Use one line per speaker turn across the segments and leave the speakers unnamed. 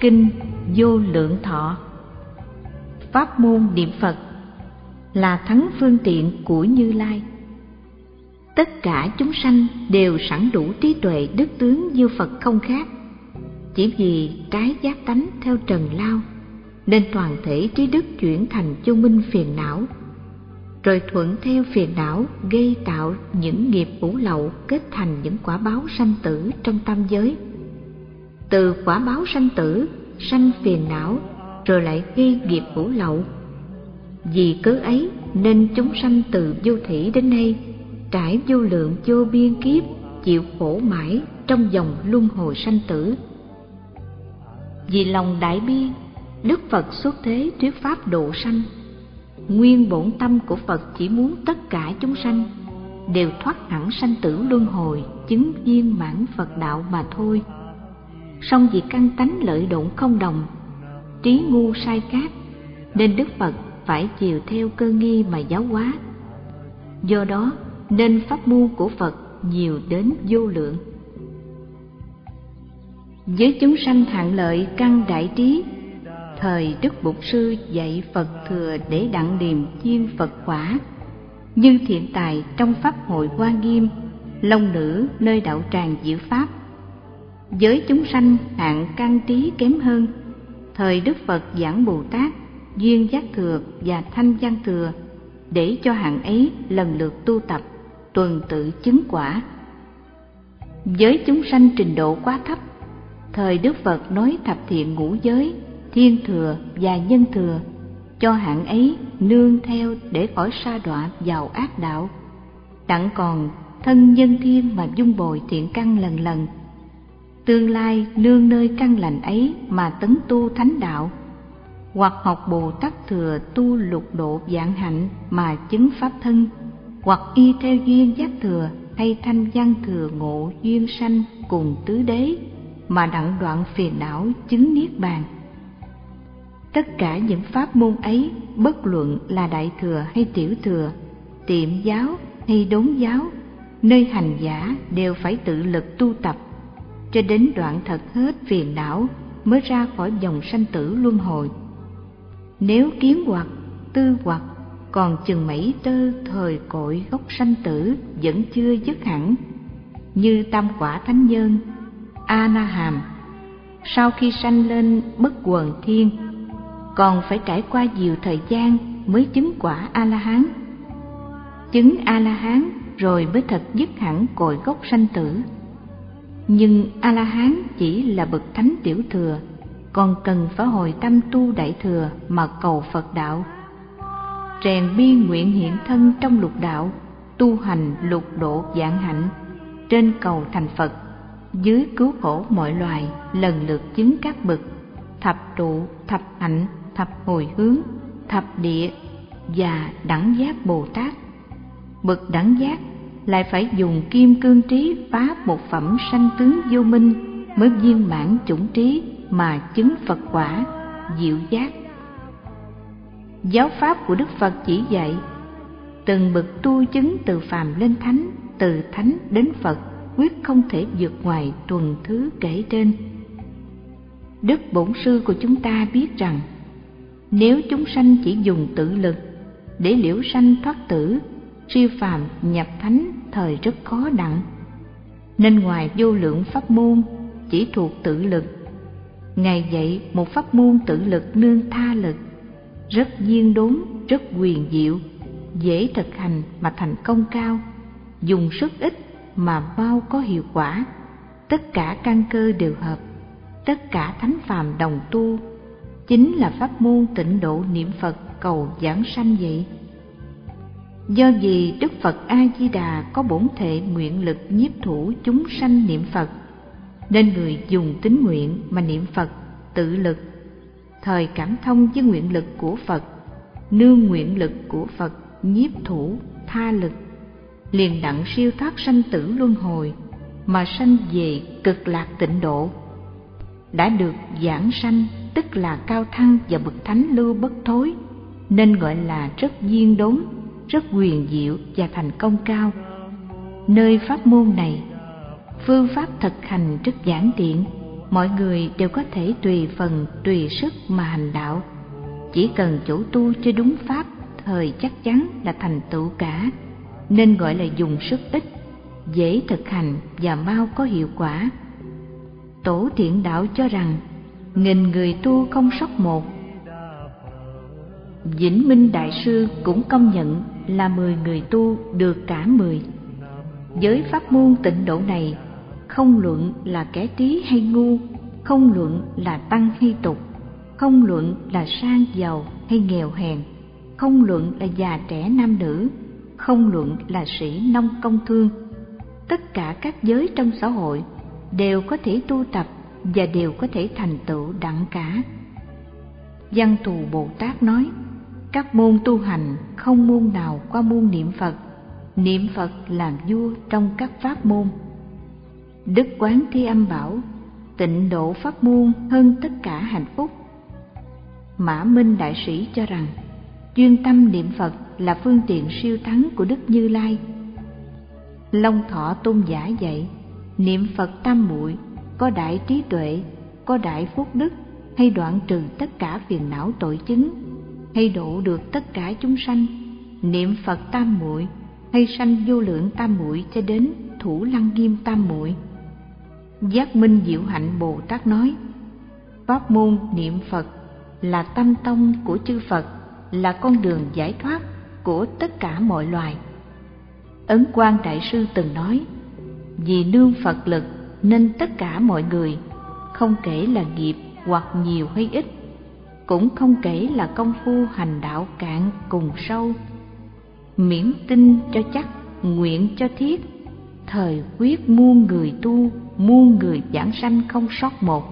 Kinh Vô Lượng Thọ Pháp môn niệm Phật là thắng phương tiện của Như Lai. Tất cả chúng sanh đều sẵn đủ trí tuệ đức tướng như Phật không khác. Chỉ vì trái giác tánh theo trần lao, nên toàn thể trí đức chuyển thành chu minh phiền não, rồi thuận theo phiền não gây tạo những nghiệp ủ lậu kết thành những quả báo sanh tử trong tam giới từ quả báo sanh tử, sanh phiền não, rồi lại gây nghiệp ủ lậu. Vì cớ ấy nên chúng sanh từ vô thủy đến nay, trải vô lượng vô biên kiếp, chịu khổ mãi trong dòng luân hồi sanh tử. Vì lòng đại bi, đức phật xuất thế thuyết pháp độ sanh. Nguyên bổn tâm của phật chỉ muốn tất cả chúng sanh đều thoát hẳn sanh tử luân hồi, chứng viên mãn phật đạo mà thôi song vì căn tánh lợi độn không đồng, trí ngu sai cát nên đức phật phải chiều theo cơ nghi mà giáo hóa. Do đó, nên pháp môn của phật nhiều đến vô lượng. Với chúng sanh hạng lợi căn đại trí, thời đức bục sư dạy phật thừa để đặng niềm chiên phật quả. Như thiện tài trong pháp hội hoa nghiêm, long nữ nơi đạo tràng diệu pháp với chúng sanh hạng căn trí kém hơn. Thời đức phật giảng bồ tát, duyên giác thừa và thanh văn thừa, để cho hạng ấy lần lượt tu tập, tuần tự chứng quả. Với chúng sanh trình độ quá thấp, thời đức phật nói thập thiện ngũ giới, thiên thừa và nhân thừa, cho hạng ấy nương theo để khỏi sa đọa vào ác đạo. Đặng còn thân nhân thiên mà dung bồi thiện căn lần lần tương lai nương nơi căn lành ấy mà tấn tu thánh đạo. Hoặc học bồ tát thừa tu lục độ dạng hạnh mà chứng pháp thân. Hoặc y theo duyên giác thừa hay thanh văn thừa ngộ duyên sanh cùng tứ đế mà đặng đoạn phiền não chứng niết bàn. Tất cả những pháp môn ấy, bất luận là đại thừa hay tiểu thừa, tiệm giáo hay đốn giáo, nơi hành giả đều phải tự lực tu tập cho đến đoạn thật hết phiền não mới ra khỏi dòng sanh tử luân hồi. Nếu kiến hoặc, tư hoặc còn chừng mảy tơ thời cội gốc sanh tử vẫn chưa dứt hẳn, như tam quả thánh nhân a na hàm sau khi sanh lên bất quần thiên, còn phải trải qua nhiều thời gian mới chứng quả a la hán chứng a la hán rồi mới thật dứt hẳn cội gốc sanh tử nhưng a la hán chỉ là bậc thánh tiểu thừa, còn cần phải hồi tâm tu đại thừa mà cầu phật đạo. Rèn biên nguyện hiện thân trong lục đạo, tu hành lục độ dạng hạnh, trên cầu thành phật, dưới cứu khổ mọi loài, lần lượt chứng các bậc, thập trụ, thập hạnh, thập hồi hướng, thập địa và đẳng giác bồ tát. Bậc đẳng giác lại phải dùng kim cương trí phá một phẩm sanh tướng vô minh mới viên mãn chủng trí mà chứng Phật quả, diệu giác. Giáo pháp của Đức Phật chỉ dạy, từng bậc tu chứng từ phàm lên thánh, từ thánh đến Phật quyết không thể vượt ngoài tuần thứ kể trên. Đức Bổn Sư của chúng ta biết rằng, nếu chúng sanh chỉ dùng tự lực để liễu sanh thoát tử, siêu phàm nhập thánh thời rất khó đặng. Nên ngoài vô lượng pháp môn chỉ thuộc tự lực Ngài dạy một pháp môn tự lực nương tha lực, rất duyên đốn, rất quyền diệu, dễ thực hành mà thành công cao, dùng sức ít mà bao có hiệu quả, tất cả căn cơ đều hợp, tất cả thánh phàm đồng tu, chính là pháp môn tịnh độ niệm Phật cầu giảng sanh vậy. Do vì Đức Phật A Di Đà có bổn thể nguyện lực nhiếp thủ chúng sanh niệm Phật nên người dùng tính nguyện mà niệm Phật tự lực. Thời cảm thông với nguyện lực của Phật nương nguyện lực của Phật nhiếp thủ tha lực. Liền đặng siêu thoát sanh tử luân hồi mà sanh về cực lạc tịnh độ. Đã được giảng sanh tức là cao thăng và bậc thánh lưu bất thối nên gọi là rất duyên đốn, rất quyền diệu và thành công cao. Nơi pháp môn này, phương pháp thực hành rất giản tiện, mọi người đều có thể tùy phần, tùy sức mà hành đạo. Chỉ cần chủ tu cho đúng pháp, thời chắc chắn là thành tựu cả, nên gọi là dùng sức ít, dễ thực hành và mau có hiệu quả. Tổ thiện đạo cho rằng, nghìn người tu không sót một. Vĩnh Minh Đại Sư cũng công nhận là mười người tu được cả mười. Với pháp môn tịnh độ này, không luận là kẻ trí hay ngu, không luận là tăng hay tục, không luận là sang giàu hay nghèo hèn, không luận là già trẻ nam nữ, không luận là sĩ nông công thương. Tất cả các giới trong xã hội đều có thể tu tập và đều có thể thành tựu đặng cả. Văn Thù Bồ Tát nói, các môn tu hành không môn nào qua môn niệm Phật, niệm Phật làm vua trong các pháp môn. Đức Quán Thi Âm bảo, tịnh độ pháp môn hơn tất cả hạnh phúc. Mã Minh Đại Sĩ cho rằng, chuyên tâm niệm Phật là phương tiện siêu thắng của Đức Như Lai. Long Thọ Tôn giả dạy, niệm Phật tam muội có đại trí tuệ, có đại phúc đức hay đoạn trừ tất cả phiền não tội chứng, hay độ được tất cả chúng sanh, niệm Phật tam muội hay sanh vô lượng tam muội cho đến thủ lăng nghiêm tam muội. Giác Minh Diệu Hạnh Bồ Tát nói: Pháp môn niệm Phật là tâm tông của chư Phật, là con đường giải thoát của tất cả mọi loài. Ấn Quang Đại Sư từng nói: Vì nương Phật lực nên tất cả mọi người, không kể là nghiệp hoặc nhiều hay ít, cũng không kể là công phu hành đạo cạn cùng sâu, miễn tin cho chắc, nguyện cho thiết, thời quyết muôn người tu, muôn người giảng sanh không sót một.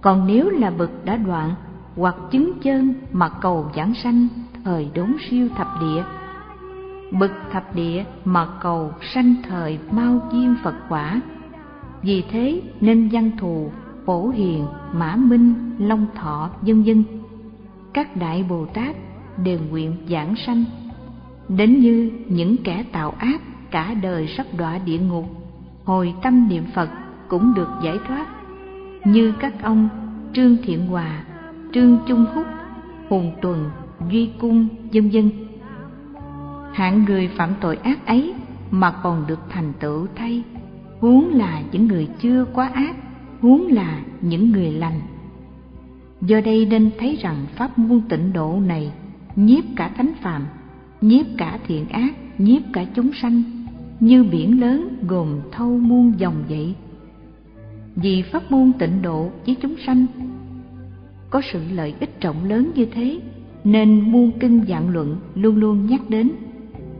Còn nếu là bậc đã đoạn hoặc chứng chân mà cầu giảng sanh thời đốn siêu thập địa, bậc thập địa mà cầu sanh thời mau diêm Phật quả. Vì thế nên văn thù, phổ hiền, mã minh, long thọ, vân vân các đại Bồ Tát đều nguyện giảng sanh. Đến như những kẻ tạo ác cả đời sắp đọa địa ngục, hồi tâm niệm Phật cũng được giải thoát. Như các ông Trương Thiện Hòa, Trương Trung Húc, Hùng Tuần, Duy Cung, vân vân. Hạng người phạm tội ác ấy mà còn được thành tựu thay huống là những người chưa quá ác huống là những người lành. Do đây nên thấy rằng pháp môn tịnh độ này nhiếp cả thánh phàm, nhiếp cả thiện ác, nhiếp cả chúng sanh, như biển lớn gồm thâu muôn dòng vậy. Vì pháp môn tịnh độ với chúng sanh, có sự lợi ích trọng lớn như thế, nên muôn kinh dạng luận luôn luôn nhắc đến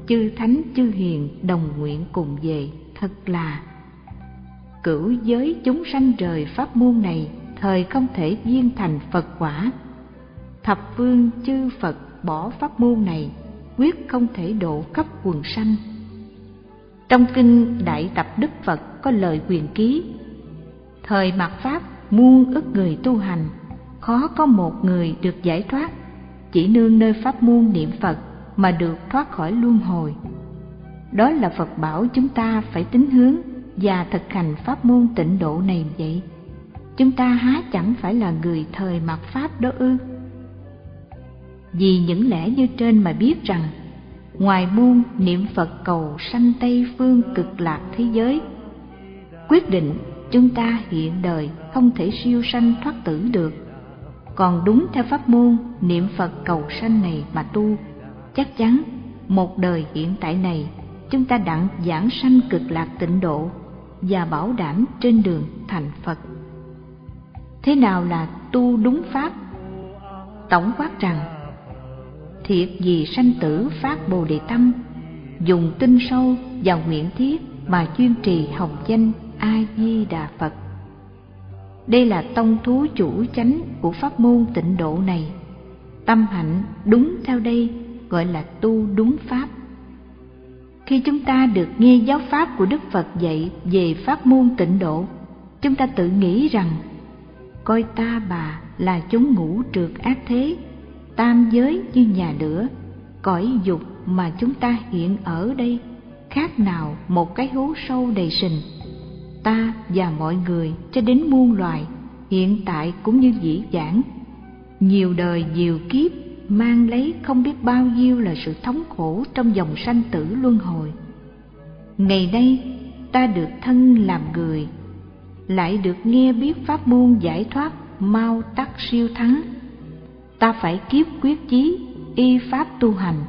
chư thánh chư hiền đồng nguyện cùng về thật là cửu giới chúng sanh rời pháp môn này, thời không thể viên thành phật quả. Thập phương chư phật bỏ pháp môn này, quyết không thể độ khắp quần sanh. Trong kinh đại tập đức phật có lời quyền ký, thời mạt pháp muôn ức người tu hành, khó có một người được giải thoát, chỉ nương nơi pháp môn niệm phật mà được thoát khỏi luân hồi. Đó là phật bảo chúng ta phải tính hướng và thực hành pháp môn tịnh độ này vậy? Chúng ta há chẳng phải là người thời mặt pháp đó ư? Vì những lẽ như trên mà biết rằng, ngoài môn niệm phật cầu sanh tây phương cực lạc thế giới, quyết định chúng ta hiện đời không thể siêu sanh thoát tử được. Còn đúng theo pháp môn niệm phật cầu sanh này mà tu, chắc chắn một đời hiện tại này chúng ta đặng giảng sanh cực lạc tịnh độ và bảo đảm trên đường thành Phật. Thế nào là tu đúng pháp? Tổng quát rằng, thiệt vì sanh tử phát bồ đề tâm, dùng tinh sâu và nguyện thiết mà chuyên trì hồng danh A Di Đà Phật. Đây là tông thú chủ chánh của pháp môn tịnh độ này. Tâm hạnh đúng theo đây gọi là tu đúng pháp khi chúng ta được nghe giáo pháp của Đức Phật dạy về pháp môn tịnh độ, chúng ta tự nghĩ rằng coi ta bà là chúng ngũ trượt ác thế, tam giới như nhà lửa cõi dục mà chúng ta hiện ở đây khác nào một cái hố sâu đầy sình. Ta và mọi người cho đến muôn loài hiện tại cũng như dĩ vãng. Nhiều đời nhiều kiếp mang lấy không biết bao nhiêu là sự thống khổ trong dòng sanh tử luân hồi. Ngày nay, ta được thân làm người, lại được nghe biết pháp môn giải thoát mau tắc siêu thắng. Ta phải kiếp quyết chí, y pháp tu hành,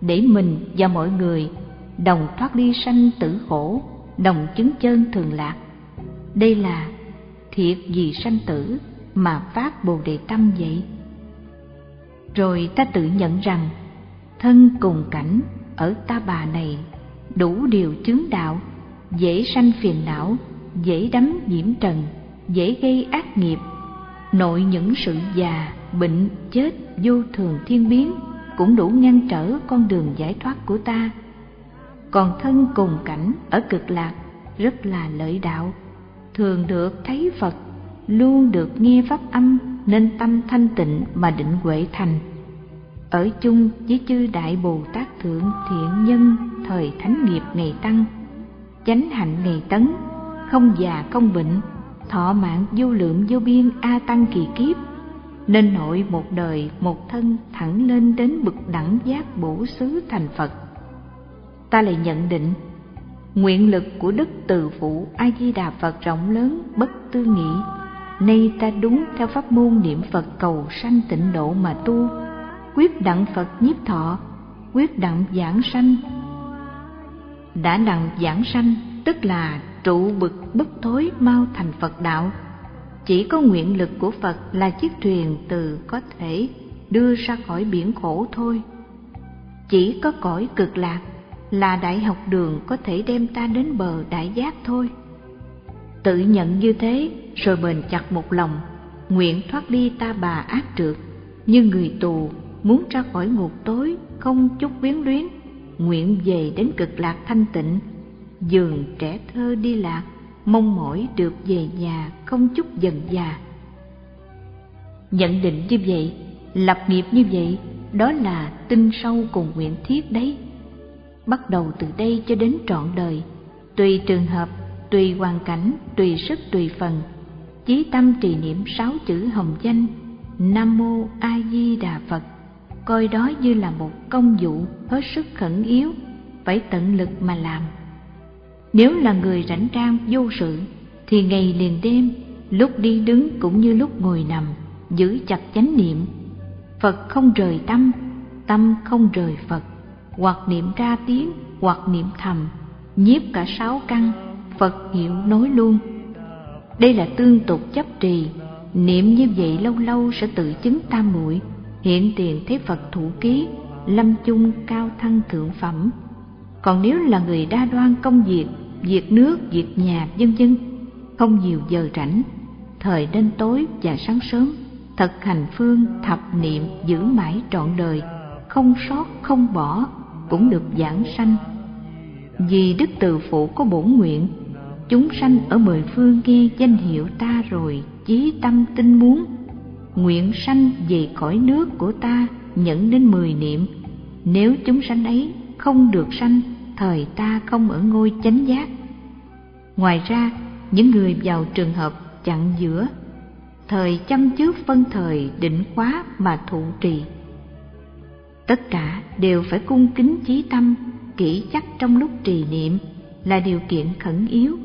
để mình và mọi người đồng thoát ly sanh tử khổ, đồng chứng chân thường lạc. Đây là thiệt vì sanh tử mà phát bồ đề tâm vậy rồi ta tự nhận rằng, thân cùng cảnh ở ta bà này đủ điều chướng đạo, dễ sanh phiền não, dễ đắm nhiễm trần, dễ gây ác nghiệp. Nội những sự già, bệnh, chết, vô thường thiên biến cũng đủ ngăn trở con đường giải thoát của ta. Còn thân cùng cảnh ở cực lạc rất là lợi đạo, thường được thấy phật, luôn được nghe pháp âm nên tâm thanh tịnh mà định huệ thành. Ở chung với chư đại bồ tát thượng thiện nhân, thời thánh nghiệp ngày tăng, chánh hạnh ngày tấn, không già không bệnh, thọ mạng vô lượng vô biên a tăng kỳ kiếp, nên nội một đời một thân thẳng lên đến bực đẳng giác bổ xứ thành phật. Ta lại nhận định, nguyện lực của đức từ phụ a di đà phật rộng lớn bất tư nghị nay ta đúng theo pháp môn niệm phật cầu sanh tịnh độ mà tu. Quyết đặng phật nhiếp thọ, quyết đặng giảng sanh. Đã đặng giảng sanh, tức là trụ bực bất thối mau thành phật đạo. Chỉ có nguyện lực của phật là chiếc thuyền từ có thể đưa ra khỏi biển khổ thôi. Chỉ có cõi cực lạc là đại học đường có thể đem ta đến bờ đại giác thôi tự nhận như thế, rồi bền chặt một lòng, nguyện thoát đi ta bà ác trượt như người tù muốn ra khỏi ngục tối không chút quyến luyến, nguyện về đến cực lạc thanh tịnh giường trẻ thơ đi lạc, mong mỏi được về nhà không chút dần già. Nhận định như vậy, lập nghiệp như vậy, đó là tinh sâu cùng nguyện thiết đấy. Bắt đầu từ đây cho đến trọn đời, tùy trường hợp tùy hoàn cảnh, tùy sức, tùy phần. Chí tâm trì niệm sáu chữ hồng danh, nam mô a di đà phật. Coi đó như là một công vụ hết sức khẩn yếu, phải tận lực mà làm. Nếu là người rảnh rang, vô sự, thì ngày liền đêm, lúc đi đứng cũng như lúc ngồi nằm, giữ chặt chánh niệm. Phật không rời tâm tâm không rời phật. Hoặc niệm ra tiếng, hoặc niệm thầm, nhiếp cả sáu căn phật hiệu nói luôn. Đây là tương tục chấp trì, niệm như vậy lâu lâu sẽ tự chứng tam muội, hiện tiền thế phật thủ ký, lâm chung cao thăng thượng phẩm. Còn nếu là người đa đoan công việc việc nước, việc nhà, vân vân, không nhiều giờ rảnh, thời đêm tối và sáng sớm, thực hành phương thập niệm giữ mãi trọn đời, không sót, không bỏ, cũng được giảng sanh. Vì đức từ phụ có bổn nguyện chúng sanh ở mười phương nghe danh hiệu ta rồi, chí tâm tinh muốn. Nguyện sanh về cõi nước của ta nhận đến mười niệm. Nếu chúng sanh ấy không được sanh, thời ta không ở ngôi chánh giác. Ngoài ra, những người vào trường hợp chặn giữa, thời chăm trước phân thời định khóa mà thụ trì. Tất cả đều phải cung kính trí tâm, kỹ chắc trong lúc trì niệm là điều kiện khẩn yếu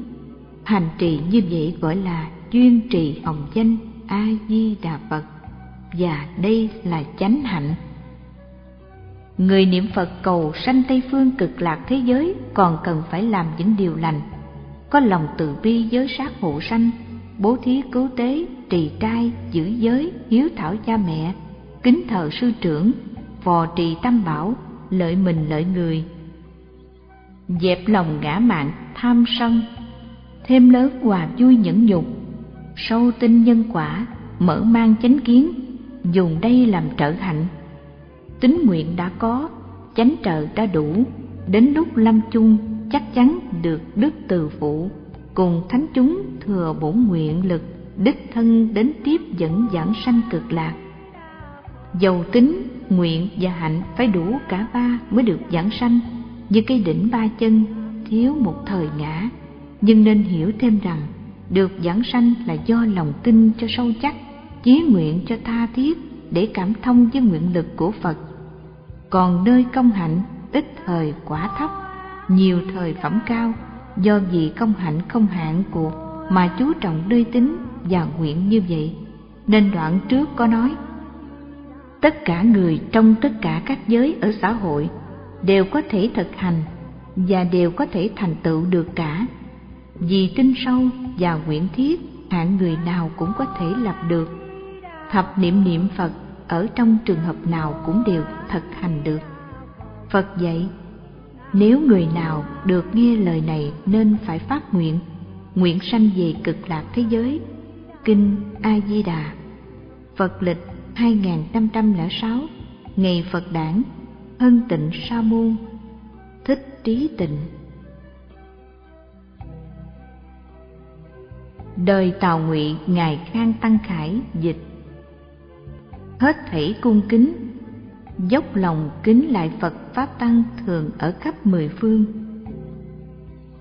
hành trì như vậy gọi là chuyên trì hồng danh a di đà phật. Và đây là chánh hạnh. Người niệm phật cầu sanh tây phương cực lạc thế giới còn cần phải làm những điều lành, có lòng từ bi giới sát hộ sanh, bố thí cứu tế, trì trai, giữ giới, hiếu thảo cha mẹ, kính thờ sư trưởng phò trì tam bảo, lợi mình lợi người. Dẹp lòng ngã mạn, tham sân thêm lớn hòa vui nhẫn nhục. Sâu tinh nhân quả, mở mang chánh kiến, dùng đây làm trợ hạnh. Tính nguyện đã có, chánh trợ đã đủ. Đến lúc lâm chung, chắc chắn được đức từ phụ cùng thánh chúng thừa bổn nguyện lực đích thân đến tiếp dẫn giảng sanh cực lạc. Dầu tính nguyện và hạnh phải đủ cả ba mới được giảng sanh. Như cây đỉnh ba chân, thiếu một thời ngã nhưng nên hiểu thêm rằng, được giảng sanh là do lòng tin cho sâu chắc, chí nguyện cho tha thiết để cảm thông với nguyện lực của phật. Còn nơi công hạnh, ít thời quả thấp, nhiều thời phẩm cao, do vì công hạnh không hạn cuộc mà chú trọng nơi tính và nguyện như vậy. Nên đoạn trước có nói, tất cả người trong tất cả các giới ở xã hội đều có thể thực hành và đều có thể thành tựu được cả vì tin sâu và nguyện thiết, hạng người nào cũng có thể lập được. Thập niệm niệm phật ở trong trường hợp nào cũng đều thực hành được. Phật dạy, nếu người nào được nghe lời này nên phải phát nguyện. Nguyện sanh về cực lạc thế giới. Kinh a di đà phật lịch 2506 ngày phật đản, hân tịnh sa môn thích trí tịnh. Đời tào ngụy ngài khang tăng khải dịch. Hết thảy cung kính, dốc lòng kính lại phật pháp tăng thường ở khắp mười phương.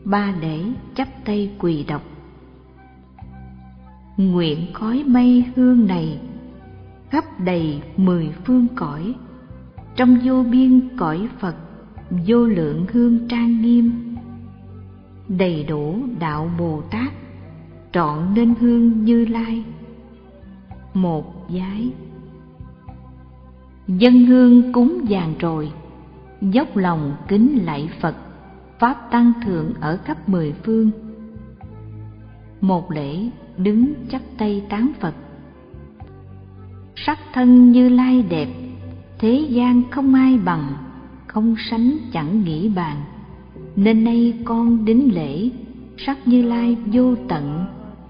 Ba lễ chắp tay quỳ đọc. Nguyện khói mây hương này khắp đầy mười phương cõi, trong vô biên cõi phật, vô lượng hương trang nghiêm, đầy đủ đạo bồ tát trọn nên hương như lai. Một giái. Dân hương cúng vàng rồi, dốc lòng kính lạy phật, pháp tăng thượng ở khắp mười phương. Một lễ đứng chắp tay tán phật. Sắc thân như lai đẹp, thế gian không ai bằng, không sánh chẳng nghĩ bàn. Nên nay con đính lễ, sắc như lai vô tận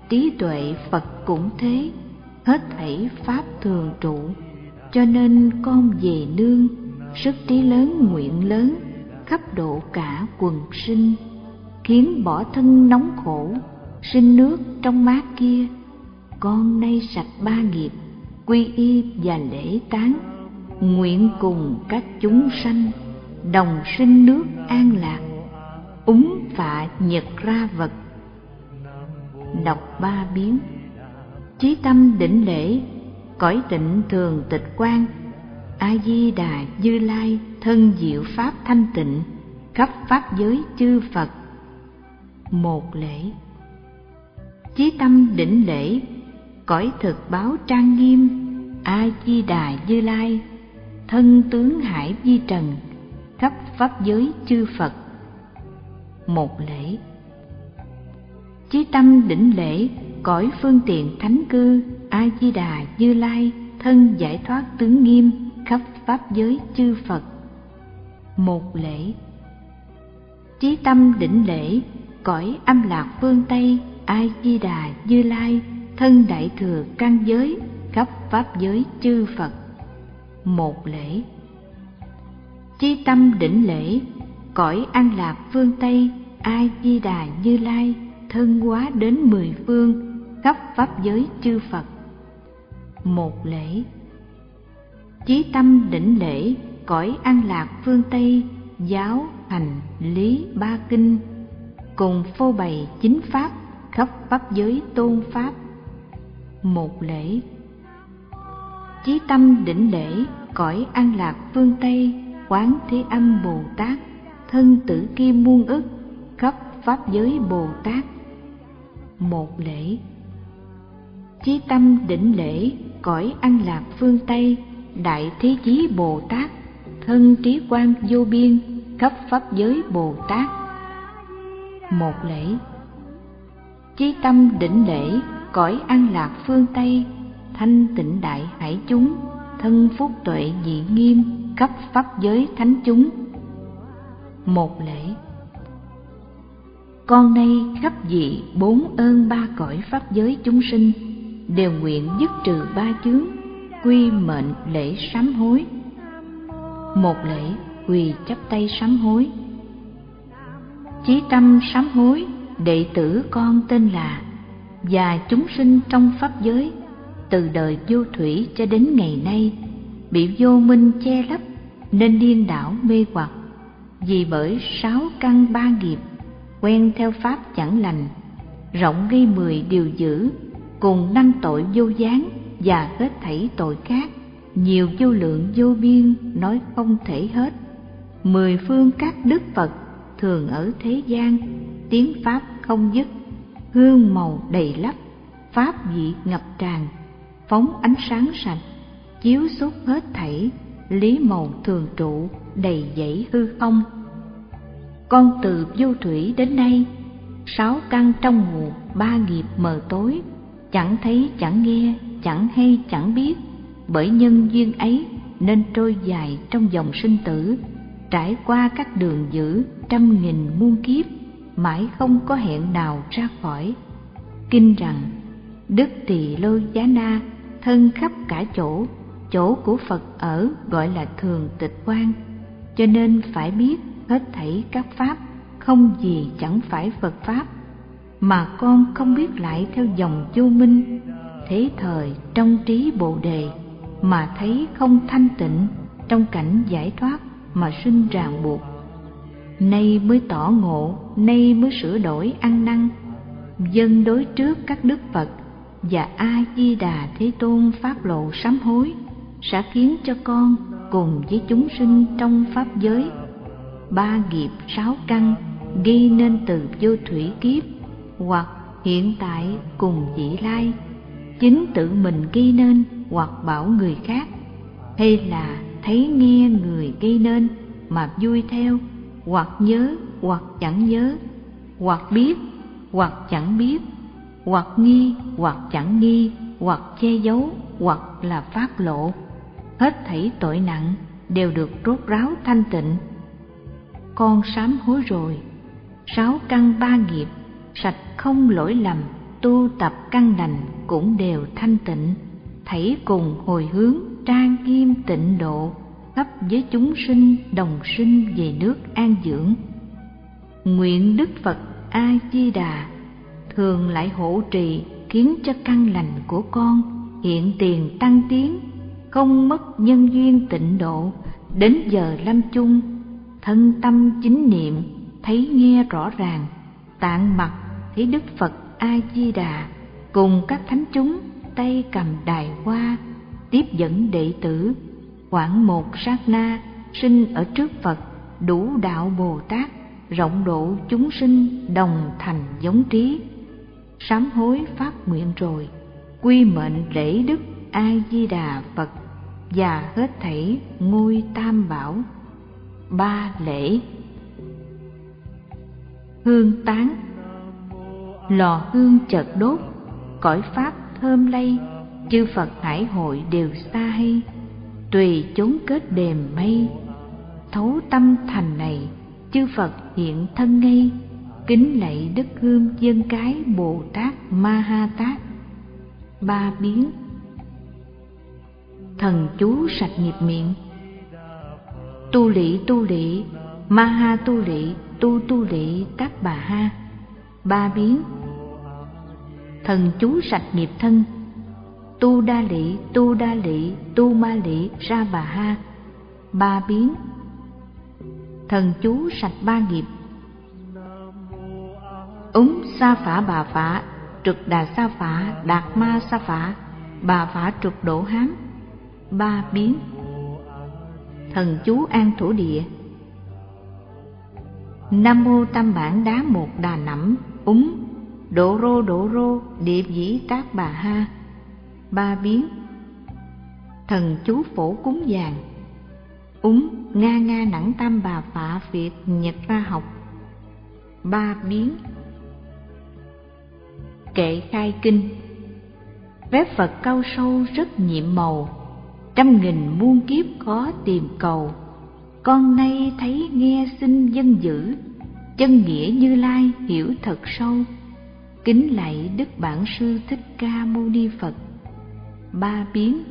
trí tuệ phật cũng thế, hết thảy pháp thường trụ. Cho nên con về nương, sức trí lớn, nguyện lớn, khắp độ cả quần sinh, khiến bỏ thân nóng khổ, sinh nước trong mát kia. Con nay sạch ba nghiệp, quy y và lễ tán, nguyện cùng các chúng sanh, đồng sinh nước an lạc, úng phạ nhật ra vật đọc ba biến chí tâm đỉnh lễ, cõi tịnh thường tịch quan a di đà như lai thân diệu pháp thanh tịnh, khắp pháp giới chư phật. Một lễ. Chí tâm đỉnh lễ, cõi thực báo trang nghiêm. A di đà như lai thân tướng hải di trần, khắp pháp giới chư phật. Một lễ chí tâm đỉnh lễ, cõi phương tiện thánh cư a di đà như lai, thân giải thoát tướng nghiêm, khắp pháp giới chư phật. Một lễ. Chí tâm đỉnh lễ, cõi âm lạc phương tây a di đà như lai, thân đại thừa căn giới, khắp pháp giới chư phật. Một lễ. Chí tâm đỉnh lễ, cõi an lạc phương tây a di đà như lai thân hóa đến mười phương, khắp pháp giới chư phật. Một lễ. Chí tâm đỉnh lễ, cõi an lạc phương tây, giáo hành lý ba kinh, cùng phô bày chính pháp khắp pháp giới tôn pháp. Một lễ. Chí tâm đỉnh lễ, cõi an lạc phương tây, quán thế âm bồ tát, thân tử kim muôn ức, khắp pháp giới bồ tát một lễ. Chí tâm đỉnh lễ, cõi an lạc phương tây, đại thế chí bồ tát, thân trí quan vô biên, khắp pháp giới bồ tát. Một lễ. Chí tâm đỉnh lễ, cõi an lạc phương tây, thanh tịnh đại hải chúng, thân phúc tuệ dị nghiêm, khắp pháp giới thánh chúng. Một lễ con nay khắp dị bốn ơn ba cõi pháp giới chúng sinh, đều nguyện dứt trừ ba chướng, quy mệnh lễ sám hối. Một lễ quỳ chắp tay sám hối. Chí tâm sám hối, đệ tử con tên là và chúng sinh trong pháp giới, từ đời vô thủy cho đến ngày nay, bị vô minh che lấp, nên điên đảo mê hoặc. Vì bởi sáu căn ba nghiệp quen theo pháp chẳng lành, rộng gây mười điều dữ, cùng năm tội vô gián và hết thảy tội khác, nhiều vô lượng vô biên nói không thể hết. Mười phương các đức phật thường ở thế gian, tiếng pháp không dứt, hương màu đầy lấp pháp vị ngập tràn, phóng ánh sáng sạch, chiếu suốt hết thảy, lý màu thường trụ, đầy dãy hư không con từ vô thủy đến nay, sáu căn trong mù ba nghiệp mờ tối, chẳng thấy, chẳng nghe, chẳng hay, chẳng biết. Bởi nhân duyên ấy nên trôi dài trong dòng sinh tử, trải qua các đường dữ trăm nghìn muôn kiếp, mãi không có hẹn nào ra khỏi. Kinh rằng, đức tỳ lô giá na thân khắp cả chỗ chỗ của phật ở gọi là thường tịch quan cho nên phải biết hết thảy các pháp, không gì chẳng phải phật pháp, mà con không biết lại theo dòng vô minh, thế thời trong trí bồ đề, mà thấy không thanh tịnh trong cảnh giải thoát mà sinh ràng buộc. Nay mới tỏ ngộ, nay mới sửa đổi ăn năn, dân đối trước các đức phật và a di đà thế tôn pháp lộ sám hối sẽ khiến cho con cùng với chúng sinh trong pháp giới ba nghiệp sáu căn gây nên từ vô thủy kiếp, hoặc hiện tại cùng vị lai. Chính tự mình gây nên hoặc bảo người khác. Hay là thấy nghe người gây nên mà vui theo, hoặc nhớ, hoặc chẳng nhớ, hoặc biết, hoặc chẳng biết, hoặc nghi, hoặc chẳng nghi, hoặc che giấu, hoặc là phát lộ. Hết thảy tội nặng đều được rốt ráo thanh tịnh con sám hối rồi. Sáu căn ba nghiệp, sạch không lỗi lầm, tu tập căn lành cũng đều thanh tịnh. Thảy cùng hồi hướng trang nghiêm tịnh độ khắp với chúng sinh, đồng sinh về nước an dưỡng. Nguyện đức phật a di đà thường lại hộ trì khiến cho căn lành của con, hiện tiền tăng tiến, không mất nhân duyên tịnh độ. Đến giờ lâm chung thân tâm chính niệm, thấy nghe rõ ràng, tạng mặt thấy đức phật a di đà cùng các thánh chúng tay cầm đài hoa, tiếp dẫn đệ tử. Khoảng một sát na sinh ở trước phật, đủ đạo bồ tát, rộng độ chúng sinh đồng thành giống trí. Sám hối phát nguyện rồi, quy mệnh lễ đức a di đà phật và hết thảy ngôi tam bảo ba lễ. Hương tán. Lò hương chợt đốt. Cõi pháp thơm lây. Chư phật hải hội đều xa hay. Tùy chốn kết đềm mây. Thấu tâm thành này, chư phật hiện thân ngay. Kính lạy đức hương dân cái bồ tát ma ha tát. Ba biến. Thần chú sạch nghiệp miệng tu lị tu lị ma ha tu lị tu tu lị các bà ha. Ba biến. Thần chú sạch nghiệp thân. Tu đa lị tu đa lị tu ma lị ra bà ha. Ba biến. Thần chú sạch ba nghiệp. Ứng sa phả bà phả, trực đà sa phả, đạt ma sa phả, bà phả trực đổ hám ba biến thần chú an thổ địa. Nam mô tam bản đá một đà nẵm, úng. Độ rô độ rô điệp dĩ tác bà ha. Ba biến. Thần chú phổ cúng vàng úng, nga nga nẵng tam bà phạ việt nhật ra học. Ba biến. Kệ khai kinh. Phép phật cao sâu rất nhiệm màu trăm nghìn muôn kiếp khó tìm cầu. Con nay thấy nghe xin dân dữ, chân nghĩa như lai hiểu thật sâu. Kính lạy đức bản sư thích ca mâu ni phật. Ba biến.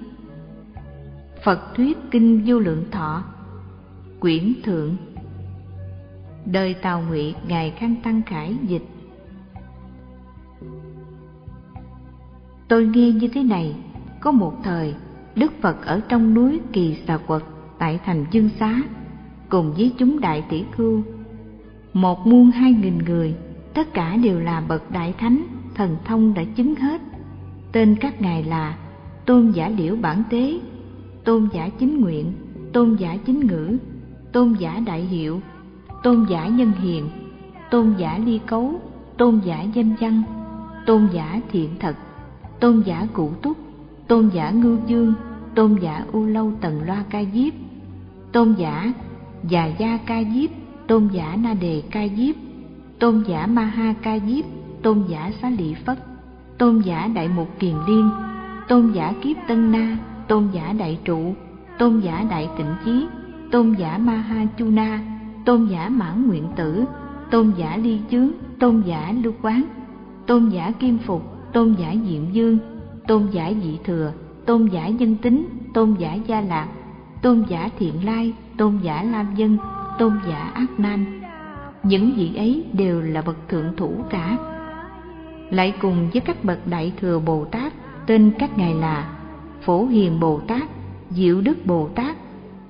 Phật thuyết kinh vô lượng thọ. Quyển thượng. Đời tào ngụy, ngài khang tăng khải dịch. Tôi nghe như thế này, có một thời Đức Phật ở trong núi Kỳ Xà Quật tại thành Dương Xá cùng với chúng đại tỷ khưu. Một muôn hai nghìn người, tất cả đều là bậc đại thánh, thần thông đã chứng hết. Tên các ngài là Tôn giả Liễu Bản Tế, Tôn giả Chính Nguyện, Tôn giả Chính Ngữ, Tôn giả Đại Hiệu, Tôn giả Nhân Hiền, Tôn giả Ly Cấu, Tôn giả Danh Văn, Tôn giả Thiện Thật, Tôn giả Cụ Túc, Tôn giả Ngưu Dương, Tôn giả U Lâu Tần Loa Ca Diếp, Tôn giả Già Gia Ca Diếp, Tôn giả Na Đề Ca Diếp, Tôn giả Ma Ha Ca Diếp, Tôn giả xá lị phất Tôn giả Đại Mục Kiền Liên, Tôn giả Kiếp Tân Na, Tôn giả Đại Trụ, Tôn giả Đại Tịnh Chí, Tôn giả Ma Ha Chu Na, Tôn giả Mãn Nguyện Tử, Tôn giả Ly Chướng, Tôn giả Lưu Quán, Tôn giả Kim Phục, Tôn giả Diệm Dương, Tôn giả Dị Thừa, Tôn giả nhân Tính, Tôn giả Gia Lạc, Tôn giả Thiện Lai, Tôn giả Lam Dân, Tôn giả Ác Nan. Những vị ấy đều là bậc thượng thủ cả. Lại cùng với các bậc Đại Thừa Bồ Tát, tên các ngài là Phổ Hiền Bồ Tát, Diệu Đức Bồ Tát,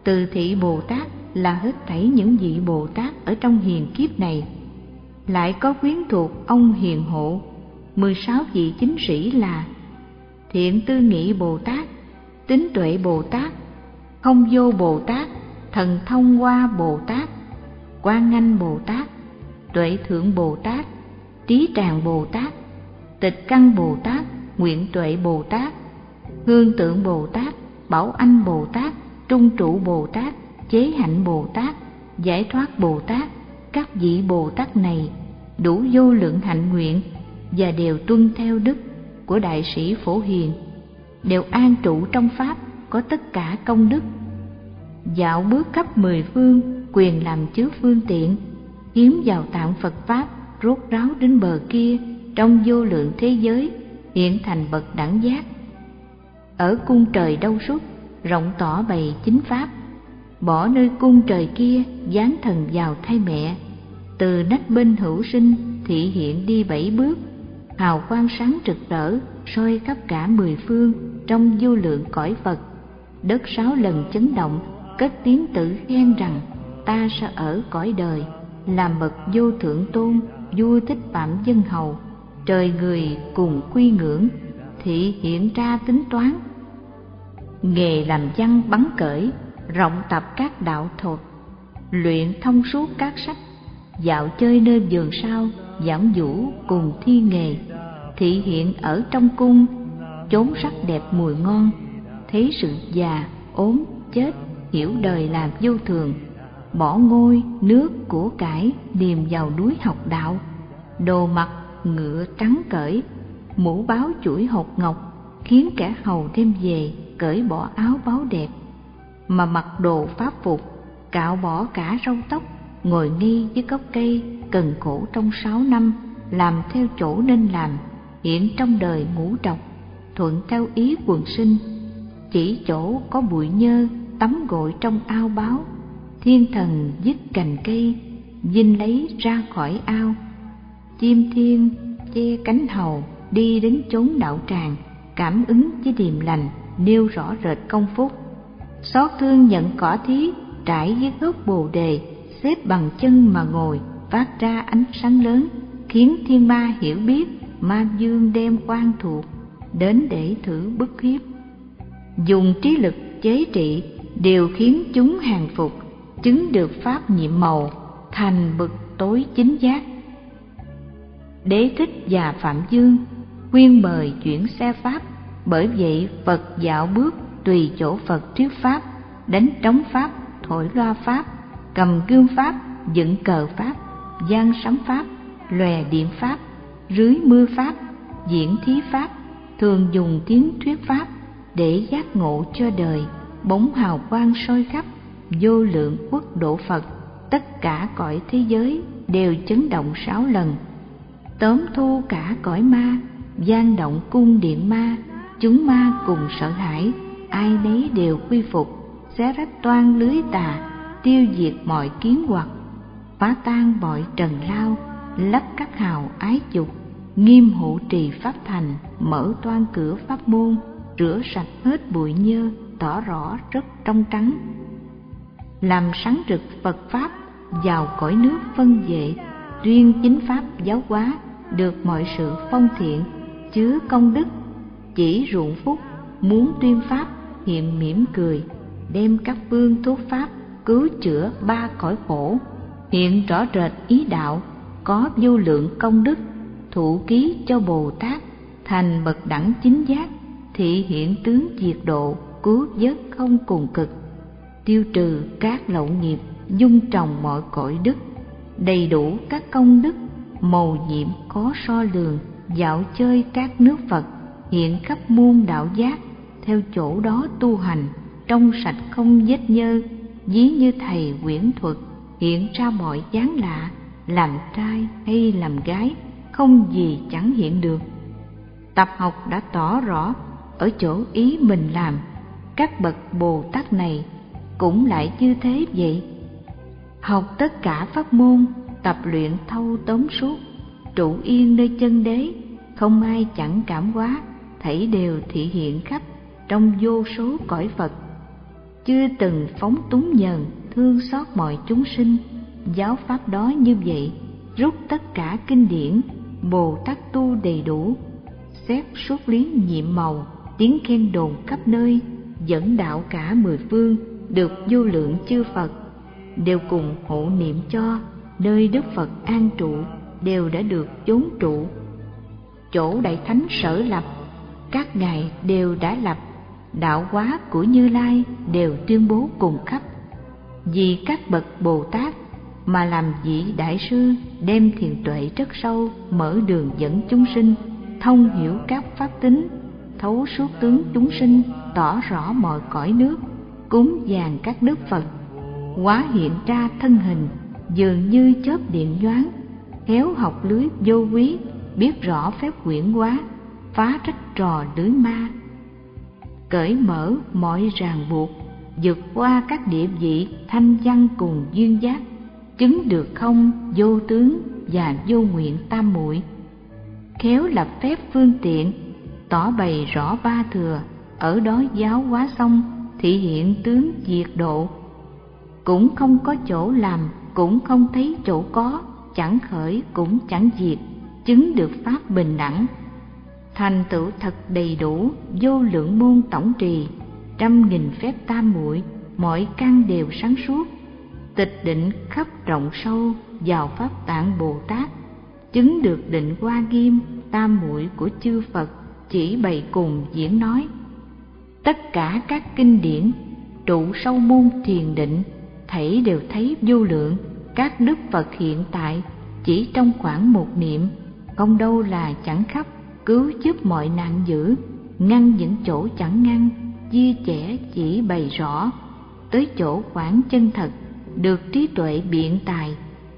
Từ Thị Bồ Tát là hết thảy những vị Bồ Tát ở trong hiền kiếp này. Lại có quyến thuộc ông Hiền Hộ, 16 vị chính sĩ là Thiện Tư Nghị Bồ Tát, Tính Tuệ Bồ Tát, Không Vô Bồ Tát, Thần Thông qua Bồ Tát, Quan Nganh Bồ Tát, Tuệ Thượng Bồ Tát, Trí Tràng Bồ Tát, Tịch Căn Bồ Tát, Nguyện Tuệ Bồ Tát, Hương Tượng Bồ Tát, Bảo Anh Bồ Tát, Trung Trụ Bồ Tát, Chế Hạnh Bồ Tát, Giải Thoát Bồ Tát, các vị Bồ Tát này đủ vô lượng hạnh nguyện và đều tuân theo đức của đại sĩ Phổ Hiền, đều an trụ trong Pháp, có tất cả công đức. Dạo bước khắp mười phương, quyền làm chứa phương tiện, hiếm vào tạng Phật Pháp, rốt ráo đến bờ kia, trong vô lượng thế giới, hiện thành bậc đẳng giác. Ở cung trời đâu suốt, rộng tỏ bày chính Pháp, bỏ nơi cung trời kia, dán thần vào thay mẹ, từ nách bên hữu sinh thị hiện đi bảy bước hào quang sáng rực rỡ, soi khắp cả mười phương, trong vô lượng cõi phật. Đất sáu lần chấn động cất tiếng tự khen rằng, ta sẽ ở cõi đời làm bậc vô thượng tôn, vua thích phạm dân hầu. Trời người cùng quy ngưỡng, thị hiện ra tính toán. Nghề làm văn bắn cởi, rộng tập các đạo thuật, luyện thông suốt các sách, dạo chơi nơi vườn sau giảng vũ cùng thi nghề, thị hiện ở trong cung, chốn sắc đẹp mùi ngon, thấy sự già, ốm, chết, hiểu đời làm vô thường, bỏ ngôi, nước của cải điềm vào núi học đạo, đồ mặc, ngựa trắng cởi, mũ báo chuỗi hột ngọc, khiến kẻ hầu thêm về cởi bỏ áo báo đẹp, mà mặc đồ pháp phục, cạo bỏ cả râu tóc ngồi nghi dưới gốc cây cần khổ trong sáu năm, làm theo chỗ nên làm hiện trong đời ngũ độc, thuận theo ý quần sinh. Chỉ chỗ có bụi nhơ, tắm gội trong ao báo, thiên thần dứt cành cây, dinh lấy ra khỏi ao. Chim thiên che cánh hầu, đi đến chốn đạo tràng, cảm ứng với điềm lành, nêu rõ rệt công phúc. Xót thương nhận cỏ thí, trải dưới gốc bồ đề xếp bằng chân mà ngồi, phát ra ánh sáng lớn, khiến thiên ma hiểu biết ma dương đem quan thuộc đến để thử bức hiếp. Dùng trí lực chế trị đều khiến chúng hàng phục, chứng được pháp nhiệm màu, thành bực tối chính giác. Đế thích và phạm dương khuyên mời chuyển xe pháp, bởi vậy phật dạo bước tùy chỗ phật thuyết pháp, đánh trống pháp, thổi loa pháp cầm gương pháp, dựng cờ pháp, gian sấm pháp, lòe điện pháp, rưới mưa pháp, diễn thí pháp, thường dùng tiếng thuyết pháp để giác ngộ cho đời, bóng hào quang soi khắp, vô lượng quốc độ phật. Tất cả cõi thế giới đều chấn động sáu lần. Tóm thu cả cõi ma, gian động cung điện ma, chúng ma cùng sợ hãi, ai nấy đều quy phục, xé rách toan lưới tà tiêu diệt mọi kiến hoặc, phá tan mọi trần lao, lấp các hào ái dục, nghiêm hộ trì pháp thành, mở toan cửa pháp môn, rửa sạch hết bụi nhơ, tỏ rõ rất trong trắng. Làm sáng rực phật pháp, vào cõi nước phân vệ, tuyên chính pháp giáo hóa, được mọi sự phong thiện, chứa công đức, chỉ ruộng phúc, muốn tuyên pháp, hiện mỉm cười, đem các phương thuốc pháp cứu chữa ba cõi khổ. Hiện rõ rệt ý đạo, có vô lượng công đức, thụ ký cho bồ tát, thành bậc đẳng chính giác, thị hiện tướng diệt độ, cứu vớt không cùng cực. Tiêu trừ các lậu nghiệp, dung trồng mọi cõi đức. Đầy đủ các công đức, màu nhiệm có so lường, dạo chơi các nước phật, hiện khắp muôn đạo giác, theo chỗ đó tu hành, trong sạch không vết nhơ ví như thầy quyển thuật hiện ra mọi dáng lạ, làm trai hay làm gái, không gì chẳng hiện được. Tập học đã tỏ rõ ở chỗ ý mình làm, các bậc bồ tát này cũng lại như thế vậy. Học tất cả pháp môn, tập luyện thâu tóm suốt, trụ yên nơi chân đế, không ai chẳng cảm hóa, thảy đều thị hiện khắp trong vô số cõi phật chưa từng phóng túng nhờn, thương xót mọi chúng sinh. Giáo pháp đó như vậy, rút tất cả kinh điển, bồ tát tu đầy đủ xét suốt lý nhiệm màu, tiếng khen đồn khắp nơi, dẫn đạo cả mười phương, được vô lượng chư phật. Đều cùng hộ niệm cho, nơi đức phật an trụ, đều đã được chốn trụ. Chỗ đại thánh sở lập, các ngài đều đã lập đạo hóa của như lai đều tuyên bố cùng khắp. Vì các bậc bồ tát mà làm vị đại sư đem thiền tuệ rất sâu mở đường dẫn chúng sinh, thông hiểu các pháp tính, thấu suốt tướng chúng sinh, tỏ rõ mọi cõi nước, cúng dàn các đức phật, hóa hiện ra thân hình, dường như chớp điện nhoáng, khéo học lưới vô quý, biết rõ phép quyển hóa, phá rách trò lưới ma cởi mở mọi ràng buộc, vượt qua các địa vị thanh văn cùng duyên giác, chứng được không vô tướng và vô nguyện tam muội. Khéo lập phép phương tiện, tỏ bày rõ ba thừa, ở đó giáo hóa xong, thị hiện tướng diệt độ. Cũng không có chỗ làm, cũng không thấy chỗ có, chẳng khởi cũng chẳng diệt, chứng được pháp bình đẳng thành tựu thật đầy đủ, vô lượng môn tổng trì, trăm nghìn phép tam muội, mọi căn đều sáng suốt, tịch định khắp rộng sâu vào pháp tạng bồ tát, chứng được định hoa nghiêm tam muội của chư phật chỉ bày cùng diễn nói. Tất cả các kinh điển, trụ sâu môn thiền định, thảy đều thấy vô lượng, các đức phật hiện tại chỉ trong khoảng một niệm, không đâu là chẳng khắp cứu giúp mọi nạn dữ, ngăn những chỗ chẳng ngăn, chia chẻ chỉ bày rõ. Tới chỗ khoảng chân thật, được trí tuệ biện tài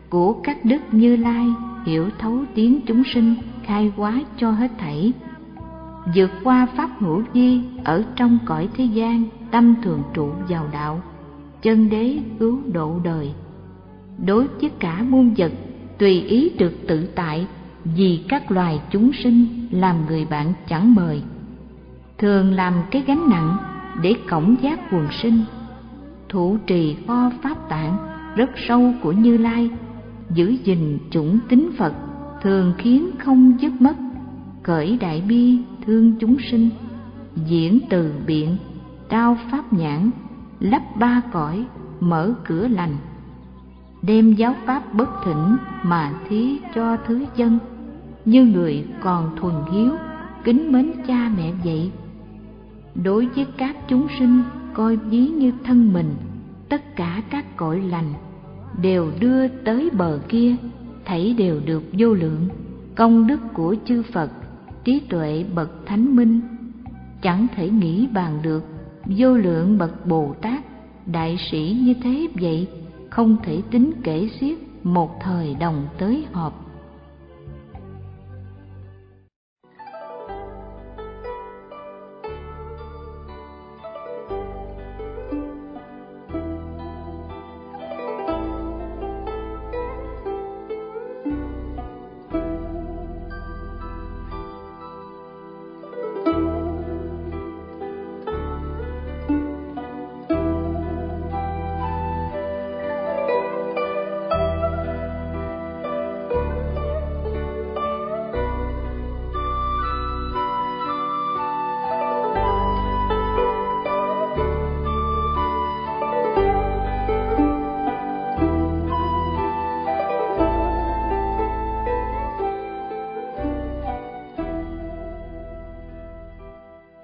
của các đức như lai hiểu thấu tiếng chúng sinh khai hóa cho hết thảy. Vượt qua pháp hữu vi ở trong cõi thế gian, tâm thường trụ vào đạo, chân đế cứu độ đời. Đối với cả muôn vật, tùy ý được tự tại vì các loài chúng sinh làm người bạn chẳng mời. Thường làm cái gánh nặng để cổng giác quần sinh, thủ trì kho pháp tạng rất sâu của như lai, giữ gìn chủng tính phật thường khiến không dứt mất, cởi đại bi thương chúng sinh, diễn từ biện, trao pháp nhãn lấp ba cõi, mở cửa lành đem giáo pháp bất thỉnh mà thí cho thứ dân, như người còn thuần hiếu, kính mến cha mẹ vậy. Đối với các chúng sinh coi ví như thân mình, tất cả các cõi lành đều đưa tới bờ kia thảy đều được vô lượng. Công đức của chư phật, trí tuệ bậc thánh minh, chẳng thể nghĩ bàn được. Vô lượng bậc bồ tát, đại sĩ như thế vậy không thể tính kể xiết một thời đồng tới họp.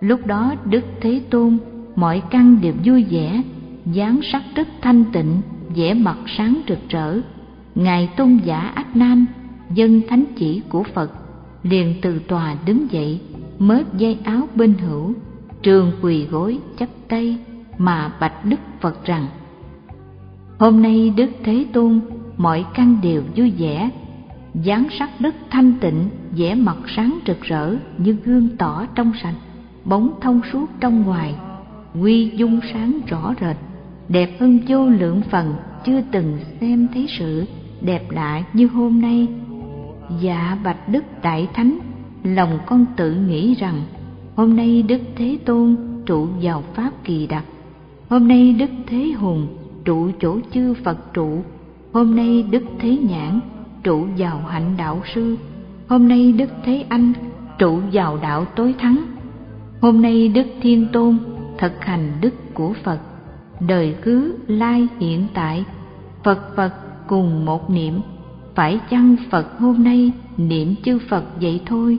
Lúc đó đức thế tôn, mọi căn đều vui vẻ, dáng sắc rất thanh tịnh, vẻ mặt sáng rực rỡ. Ngài tôn giả ác nan dân thánh chỉ của phật, liền từ tòa đứng dậy, mớt dây áo bên hữu, trường quỳ gối chắp tay mà bạch đức phật rằng, hôm nay đức thế tôn, mọi căn đều vui vẻ, dáng sắc đức thanh tịnh, vẻ mặt sáng rực rỡ như gương tỏ trong sạch bóng thông suốt trong ngoài, quy dung sáng rõ rệt, đẹp hơn vô lượng phần chưa từng xem thấy sự đẹp lạ như hôm nay. Dạ bạch đức đại thánh, lòng con tự nghĩ rằng, hôm nay đức thế tôn trụ vào pháp kỳ đặc. Hôm nay đức thế hùng trụ chỗ chư phật trụ. Hôm nay đức thế nhãn trụ vào hạnh đạo sư. Hôm nay đức thế anh trụ vào đạo tối thắng hôm nay đức thiên tôn thực hành đức của phật, đời cứ lai hiện tại. Phật phật cùng một niệm, phải chăng phật hôm nay niệm chư phật vậy thôi?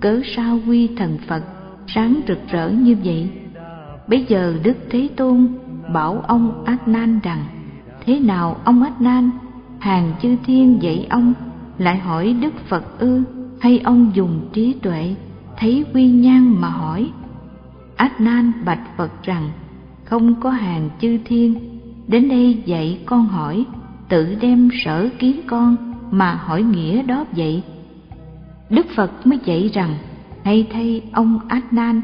Cớ sao quy thần phật sáng rực rỡ như vậy? Bây giờ đức thế tôn bảo ông át nan rằng, thế nào ông át nan hàng chư thiên dạy ông, lại hỏi đức phật ư, hay ông dùng trí tuệ, thấy quy nhan mà hỏi? Át nan bạch phật rằng, không có hàng chư thiên. Đến đây dạy con hỏi, tự đem sở kiến con mà hỏi nghĩa đó vậy. Đức phật mới dạy rằng, hay thay ông át nan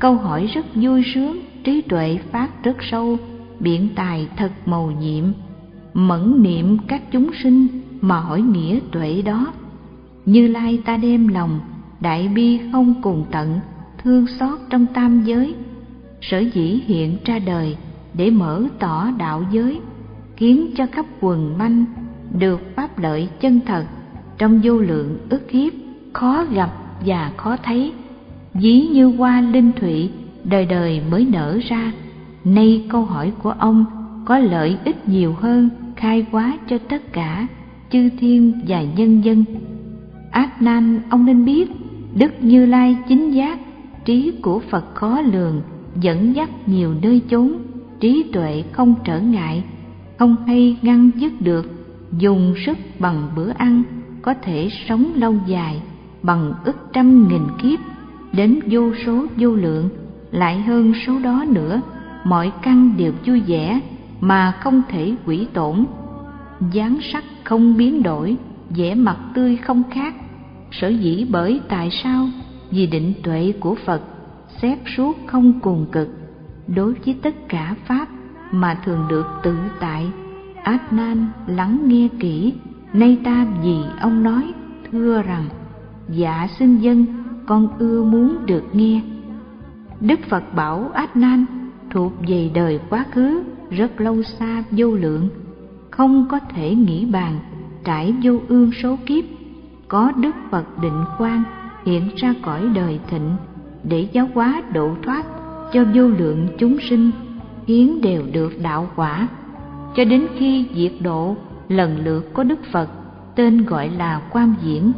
câu hỏi rất vui sướng, trí tuệ phát rất sâu, biện tài thật màu nhiệm, mẫn niệm các chúng sinh mà hỏi nghĩa tuệ đó. Như lai ta đem lòng, đại bi không cùng tận thương xót trong tam giới. Sở dĩ hiện ra đời để mở tỏ đạo giới, khiến cho khắp quần manh được pháp lợi chân thật trong vô lượng ức hiếp, khó gặp và khó thấy. Dí như hoa linh thụy đời đời mới nở ra, nay câu hỏi của ông có lợi ích nhiều hơn khai quá cho tất cả chư thiên và nhân dân. Ác nan, ông nên biết, đức như lai chính giác trí của phật khó lường, dẫn dắt nhiều nơi chốn. Trí tuệ không trở ngại, không hay ngăn dứt được. Dùng sức bằng bữa ăn, có thể sống lâu dài, bằng ức trăm nghìn kiếp. Đến vô số vô lượng, lại hơn số đó nữa. Mọi căn đều vui vẻ, mà không thể quỷ tổn. Dáng sắc không biến đổi, vẻ mặt tươi không khác. Sở dĩ bởi tại sao? Vì định tuệ của phật, xét suốt không cùng cực, đối với tất cả pháp mà thường được tự tại. Át nan lắng nghe kỹ, nay ta vì ông nói, thưa rằng dạ xin dân, con ưa muốn được nghe. Đức phật bảo át nan thuộc về đời quá khứ, rất lâu xa vô lượng, không có thể nghĩ bàn, trải vô ương số kiếp, có đức phật định quan hiện ra cõi đời thịnh, để giáo hóa độ thoát cho vô lượng chúng sinh, hiến đều được đạo quả. Cho đến khi diệt độ, lần lượt có đức phật, tên gọi là quan diễn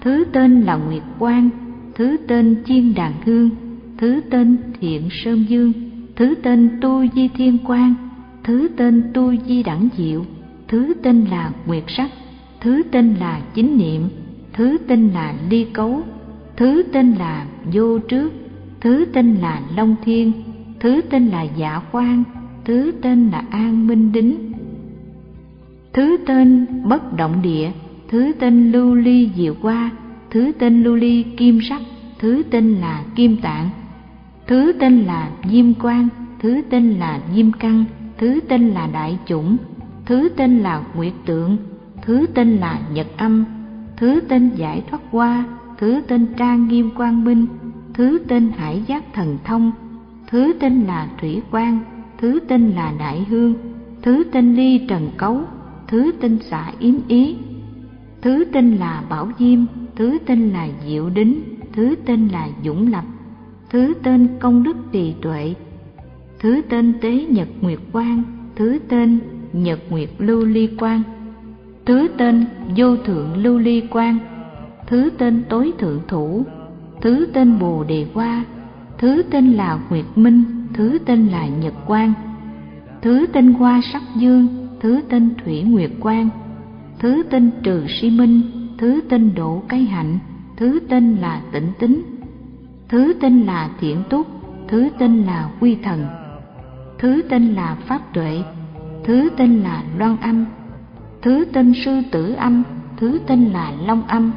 thứ tên là nguyệt quang, thứ tên chiên đàn hương, thứ tên thiện sơn dương, thứ tên tu di thiên quang, thứ tên tu di đẳng diệu, thứ tên là nguyệt sắc, thứ tên là chính niệm thứ tên là ly cấu thứ tên là vô trước thứ tên là long thiên thứ tên là dạ quan thứ tên là an minh đính thứ tên bất động địa thứ tên lưu ly diệu qua thứ tên lưu ly kim sắc thứ tên là kim tạng thứ tên là diêm quan thứ tên là diêm căn thứ tên là đại chủng thứ tên là nguyệt tượng thứ tên là nhật âm thứ tên giải thoát qua, thứ tên trang nghiêm quang minh thứ tên hải giác thần thông thứ tên là thủy quan, thứ tên là đại hương thứ tên ly trần cấu thứ tên xạ yếm ý thứ tên là bảo diêm thứ tên là diệu đính thứ tên là dũng lập thứ tên công đức trì tuệ thứ tên tế nhật nguyệt quang thứ tên nhật nguyệt lưu ly quang thứ tên vô thượng lưu ly quan, thứ tên tối thượng thủ thứ tên bồ đề hoa thứ tên là Nguyệt Minh, thứ tên là Nhật Quang, thứ tên Hoa Sắc Dương, thứ tên Thủy Nguyệt Quang, thứ tên Trừ Si Minh, thứ tên Độ Cái Hạnh, thứ tên là Tịnh Tính, thứ tên là Thiện Túc, thứ tên là Quy Thần, thứ tên là Pháp Tuệ, thứ tên là Loan Âm, thứ tên Sư Tử Âm, thứ tên là Long Âm,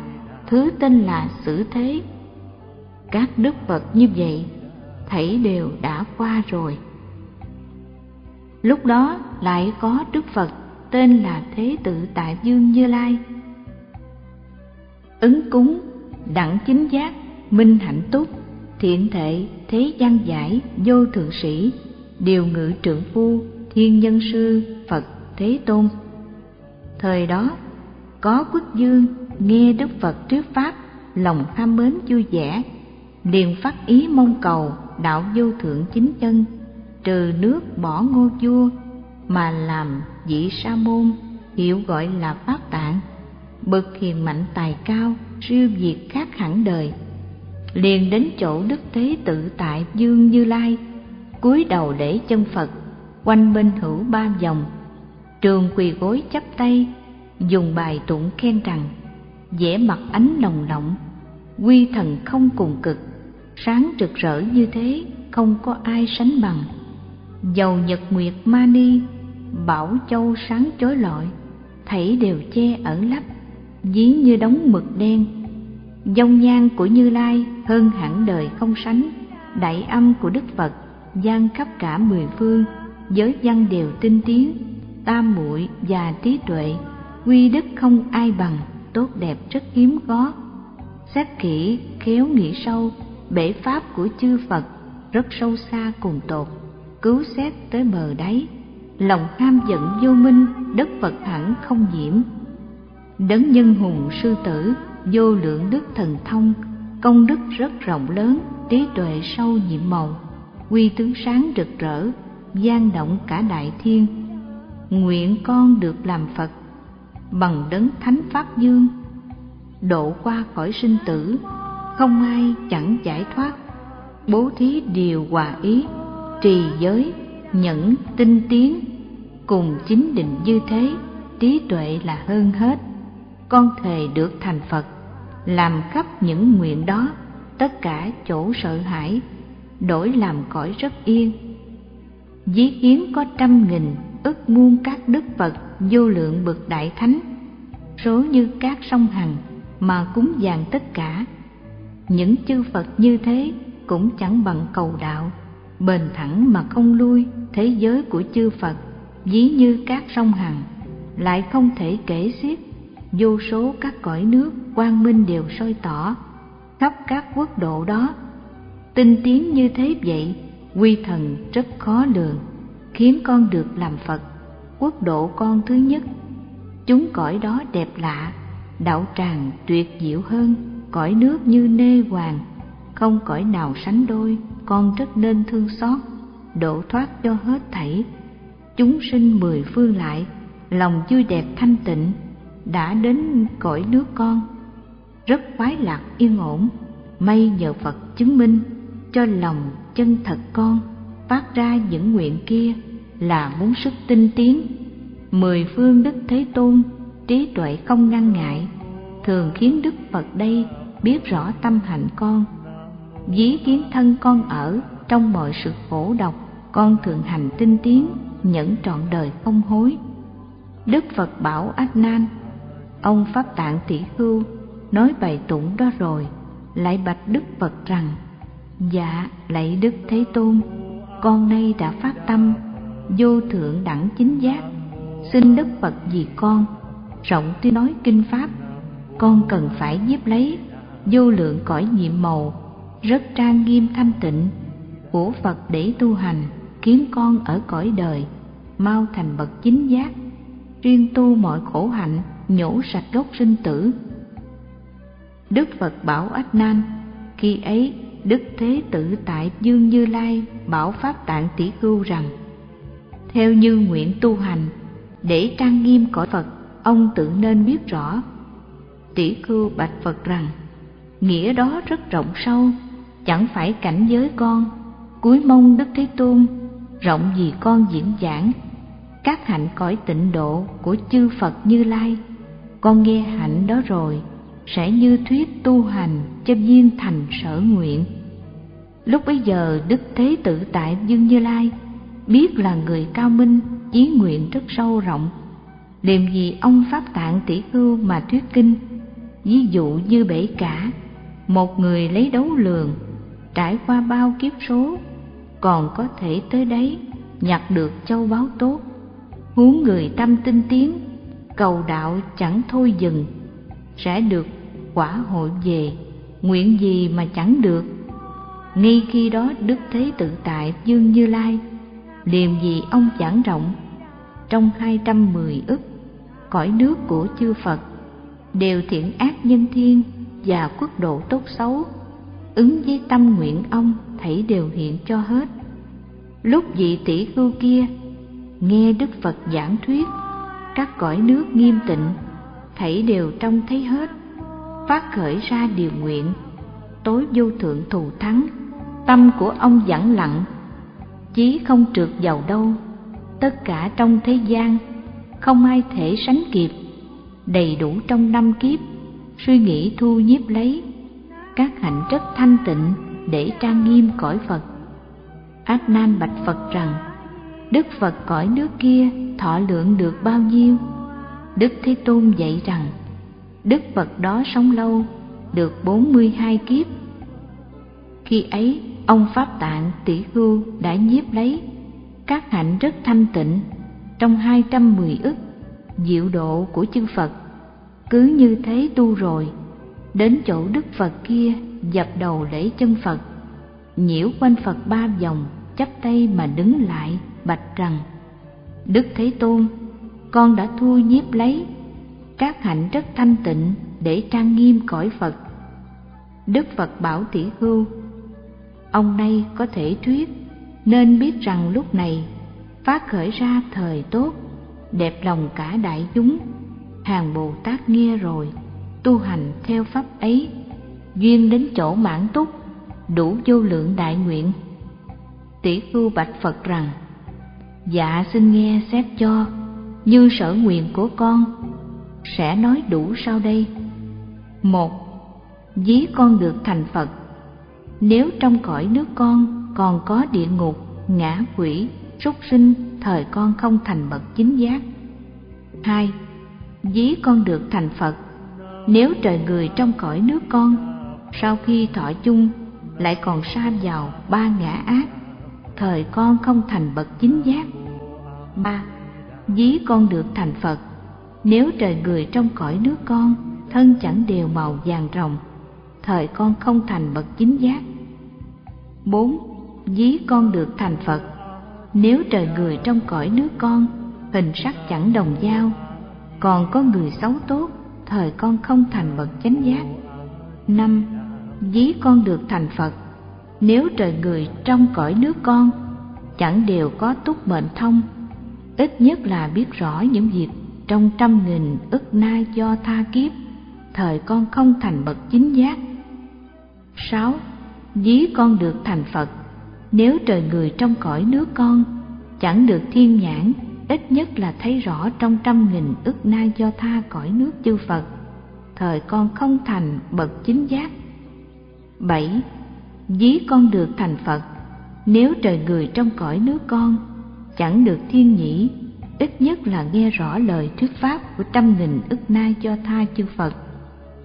thứ tên là Sử Thế. Các đức Phật như vậy, thảy đều đã qua rồi. Lúc đó lại có Đức Phật tên là Thế Tự Tại Dương Như Lai. Ứng cúng, đẳng chính giác, minh hạnh túc, thiện thệ, thế gian giải, vô thượng sĩ, điều ngự trượng phu, thiên nhân sư, Phật, Thế Tôn. Thời đó, có quốc dương nghe Đức Phật thuyết pháp, lòng tham mến vui vẻ, liền phát ý mong cầu đạo vô thượng chính chân, trừ nước bỏ ngô vua mà làm vị sa môn, hiệu gọi là pháp tạng, bậc hiền mạnh tài cao, siêu việt khác hẳn đời. Liền đến chỗ Đức Thế tự tại Dương Như Lai, cúi đầu để chân Phật, quanh bên hữu ba vòng, trường quỳ gối chắp tay, dùng bài tụng khen rằng vẻ mặt ánh lồng lộng quy thần không cùng cực sáng rực rỡ như thế không có ai sánh bằng. Dầu nhật nguyệt ma ni bảo châu sáng chói lọi thảy đều che ẩn lấp ví như đống mực đen. Dông nhan của như lai hơn hẳn đời không sánh đại âm của đức phật gian khắp cả mười phương giới văn đều tinh tiến tam muội và trí tuệ, quy đức không ai bằng, tốt đẹp rất hiếm có. Xét kỹ, khéo nghĩ sâu, bể pháp của chư phật rất sâu xa cùng tột, cứu xét tới bờ đáy. Lòng ham giận vô minh, đất phật hẳn không nhiễm. Đấng nhân hùng sư tử, vô lượng đức thần thông, công đức rất rộng lớn, trí tuệ sâu nhiệm màu, quy tướng sáng rực rỡ, gian động cả đại thiên nguyện con được làm phật bằng đấng thánh pháp dương, độ qua cõi sinh tử, không ai chẳng giải thoát, bố thí điều hòa ý, trì giới, nhẫn tinh tiến, cùng chính định như thế, trí tuệ là hơn hết. Con thề được thành phật, làm khắp những nguyện đó, tất cả chỗ sợ hãi, đổi làm cõi rất yên. Dí hiến có trăm nghìn ức muôn các đức phật vô lượng bậc đại thánh, số như các sông hằng mà cúng dường tất cả. Những chư phật như thế cũng chẳng bằng cầu đạo, bền thẳng mà không lui thế giới của chư phật, ví như các sông hằng, lại không thể kể xiết. Vô số các cõi nước quang minh đều soi tỏ khắp các quốc độ đó. Tinh tiến như thế vậy, quy thần rất khó lường khiến con được làm phật, quốc độ con thứ nhất. Chúng cõi đó đẹp lạ, đạo tràng tuyệt diệu hơn, cõi nước như nê hoàng. Không cõi nào sánh đôi, con rất nên thương xót, độ thoát cho hết thảy. Chúng sinh mười phương lại, lòng vui đẹp thanh tịnh, đã đến cõi nước con. Rất khoái lạc yên ổn, may nhờ phật chứng minh cho lòng chân thật con phát ra những nguyện kia là muốn sức tinh tiến. Mười phương đức thế tôn trí tuệ không ngăn ngại, thường khiến đức phật đây biết rõ tâm hạnh con, dí kiến thân con ở trong mọi sự khổ độc, con thường hành tinh tiến nhẫn trọn đời không hối. Đức phật bảo ách nan ông pháp tạng tỷ khưu nói bài tụng đó rồi, lại bạch đức phật rằng dạ lạy đức thế tôn con nay đã phát tâm, vô thượng đẳng chính giác, xin đức phật vì con, rộng tuyên nói kinh pháp, con cần phải nhiếp lấy vô lượng cõi nhiệm màu, rất trang nghiêm thanh tịnh của phật để tu hành, khiến con ở cõi đời, mau thành bậc chính giác, riêng tu mọi khổ hạnh, nhổ sạch gốc sinh tử. Đức phật bảo ách nan, khi ấy đức thế tử tại dương như lai bảo pháp tạng tỷ khưu rằng, theo như nguyện tu hành, để trang nghiêm cõi phật, ông tự nên biết rõ. Tỷ khưu bạch phật rằng, nghĩa đó rất rộng sâu, chẳng phải cảnh giới con cúi mong đức thế tôn, rộng gì con diễn giảng, các hạnh cõi tịnh độ của chư phật như lai. Con nghe hạnh đó rồi sẽ như thuyết tu hành cho viên thành sở nguyện. Lúc bấy giờ, đức thế tử tại dương như lai biết là người cao minh, chí nguyện rất sâu rộng liềm gì ông pháp tạng tỷ khưu mà thuyết kinh. Ví dụ như bể cả, một người lấy đấu lường, trải qua bao kiếp số, còn có thể tới đấy nhặt được châu báu tốt, huống người tâm tinh tiến, cầu đạo chẳng thôi dừng, sẽ được quả hội về, nguyện gì mà chẳng được. Ngay khi đó đức thế tự tại dương như lai liềm gì ông giảng rộng trong hai trăm mười ức cõi nước của chư Phật đều thiện ác nhân thiên và quốc độ tốt xấu, ứng với tâm nguyện ông thảy đều hiện cho hết. Lúc vị tỷ khưu kia nghe đức phật giảng thuyết, các cõi nước nghiêm tịnh thảy đều trông thấy hết phát khởi ra điều nguyện. Tối vô thượng thù thắng, tâm của ông vắng lặng, chí không trượt vào đâu. Tất cả trong thế gian, không ai thể sánh kịp. Đầy đủ trong năm kiếp, suy nghĩ thu nhiếp lấy. Các hạnh rất thanh tịnh để trang nghiêm cõi phật. Ác nan bạch phật rằng, đức phật cõi nước kia thọ lượng được bao nhiêu? Đức thế tôn dạy rằng đức phật đó sống lâu được bốn mươi hai kiếp khi ấy ông pháp tạng tỷ Hưu đã nhiếp lấy các hạnh rất thanh tịnh trong hai trăm mười ức diệu độ của chư Phật. Cứ như thế tu rồi, đến chỗ Đức Phật kia dập đầu lễ chân Phật, nhiễu quanh Phật ba vòng, chắp tay mà đứng lại, bạch rằng: Đức Thế Tôn, con đã thu nhiếp lấy các hạnh rất thanh tịnh để trang nghiêm cõi Phật. Đức Phật bảo tỷ hưu, ông nay có thể thuyết, nên biết rằng lúc này phát khởi ra thời tốt đẹp lòng cả đại chúng hàng bồ tát nghe rồi tu hành theo pháp ấy duyên đến chỗ mãn túc đủ vô lượng đại nguyện tỷ khưu bạch phật rằng dạ xin nghe xét cho như sở nguyện của con sẽ nói đủ sau đây một dí con được thành phật nếu trong cõi nước con còn có địa ngục ngã quỷ súc sinh thời con không thành bậc chính giác. Hai, dí con được thành Phật, nếu trời người trong cõi nước con, sau khi thọ chung lại còn sa vào ba ngã ác, thời con không thành bậc chính giác. Ba, dí con được thành Phật, nếu trời người trong cõi nước con, thân chẳng đều màu vàng rồng, thời con không thành bậc chính giác. Bốn, dí con được thành Phật, nếu trời người trong cõi nước con hình sắc chẳng đồng giao còn có người xấu tốt thời con không thành bậc chánh giác. Năm dí con được thành phật. Nếu trời người trong cõi nước con chẳng đều có túc mệnh thông ít nhất là biết rõ những việc trong trăm nghìn ức na do tha kiếp, thời con không thành bậc chính giác. Sáu, dí con được thành phật. Nếu trời người trong cõi nước con, chẳng được thiên nhãn, ít nhất là thấy rõ trong trăm nghìn ức na do tha cõi nước chư Phật, thời con không thành bậc chính giác. Bảy, dí con được thành Phật. Nếu trời người trong cõi nước con, chẳng được thiên nhĩ ít nhất là nghe rõ lời thuyết pháp của trăm nghìn ức na do tha chư Phật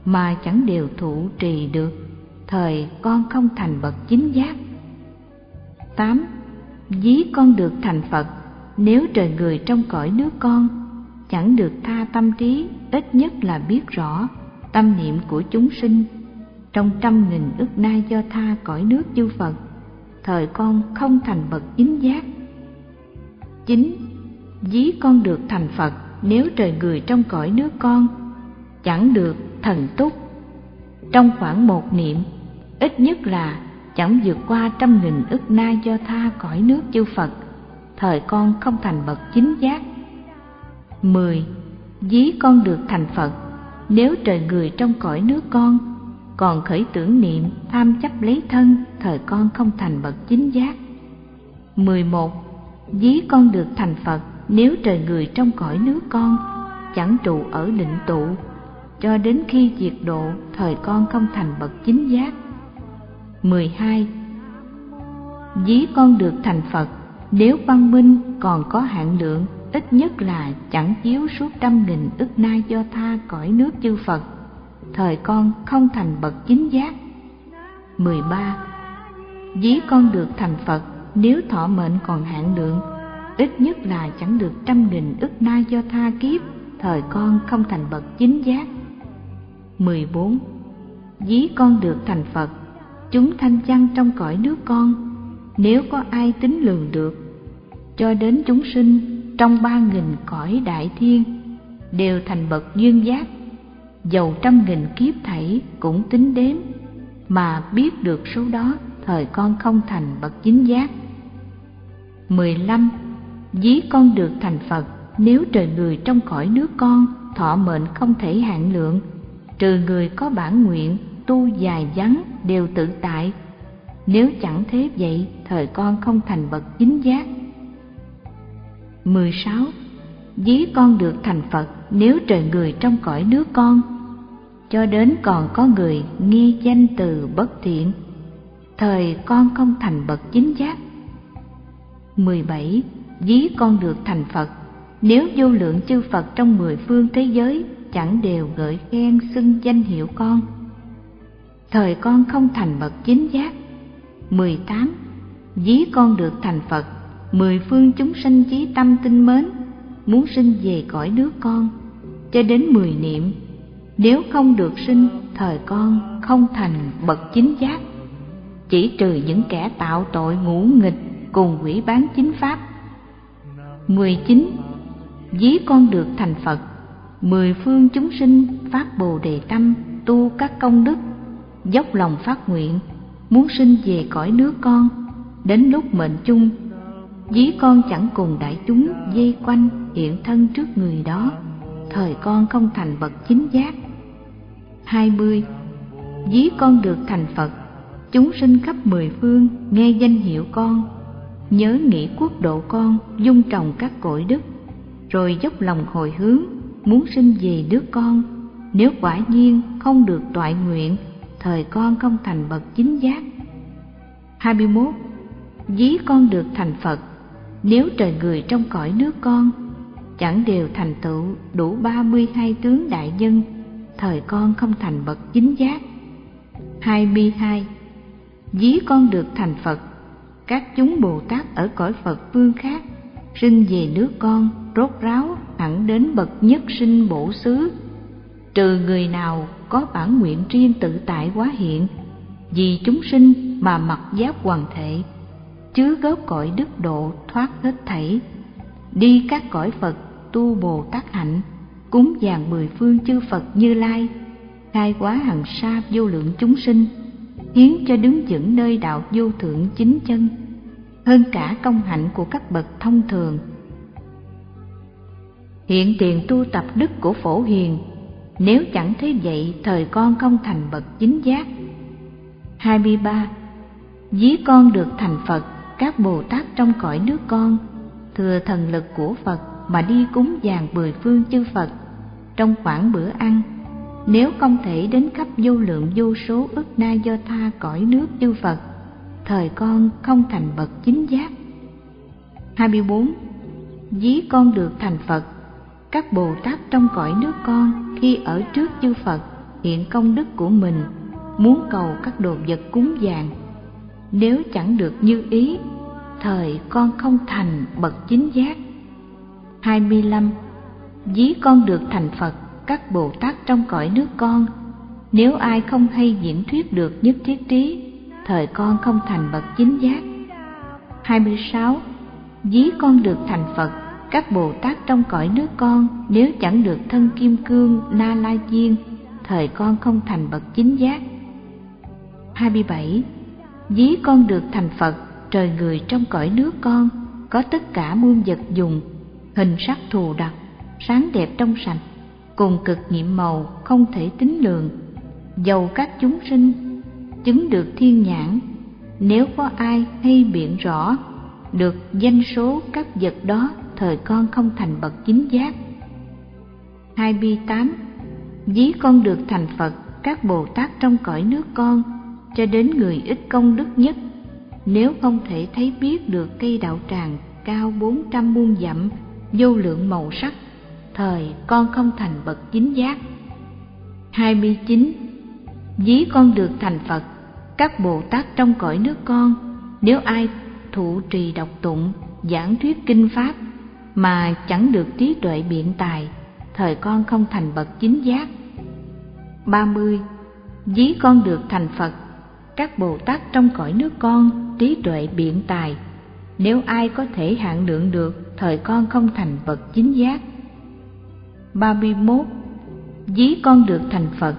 mà chẳng đều thụ trì được thời con không thành bậc chính giác 8. Dí con được thành Phật, nếu trời người trong cõi nước con, chẳng được tha tâm trí, ít nhất là biết rõ tâm niệm của chúng sinh. Trong trăm nghìn ức na do tha cõi nước chư Phật, thời con không thành bậc chính giác. 9 dí con được thành Phật, nếu trời người trong cõi nước con, chẳng được thần túc. Trong khoảng một niệm, ít nhất là chẳng vượt qua trăm nghìn ức na do tha cõi nước chư Phật, thời con không thành bậc chính giác. 10. Dí con được thành Phật, nếu trời người trong cõi nước con, còn khởi tưởng niệm tham chấp lấy thân thời con không thành bậc chính giác 11. Dí con được thành Phật nếu trời người trong cõi nước con, chẳng trụ ở định tụ, cho đến khi diệt độ, thời con không thành bậc chính giác 12. Dí con được thành Phật, nếu văn minh còn có hạn lượng, ít nhất là chẳng chiếu suốt trăm nghìn ức na do tha cõi nước chư Phật, thời con không thành bậc chính giác 13. Dí con được thành Phật, nếu thọ mệnh còn hạn lượng ít nhất là chẳng được trăm nghìn ức na do tha kiếp, thời con không thành bậc chính giác 14. Dí con được thành Phật, chúng thanh chăng trong cõi nước con, nếu có ai tính lường được cho đến chúng sinh, trong ba nghìn cõi đại thiên, đều thành bậc duyên giác dầu trăm nghìn kiếp thảy cũng tính đếm mà biết được số đó, thời con không thành bậc chính giác 15. Dí con được thành Phật, nếu trời người trong cõi nước con, thọ mệnh không thể hạn lượng. Trừ người có bản nguyện, tu dài vắng đều tự tại. Nếu chẳng thế vậy, thời con không thành bậc chính giác. 16. Dí con được thành Phật, nếu trời người trong cõi nước con. Cho đến còn có người nghe danh từ bất thiện, thời con không thành bậc chính giác. 17. Dí con được thành Phật. Nếu vô lượng chư Phật trong mười phương thế giới, chẳng đều gửi khen xưng danh hiệu con. Thời con không thành bậc chính giác. 18. Dí con được thành Phật, mười phương chúng sanh chí tâm tinh mến, muốn sinh về cõi nước con. Cho đến mười niệm, nếu không được sinh, thời con không thành bậc chính giác. Chỉ trừ những kẻ tạo tội ngũ nghịch cùng quỷ bán chính pháp 19. Dí con được thành Phật, Mười phương chúng sinh phát bồ đề tâm Tu các công đức, Dốc lòng phát nguyện, Muốn sinh về cõi nước con Đến lúc mệnh chung Dí con chẳng cùng đại chúng dây quanh hiện thân trước người đó, Thời con không thành bậc chính giác 20. Dí con được thành Phật, Chúng sinh khắp mười phương nghe danh hiệu con Nhớ nghĩ quốc độ con, dung trồng các cội đức Rồi dốc lòng hồi hướng, muốn sinh về đứa con Nếu quả nhiên không được toại nguyện, Thời con không thành bậc chính giác 21. Dí con được thành Phật Nếu trời người trong cõi nước con, Chẳng đều thành tựu đủ 32 tướng đại nhân, Thời con không thành bậc chính giác 22. Dí con được thành Phật các chúng Bồ Tát ở cõi Phật phương khác Sinh về nước con rốt ráo hẳn đến bậc nhất sinh bổ xứ. Trừ người nào có bản nguyện riêng tự tại quá hiện Vì chúng sinh mà mặc giáp hoàng thể Chứa góp cõi đức độ thoát hết thảy. Đi các cõi Phật tu Bồ Tát hạnh cúng dường mười phương chư Phật Như Lai, khai quá hằng sa vô lượng chúng sinh, hiến cho đứng vững nơi đạo vô thượng chính chân, hơn cả công hạnh của các bậc thông thường. Hiện tiền tu tập đức của phổ hiền, nếu chẳng thế vậy thời con không thành bậc chính giác. 23. Dí con được thành Phật, các Bồ Tát trong cõi nước con, thừa thần lực của Phật mà đi cúng dường mười phương chư Phật trong khoảng bữa ăn nếu không thể đến khắp vô lượng vô số ức na do tha cõi nước chư Phật thời con không thành bậc chính giác 24. Dí con được thành Phật các Bồ Tát trong cõi nước con khi ở trước chư Phật hiện công đức của mình muốn cầu các đồ vật cúng dường nếu chẳng được như ý thời con không thành bậc chính giác 25. Dí con được thành Phật, các Bồ Tát trong cõi nước con, nếu ai không hay diễn thuyết được nhất thiết trí, thời con không thành bậc chính giác. 26. Dí con được thành Phật, các Bồ Tát trong cõi nước con, nếu chẳng được thân kim cương na la diên, thời con không thành bậc chính giác. 27. Dí con được thành Phật, trời người trong cõi nước con, có tất cả muôn vật dùng hình sắc thù đặc, sáng đẹp trong sạch, cùng cực nhiệm màu không thể tính lượng. dầu các chúng sinh chứng được thiên nhãn, nếu có ai hay biện rõ được danh số các vật đó, thời con không thành bậc chính giác hai bi tám dí con được thành phật, các bồ tát trong cõi nước con, cho đến người ít công đức nhất nếu không thể thấy biết được cây đạo tràng cao bốn trăm muôn dặm, vô lượng màu sắc thời con không thành bậc chính giác. Hai mươi chín, dí con được thành phật, các bồ tát trong cõi nước con, nếu ai thụ trì đọc tụng, giảng thuyết kinh pháp mà chẳng được trí tuệ biện tài, thời con không thành bậc chính giác. Ba mươi, dí con được thành phật, các bồ tát trong cõi nước con trí tuệ biện tài, nếu ai có thể hạn lượng được, thời con không thành bậc chính giác. 31. Dí con được thành Phật,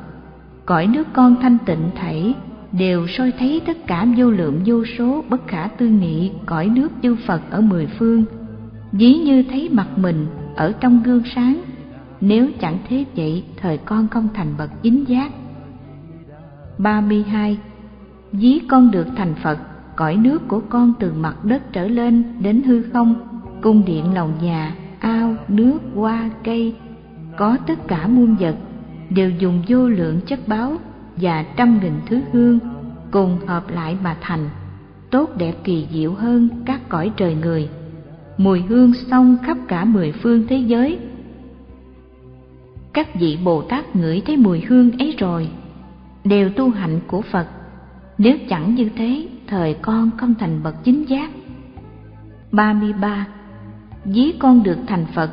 cõi nước con thanh tịnh thảy đều soi thấy tất cả vô lượng vô số bất khả tư nghị cõi nước chư Phật ở mười phương, dí như thấy mặt mình ở trong gương sáng, nếu chẳng thế vậy thời con không thành bậc chính giác. ba mươi hai Dí con được thành Phật, cõi nước của con từ mặt đất trở lên đến hư không, cung điện lầu nhà, ao, nước, hoa, cây, có tất cả muôn vật, đều dùng vô lượng chất báo và trăm nghìn thứ hương cùng hợp lại mà thành, tốt đẹp kỳ diệu hơn các cõi trời người. Mùi hương xong khắp cả mười phương thế giới. Các vị bồ tát ngửi thấy mùi hương ấy rồi, đều tu hạnh của phật. Nếu chẳng như thế, thời con không thành bậc chính giác. Ba mươi ba. Dí con được thành phật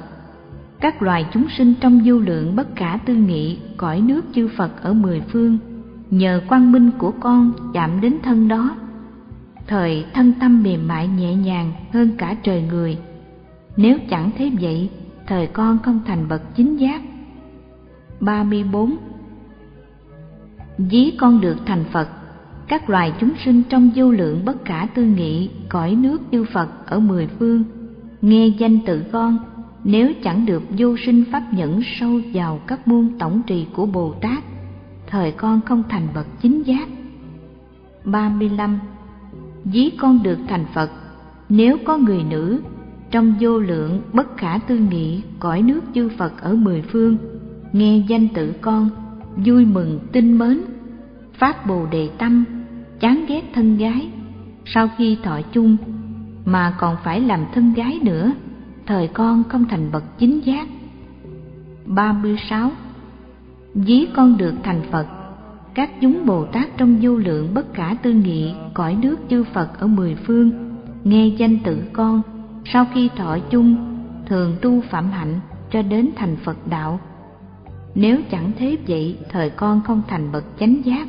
các loài chúng sinh trong vô lượng bất khả tư nghị cõi nước chư Phật ở mười phương, nhờ quang minh của con chạm đến thân đó. Thời thân tâm mềm mại nhẹ nhàng hơn cả trời người. Nếu chẳng thế vậy, thời con không thành bậc chính giác. ba mươi bốn Dí con được thành Phật, các loài chúng sinh trong vô lượng bất khả tư nghị cõi nước chư Phật ở mười phương, nghe danh tự con nếu chẳng được vô sinh pháp nhẫn sâu vào các môn tổng trì của Bồ Tát, thời con không thành bậc chính giác. 35. Dí con được thành Phật, nếu có người nữ trong vô lượng bất khả tư nghị cõi nước chư Phật ở mười phương, nghe danh tự con, vui mừng tin mến, phát bồ đề tâm, chán ghét thân gái, sau khi thọ chung mà còn phải làm thân gái nữa thời con không thành bậc chính giác. 36. Dí con được thành Phật, các chúng Bồ Tát trong vô lượng bất khả tư nghị cõi nước chư Phật ở mười phương, nghe danh tự con, sau khi thọ chung, thường tu phạm hạnh cho đến thành Phật đạo. Nếu chẳng thế vậy, thời con không thành bậc chánh giác.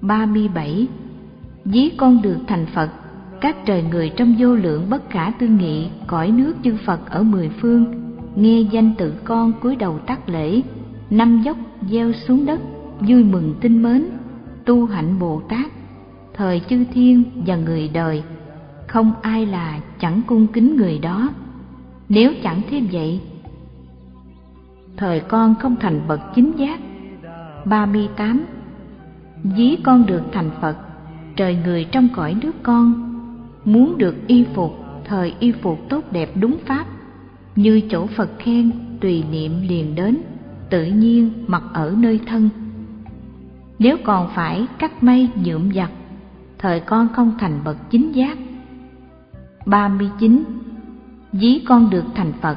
37. Dí con được thành Phật, các trời người trong vô lượng bất khả tư nghị, cõi nước chư Phật ở mười phương, nghe danh tự con cúi đầu tác lễ, năm dốc gieo xuống đất, vui mừng tinh mến, tu hạnh Bồ Tát, thời chư thiên và người đời. Không ai là chẳng cung kính người đó. Nếu chẳng thế vậy, thời con không thành bậc chính giác. Ba mươi tám dí con được thành Phật, trời người trong cõi nước con muốn được y phục, thời y phục tốt đẹp đúng pháp. Như chỗ phật khen, tùy niệm liền đến, tự nhiên mặc ở nơi thân. Nếu còn phải cắt mây nhuộm giặt, thời con không thành bậc chính giác. Ba mươi chín. Dí con được thành phật,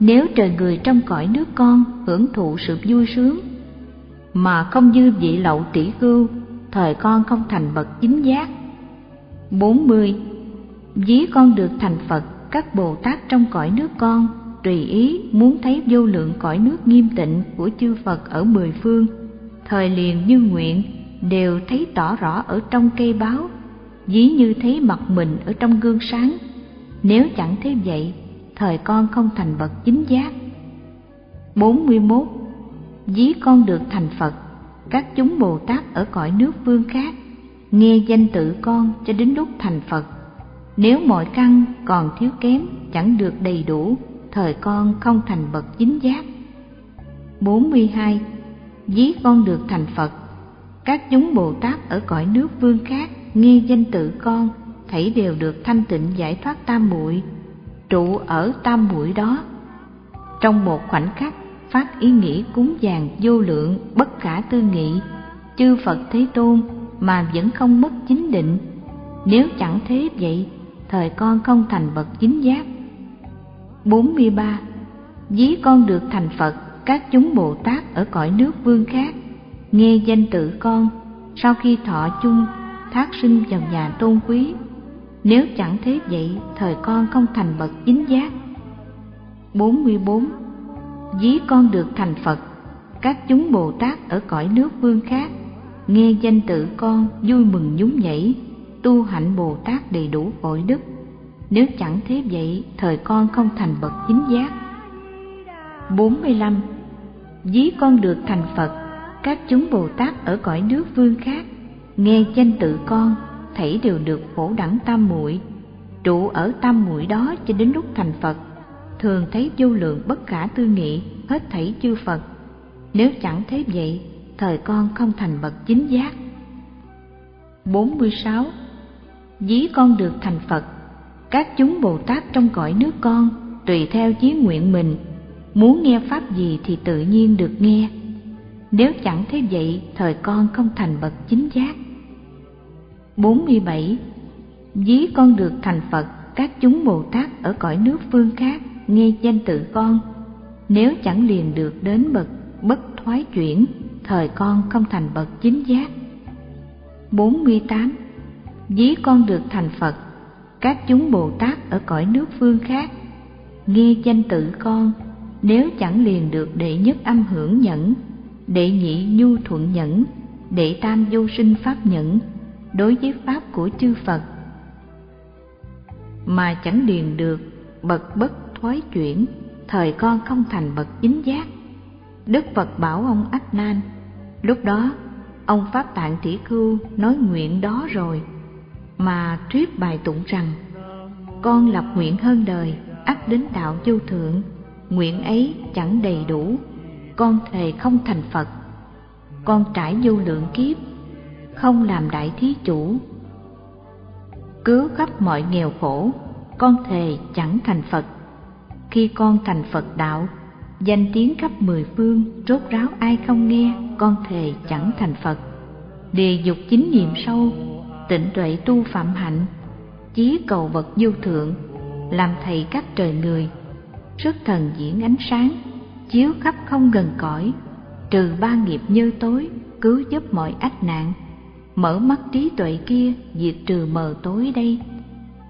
nếu trời người trong cõi nước con hưởng thụ sự vui sướng, mà không dư vị lậu tỷ khưu thời con không thành bậc chính giác bốn mươi Dí con được thành Phật, các Bồ Tát trong cõi nước con, tùy ý muốn thấy vô lượng cõi nước nghiêm tịnh của chư Phật ở mười phương, thời liền như nguyện đều thấy tỏ rõ ở trong cây báo, dí như thấy mặt mình ở trong gương sáng. Nếu chẳng thế vậy, thời con không thành bậc chính giác. 41. Dí con được thành Phật, các chúng Bồ Tát ở cõi nước phương khác, nghe danh tự con cho đến lúc thành Phật nếu mọi căn còn thiếu kém chẳng được đầy đủ, thời con không thành bậc chính giác. 42. ví con được thành Phật. Các chúng Bồ Tát ở cõi nước vương khác nghe danh tự con, thảy đều được thanh tịnh giải thoát tam muội, trụ ở tam muội đó. Trong một khoảnh khắc, phát ý nghĩ cúng dường vô lượng bất khả tư nghị, chư Phật Thế Tôn mà vẫn không mất chính định. Nếu chẳng thế vậy, thời con không thành bậc chính giác. 43. Ví con được thành Phật các chúng Bồ Tát ở cõi nước vương khác, nghe danh tự con, sau khi thọ chung, thác sinh vào nhà tôn quý. Nếu chẳng thế vậy, thời con không thành bậc chính giác. 44. Ví con được thành Phật, các chúng Bồ Tát ở cõi nước vương khác, nghe danh tự con vui mừng nhún nhảy, tu hạnh Bồ Tát đầy đủ cõi đức. Nếu chẳng thế vậy, thời con không thành bậc chính giác. 45. Ví con được thành Phật, các chúng Bồ Tát ở cõi nước vương khác, nghe danh tự con, thảy đều được phổ đẳng tam muội, trụ ở tam muội đó cho đến lúc thành Phật, thường thấy vô lượng bất khả tư nghị hết thảy chư Phật. Nếu chẳng thế vậy, thời con không thành bậc chính giác. 46. Ví con được thành Phật, các chúng Bồ Tát trong cõi nước con tùy theo chí nguyện mình muốn nghe pháp gì thì tự nhiên được nghe nếu chẳng thế vậy thời con không thành bậc chính giác 47. Ví con được thành Phật các chúng Bồ Tát ở cõi nước phương khác nghe danh tự con nếu chẳng liền được đến bậc bất thoái chuyển thời con không thành bậc chính giác. 48. Ví con được thành Phật, các chúng Bồ Tát ở cõi nước phương khác. Nghe danh tự con, nếu chẳng liền được đệ nhất âm hưởng nhẫn, đệ nhị nhu thuận nhẫn, đệ tam vô sinh pháp nhẫn, đối với pháp của chư phật. Mà chẳng liền được, bậc bất thoái chuyển, thời con không thành bậc chính giác đức phật bảo ông ách nan lúc đó, ông pháp tạng tỷ khưu nói nguyện đó rồi, mà thuyết bài tụng rằng, con lập nguyện hơn đời, ắt đến đạo vô thượng, nguyện ấy chẳng đầy đủ, con thề không thành phật. Con trải vô lượng kiếp, không làm đại thí chủ. Cứu khắp mọi nghèo khổ, con thề chẳng thành phật. Khi con thành phật đạo danh tiếng khắp mười phương, rốt ráo ai không nghe, con thề chẳng thành phật. Đề dục chính niệm sâu, tịnh tuệ tu phạm hạnh, chí cầu vật vô thượng, làm thầy các trời người. Sức thần diễn ánh sáng, chiếu khắp không gần cõi, trừ ba nghiệp như tối, cứu giúp mọi ách nạn. Mở mắt trí tuệ kia, diệt trừ mờ tối đây.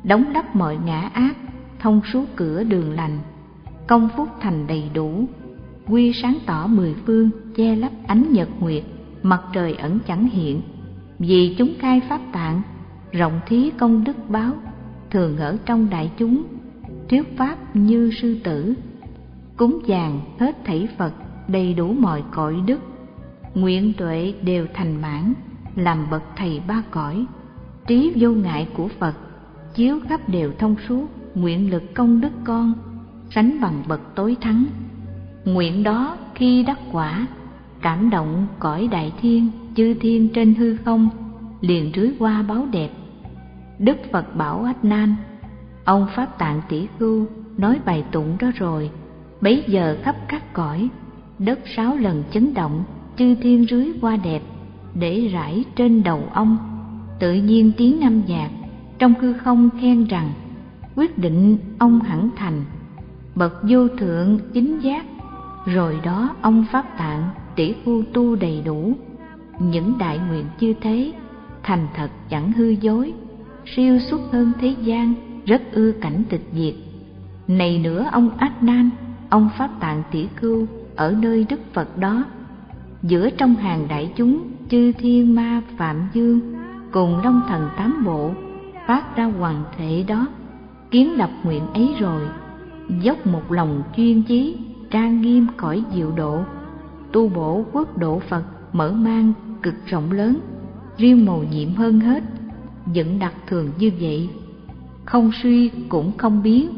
Đóng đắp mọi ngã ác, thông suốt cửa đường lành công phúc thành đầy đủ. Quy sáng tỏ mười phương, che lấp ánh nhật nguyệt, mặt trời ẩn chẳng hiện. Vì chúng khai pháp tạng, rộng thí công đức báo, thường ở trong đại chúng, thuyết pháp như sư tử. Cúng dường hết thảy phật, đầy đủ mọi cõi đức. Nguyện tuệ đều thành mãn, làm bậc thầy ba cõi. Trí vô ngại của phật, chiếu khắp đều thông suốt, nguyện lực công đức con sánh bằng bậc tối thắng. Nguyện đó khi đắc quả, cảm động cõi đại thiên, chư thiên trên hư không, liền rưới qua báo đẹp. Đức phật bảo ách nan ông pháp tạng tỷ khưu nói bài tụng đó rồi, bấy giờ khắp các cõi, đất sáu lần chấn động, chư thiên rưới qua đẹp, để rải trên đầu ông. Tự nhiên tiếng năm nhạc, trong hư không khen rằng, quyết định ông hẳn thành bậc vô thượng chính giác. Rồi đó ông pháp tạng, tỷ phu tu đầy đủ. Những đại nguyện như thế, thành thật chẳng hư dối, siêu xuất hơn thế gian, rất ưa cảnh tịch diệt. Này nữa ông át nan ông pháp tạng tỷ cưu ở nơi đức phật đó, giữa trong hàng đại chúng, chư thiên ma phạm dương, cùng long thần tám bộ, phát ra hoàng thể đó, kiến lập nguyện ấy rồi dốc một lòng chuyên chí trang nghiêm cõi diệu độ, tu bổ quốc độ phật, mở mang cực rộng lớn, riêng màu nhiệm hơn hết, vẫn đặc thường như vậy. Không suy cũng không biến.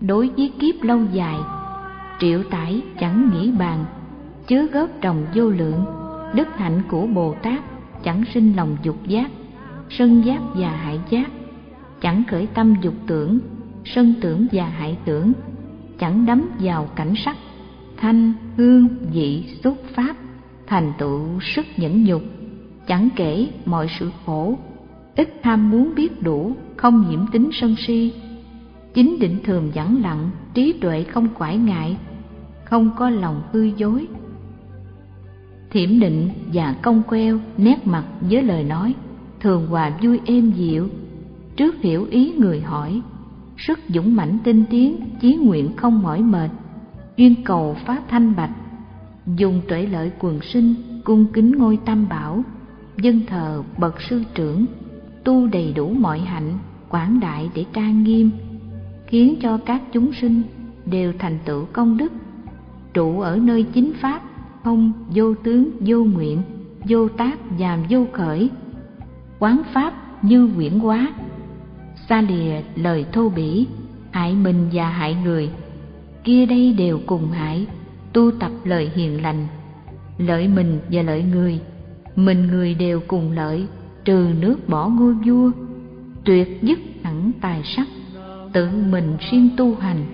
Đối với kiếp lâu dài, triệu tải chẳng nghĩ bàn chứa góp trồng vô lượng, đức hạnh của bồ tát chẳng sinh lòng dục giác, sân giác và hại giác, chẳng khởi tâm dục tưởng sân tưởng và hại tưởng, chẳng đắm vào cảnh sắc. Thanh, hương, vị, xúc pháp, thành tựu sức nhẫn nhục. Chẳng kể mọi sự khổ, ít ham muốn biết đủ, không nhiễm tính sân si. Chính định thường vắng lặng, trí tuệ không quải ngại, không có lòng hư dối. Thiểm định và công queo, nét mặt với lời nói, thường hòa vui êm dịu. Trước hiểu ý người hỏi sức dũng mãnh tinh tiến, chí nguyện không mỏi mệt. Chuyên cầu phá thanh bạch, dùng tuệ lợi quần sinh, cung kính ngôi tam bảo. Dân thờ bậc sư trưởng, tu đầy đủ mọi hạnh, quảng đại để trang nghiêm, khiến cho các chúng sinh đều thành tựu công đức. Trụ ở nơi chính pháp, không vô tướng, vô nguyện, vô tác và vô khởi. Quán pháp như quyển quá xa lìa lời thô bỉ, hại mình và hại người. Kia đây đều cùng hại, tu tập lời hiền lành. Lợi mình và lợi người, mình người đều cùng lợi, trừ nước bỏ ngôi vua. Tuyệt dứt hẳn tài sắc, tự mình siêng tu hành,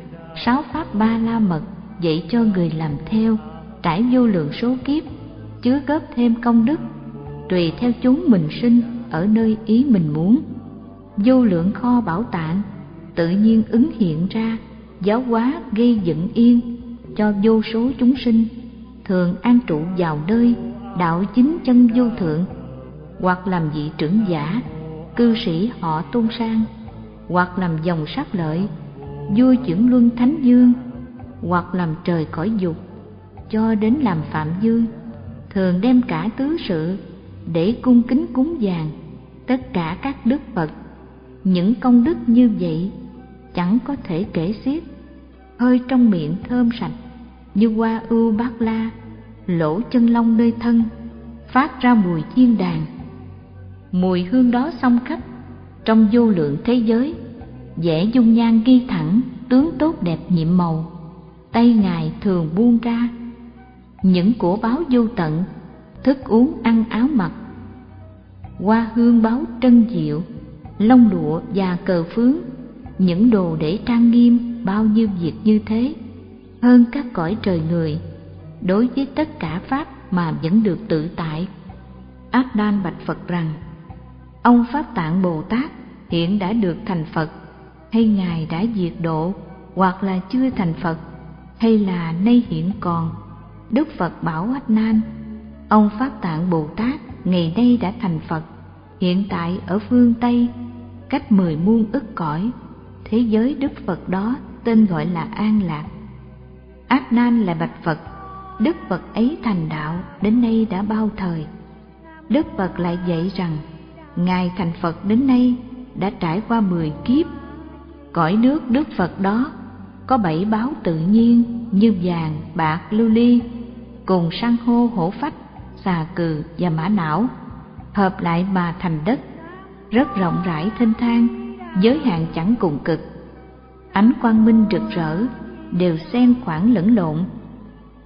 sáu pháp ba la mật dạy cho người làm theo, trải vô lượng số kiếp, chứa góp thêm công đức, tùy theo chúng mình sinh ở nơi ý mình muốn vô lượng kho bảo tạng tự nhiên ứng hiện ra, giáo hóa gây dựng yên cho vô số chúng sinh. Thường an trụ vào nơi đạo chính chân vô thượng, hoặc làm vị trưởng giả, cư sĩ họ tôn sang, hoặc làm dòng sát lợi, vua chuyển luân thánh dương, hoặc làm trời cõi dục cho đến làm phạm dương thường đem cả tứ sự để cung kính cúng dường tất cả các đức phật những công đức như vậy, chẳng có thể kể xiết. Hơi trong miệng thơm sạch, như hoa ưu bát la, lỗ chân lông nơi thân, phát ra mùi chiên đàn. Mùi hương đó xông khắp, trong vô lượng thế giới, vẻ dung nhan ghi thẳng, tướng tốt đẹp nhiệm màu, tay ngài thường buông ra. Những của báo vô tận, thức uống ăn áo mặc, hoa hương báo trân diệu lông lụa và cờ phướng. Những đồ để trang nghiêm, bao nhiêu việc như thế. Hơn các cõi trời người, đối với tất cả pháp mà vẫn được tự tại. Ác đan bạch phật rằng, ông pháp tạng bồ tát hiện đã được thành phật, hay ngài đã diệt độ, hoặc là chưa thành phật, hay là nay hiện còn? Đức phật bảo ách nan ông pháp tạng bồ tát ngày nay đã thành phật, hiện tại ở phương tây cách mười muôn ức cõi. Thế giới đức phật đó tên gọi là an lạc. Áp nan là bạch phật. Đức phật ấy thành đạo, đến nay đã bao thời. Đức phật lại dạy rằng, ngài thành phật đến nay đã trải qua mười kiếp. Cõi nước đức phật đó có bảy báo tự nhiên như vàng, bạc, lưu ly, cùng san hô, hổ phách, xà cừ và mã não, hợp lại mà thành đất rất rộng rãi thênh thang, giới hạn chẳng cùng cực. Ánh quang minh rực rỡ đều xen khoảng lẫn lộn,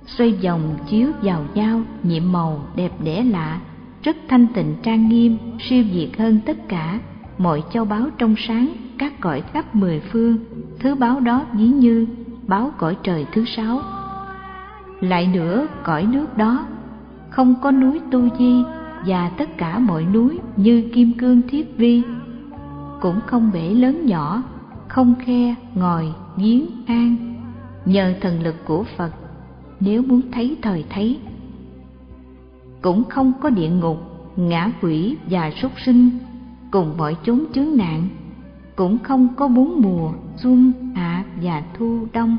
xoay vòng chiếu vào dao nhiệm màu đẹp đẽ lạ, rất thanh tịnh trang nghiêm, siêu việt hơn tất cả mọi châu báu trong sáng, các cõi khắp mười phương. Thứ báo đó ví như báo cõi trời thứ sáu. Lại nữa, cõi nước đó không có núi tu di và tất cả mọi núi như kim cương thiết vi, cũng không bể lớn nhỏ, không khe, ngòi giếng hang nhờ thần lực của phật, nếu muốn thấy thời thấy, cũng không có địa ngục, ngã quỷ và súc sinh, cùng mọi chốn chướng nạn, cũng không có bốn mùa, xuân, hạ và thu đông.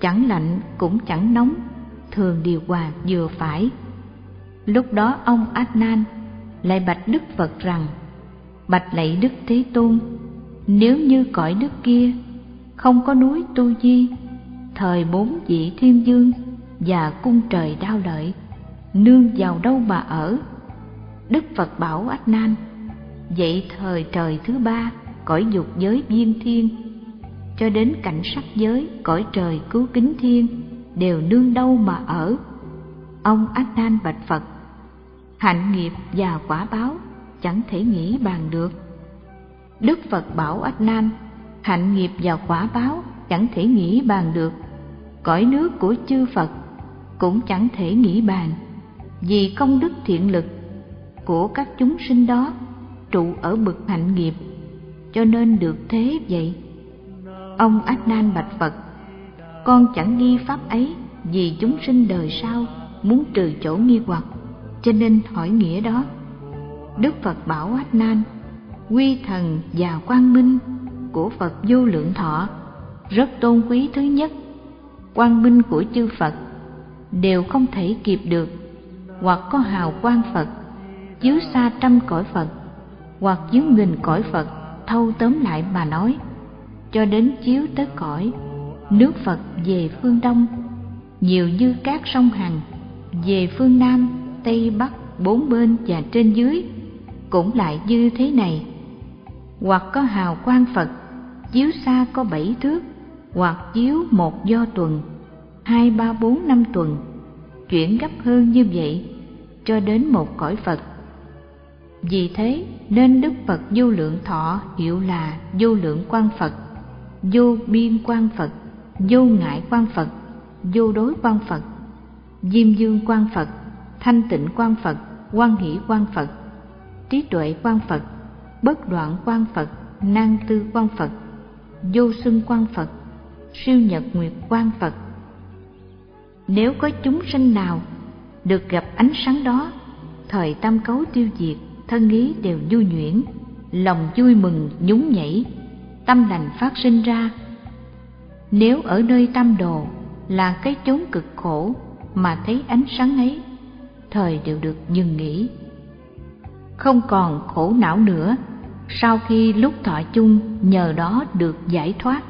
Chẳng lạnh cũng chẳng nóng, thường điều hòa vừa phải lúc đó ông Adnan lại bạch Đức Phật rằng, bạch lạy Đức Thế Tôn, nếu như cõi đức kia không có núi tu di, thời bốn vị thiên dương và cung trời đao lợi nương vào đâu mà ở? Đức phật bảo ách nan vậy thời trời thứ ba, cõi dục giới viên thiên, cho đến cảnh sắc giới, cõi trời cứu kính thiên, đều nương đâu mà ở? Ông a nan bạch phật hạnh nghiệp và quả báo chẳng thể nghĩ bàn được. Đức phật bảo a nan hạnh nghiệp và quả báo chẳng thể nghĩ bàn được. Cõi nước của chư phật cũng chẳng thể nghĩ bàn. Vì công đức thiện lực của các chúng sinh đó trụ ở bậc hạnh nghiệp, cho nên được thế vậy. Ông ách nan bạch phật, con chẳng nghi pháp ấy vì chúng sinh đời sau muốn trừ chỗ nghi hoặc cho nên hỏi nghĩa đó, đức phật bảo ách nan quy thần và quang minh của phật vô lượng thọ rất tôn quý thứ nhất. Quang minh của chư phật đều không thể kịp được, hoặc có hào quang phật chiếu xa trăm cõi phật, hoặc chiếu nghìn cõi phật thâu tóm lại mà nói. Cho đến chiếu tới cõi, nước phật về phương đông, nhiều như các sông hằng về phương nam tây bắc bốn bên và trên dưới, cũng lại như thế này. Hoặc có hào quang phật, chiếu xa có bảy thước, hoặc chiếu một do tuần, hai, ba, bốn, năm tuần, chuyển gấp hơn như vậy, cho đến một cõi phật. Vì thế, nên đức phật vô lượng thọ hiệu là vô lượng quan phật, vô biên quan phật, vô ngại quan phật, vô đối quan phật, diêm dương quan phật thanh tịnh quan phật, quan hỷ quan phật, trí tuệ quan phật, bất đoạn quan phật, nan tư quan phật, vô xưng quan phật, siêu nhật nguyệt quan phật. Nếu có chúng sinh nào được gặp ánh sáng đó, thời tam cấu tiêu diệt, thân ý đều vui nhuyễn, lòng vui mừng, nhún nhảy, tâm lành phát sinh ra. Nếu ở nơi tam đồ là cái chốn cực khổ mà thấy ánh sáng ấy thời đều được dừng nghỉ. Không còn khổ não nữa, sau khi lúc thọ chung, nhờ đó được giải thoát.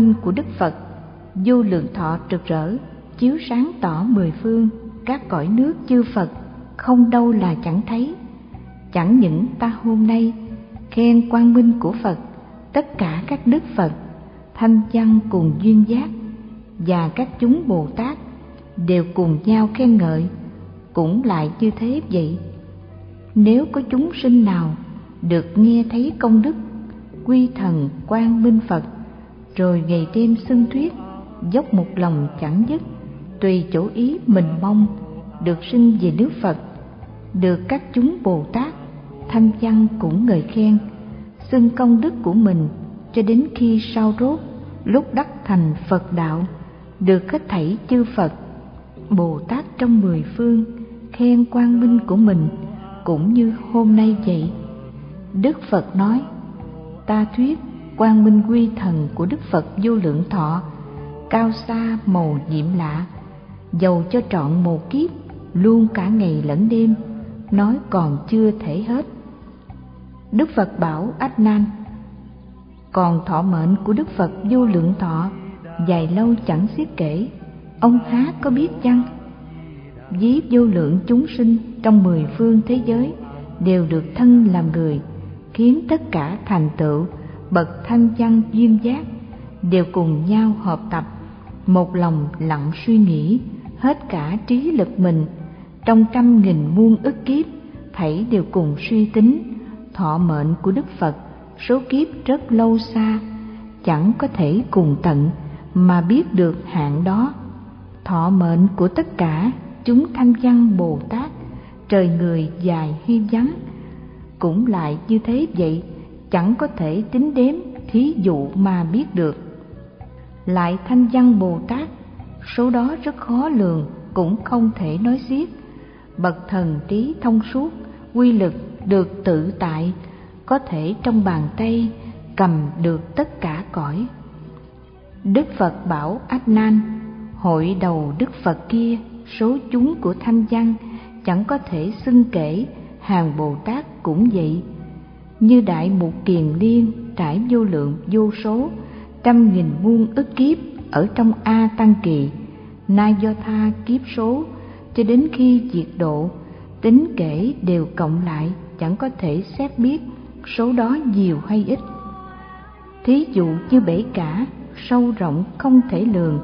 Quang của Đức Phật, vô lượng thọ rực rỡ, chiếu sáng tỏ mười phương, các cõi nước chư Phật, không đâu là chẳng thấy. Chẳng những ta hôm nay khen quang minh của Phật, tất cả các đức Phật, thanh văn cùng duyên giác và các chúng Bồ Tát đều cùng nhau khen ngợi, cũng lại như thế vậy. Nếu có chúng sinh nào được nghe thấy công đức quy thần quang minh Phật rồi ngày đêm xưng thuyết dốc một lòng chẳng dứt, tùy chỗ ý mình mong, được sinh về nước phật, được các chúng bồ tát thanh văn cũng ngợi khen, xưng công đức của mình cho đến khi sau rốt, lúc đắc thành phật đạo, được hết thảy chư phật, bồ tát trong mười phương khen quang minh của mình cũng như hôm nay vậy. Đức phật nói, ta thuyết quang minh quy thần của đức phật vô lượng thọ, cao xa màu nhiệm lạ, dầu cho trọn một kiếp, luôn cả ngày lẫn đêm, nói còn chưa thể hết. Đức phật bảo ách nan còn thọ mệnh của đức phật vô lượng thọ dài lâu chẳng xiết kể, ông há có biết chăng? Ví vô lượng chúng sinh trong mười phương thế giới đều được thân làm người, khiến tất cả thành tựu bậc thanh văn duyên giác, đều cùng nhau hợp tập, một lòng lặng suy nghĩ, hết cả trí lực mình. Trong trăm nghìn muôn ức kiếp, thảy đều cùng suy tính, thọ mệnh của đức phật, số kiếp rất lâu xa, chẳng có thể cùng tận mà biết được hạn đó. Thọ mệnh của tất cả chúng thanh văn bồ tát, trời người dài hy vắng, cũng lại như thế vậy chẳng có thể tính đếm thí dụ mà biết được. Lại thanh văn bồ tát, số đó rất khó lường, cũng không thể nói xiết. Bậc thần trí thông suốt, quy lực được tự tại, có thể trong bàn tay cầm được tất cả cõi. Đức phật bảo ách nan hội đầu đức phật kia, số chúng của thanh văn chẳng có thể xưng kể, hàng bồ tát cũng vậy như đại một kiền liên trải vô lượng vô số, trăm nghìn muôn ức kiếp ở trong a tăng kỳ. Na do tha kiếp số, cho đến khi diệt độ, tính kể đều cộng lại chẳng có thể xét biết số đó nhiều hay ít. Thí dụ như bể cả, sâu rộng không thể lường,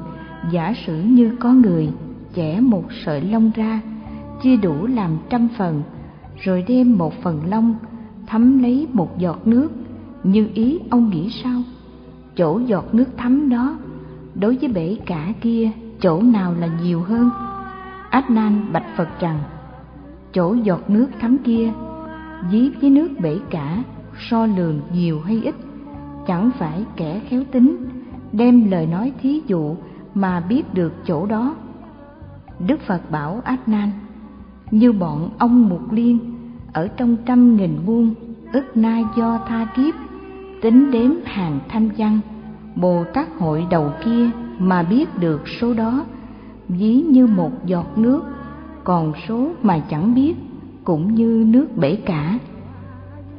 giả sử như có người chẻ một sợi lông ra, chia đủ làm trăm phần, rồi đem một phần lông thấm lấy một giọt nước. Như ý ông nghĩ sao? Chỗ giọt nước thấm đó, đối với bể cả kia, chỗ nào là nhiều hơn? Át nan bạch phật rằng, chỗ giọt nước thấm kia dí với nước bể cả, so lường nhiều hay ít? Chẳng phải kẻ khéo tính, đem lời nói thí dụ mà biết được chỗ đó? Đức phật bảo át nan như bọn ông mục liên ở trong trăm nghìn muôn ức na do tha kiếp, tính đếm hàng thanh văn, bồ tát hội đầu kia mà biết được số đó, ví như một giọt nước, còn số mà chẳng biết, cũng như nước bể cả.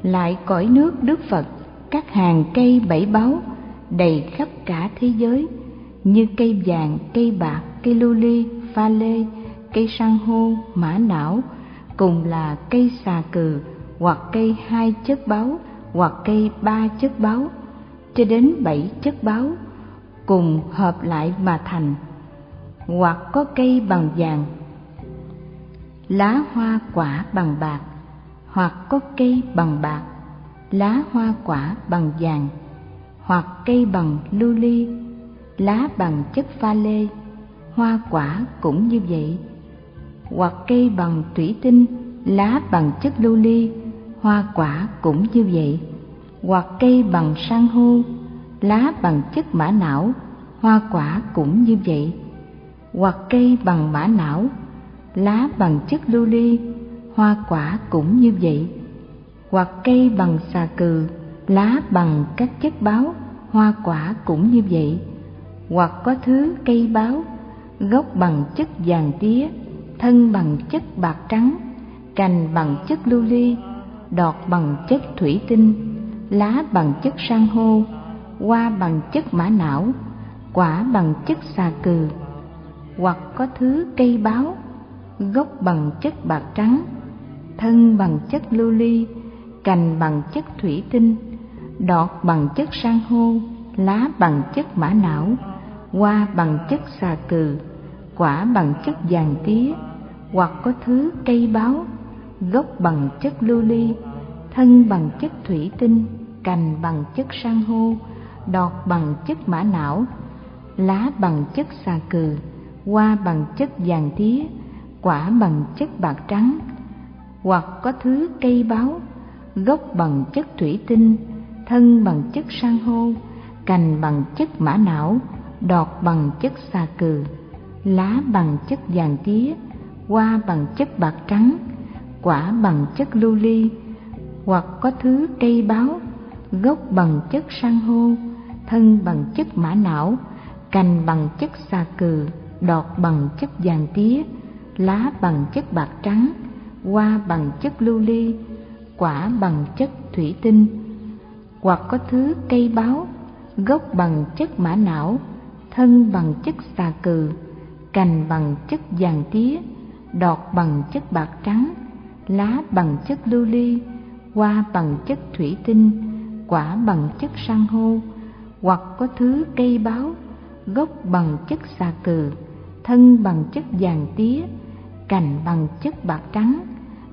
Lại cõi nước đức phật, các hàng cây bảy báu, đầy khắp cả thế giới, như cây vàng, cây bạc, cây lưu ly, pha lê, cây san hô, mã não cùng là cây xà cừ, hoặc cây hai chất báo hoặc cây ba chất báo cho đến bảy chất báo cùng hợp lại mà thành, hoặc có cây bằng vàng, lá hoa quả bằng bạc, hoặc có cây bằng bạc, lá hoa quả bằng vàng, hoặc cây bằng lưu ly, lá bằng chất pha lê, hoa quả cũng như vậy hoặc cây bằng thủy tinh, lá bằng chất lưu ly, hoa quả cũng như vậy. Hoặc cây bằng san hô, lá bằng chất mã não, hoa quả cũng như vậy. Hoặc cây bằng mã não, lá bằng chất lưu ly, hoa quả cũng như vậy. Hoặc cây bằng xà cừ, lá bằng các chất báo, hoa quả cũng như vậy. Hoặc có thứ cây báo, gốc bằng chất vàng tía thân bằng chất bạc trắng cành bằng chất lưu ly đọt bằng chất thủy tinh lá bằng chất san hô hoa bằng chất mã não quả bằng chất xà cừ hoặc có thứ cây báo gốc bằng chất bạc trắng thân bằng chất lưu ly cành bằng chất thủy tinh đọt bằng chất san hô lá bằng chất mã não hoa bằng chất xà cừ quả bằng chất vàng tía hoặc có thứ cây báo gốc bằng chất lưu ly thân bằng chất thủy tinh cành bằng chất san hô đọt bằng chất mã não lá bằng chất xà cừ hoa bằng chất vàng tía quả bằng chất bạc trắng hoặc có thứ cây báo gốc bằng chất thủy tinh thân bằng chất san hô cành bằng chất mã não đọt bằng chất xà cừ lá bằng chất vàng tía hoa bằng chất bạc trắng quả bằng chất lưu ly hoặc có thứ cây báo gốc bằng chất san hô thân bằng chất mã não cành bằng chất xà cừ đọt bằng chất vàng tía lá bằng chất bạc trắng hoa bằng chất lưu ly quả bằng chất thủy tinh hoặc có thứ cây báo gốc bằng chất mã não thân bằng chất xà cừ cành bằng chất vàng tía đọt bằng chất bạc trắng lá bằng chất lưu ly hoa bằng chất thủy tinh quả bằng chất san hô hoặc có thứ cây báo gốc bằng chất xà cừ thân bằng chất vàng tía cành bằng chất bạc trắng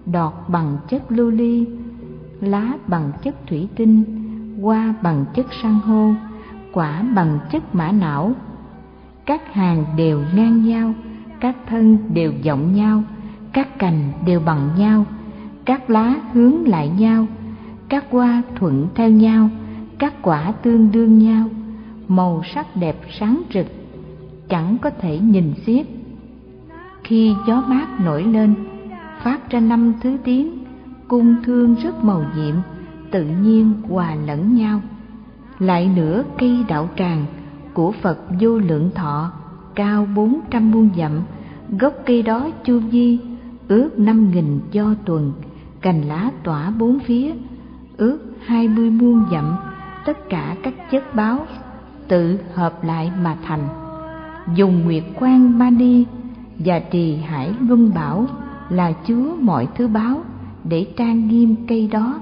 đọt bằng chất lưu ly lá bằng chất thủy tinh hoa bằng chất san hô quả bằng chất mã não các hàng đều ngang nhau, các thân đều rộng nhau, các cành đều bằng nhau, các lá hướng lại nhau, các hoa thuận theo nhau, các quả tương đương nhau, màu sắc đẹp sáng rực, chẳng có thể nhìn xiết. Khi gió mát nổi lên, phát ra năm thứ tiếng, cung thương rất màu nhiệm, tự nhiên hòa lẫn nhau. Lại nữa cây đạo tràng của phật vô lượng thọ, cao bốn trăm muôn dặm, gốc cây đó chu vi, ước năm nghìn do tuần, cành lá tỏa bốn phía, ước hai mươi muôn dặm, tất cả các chất báo, tự hợp lại mà thành. Dùng nguyệt quang mani và trì hải luân bảo là chứa mọi thứ báo để trang nghiêm cây đó.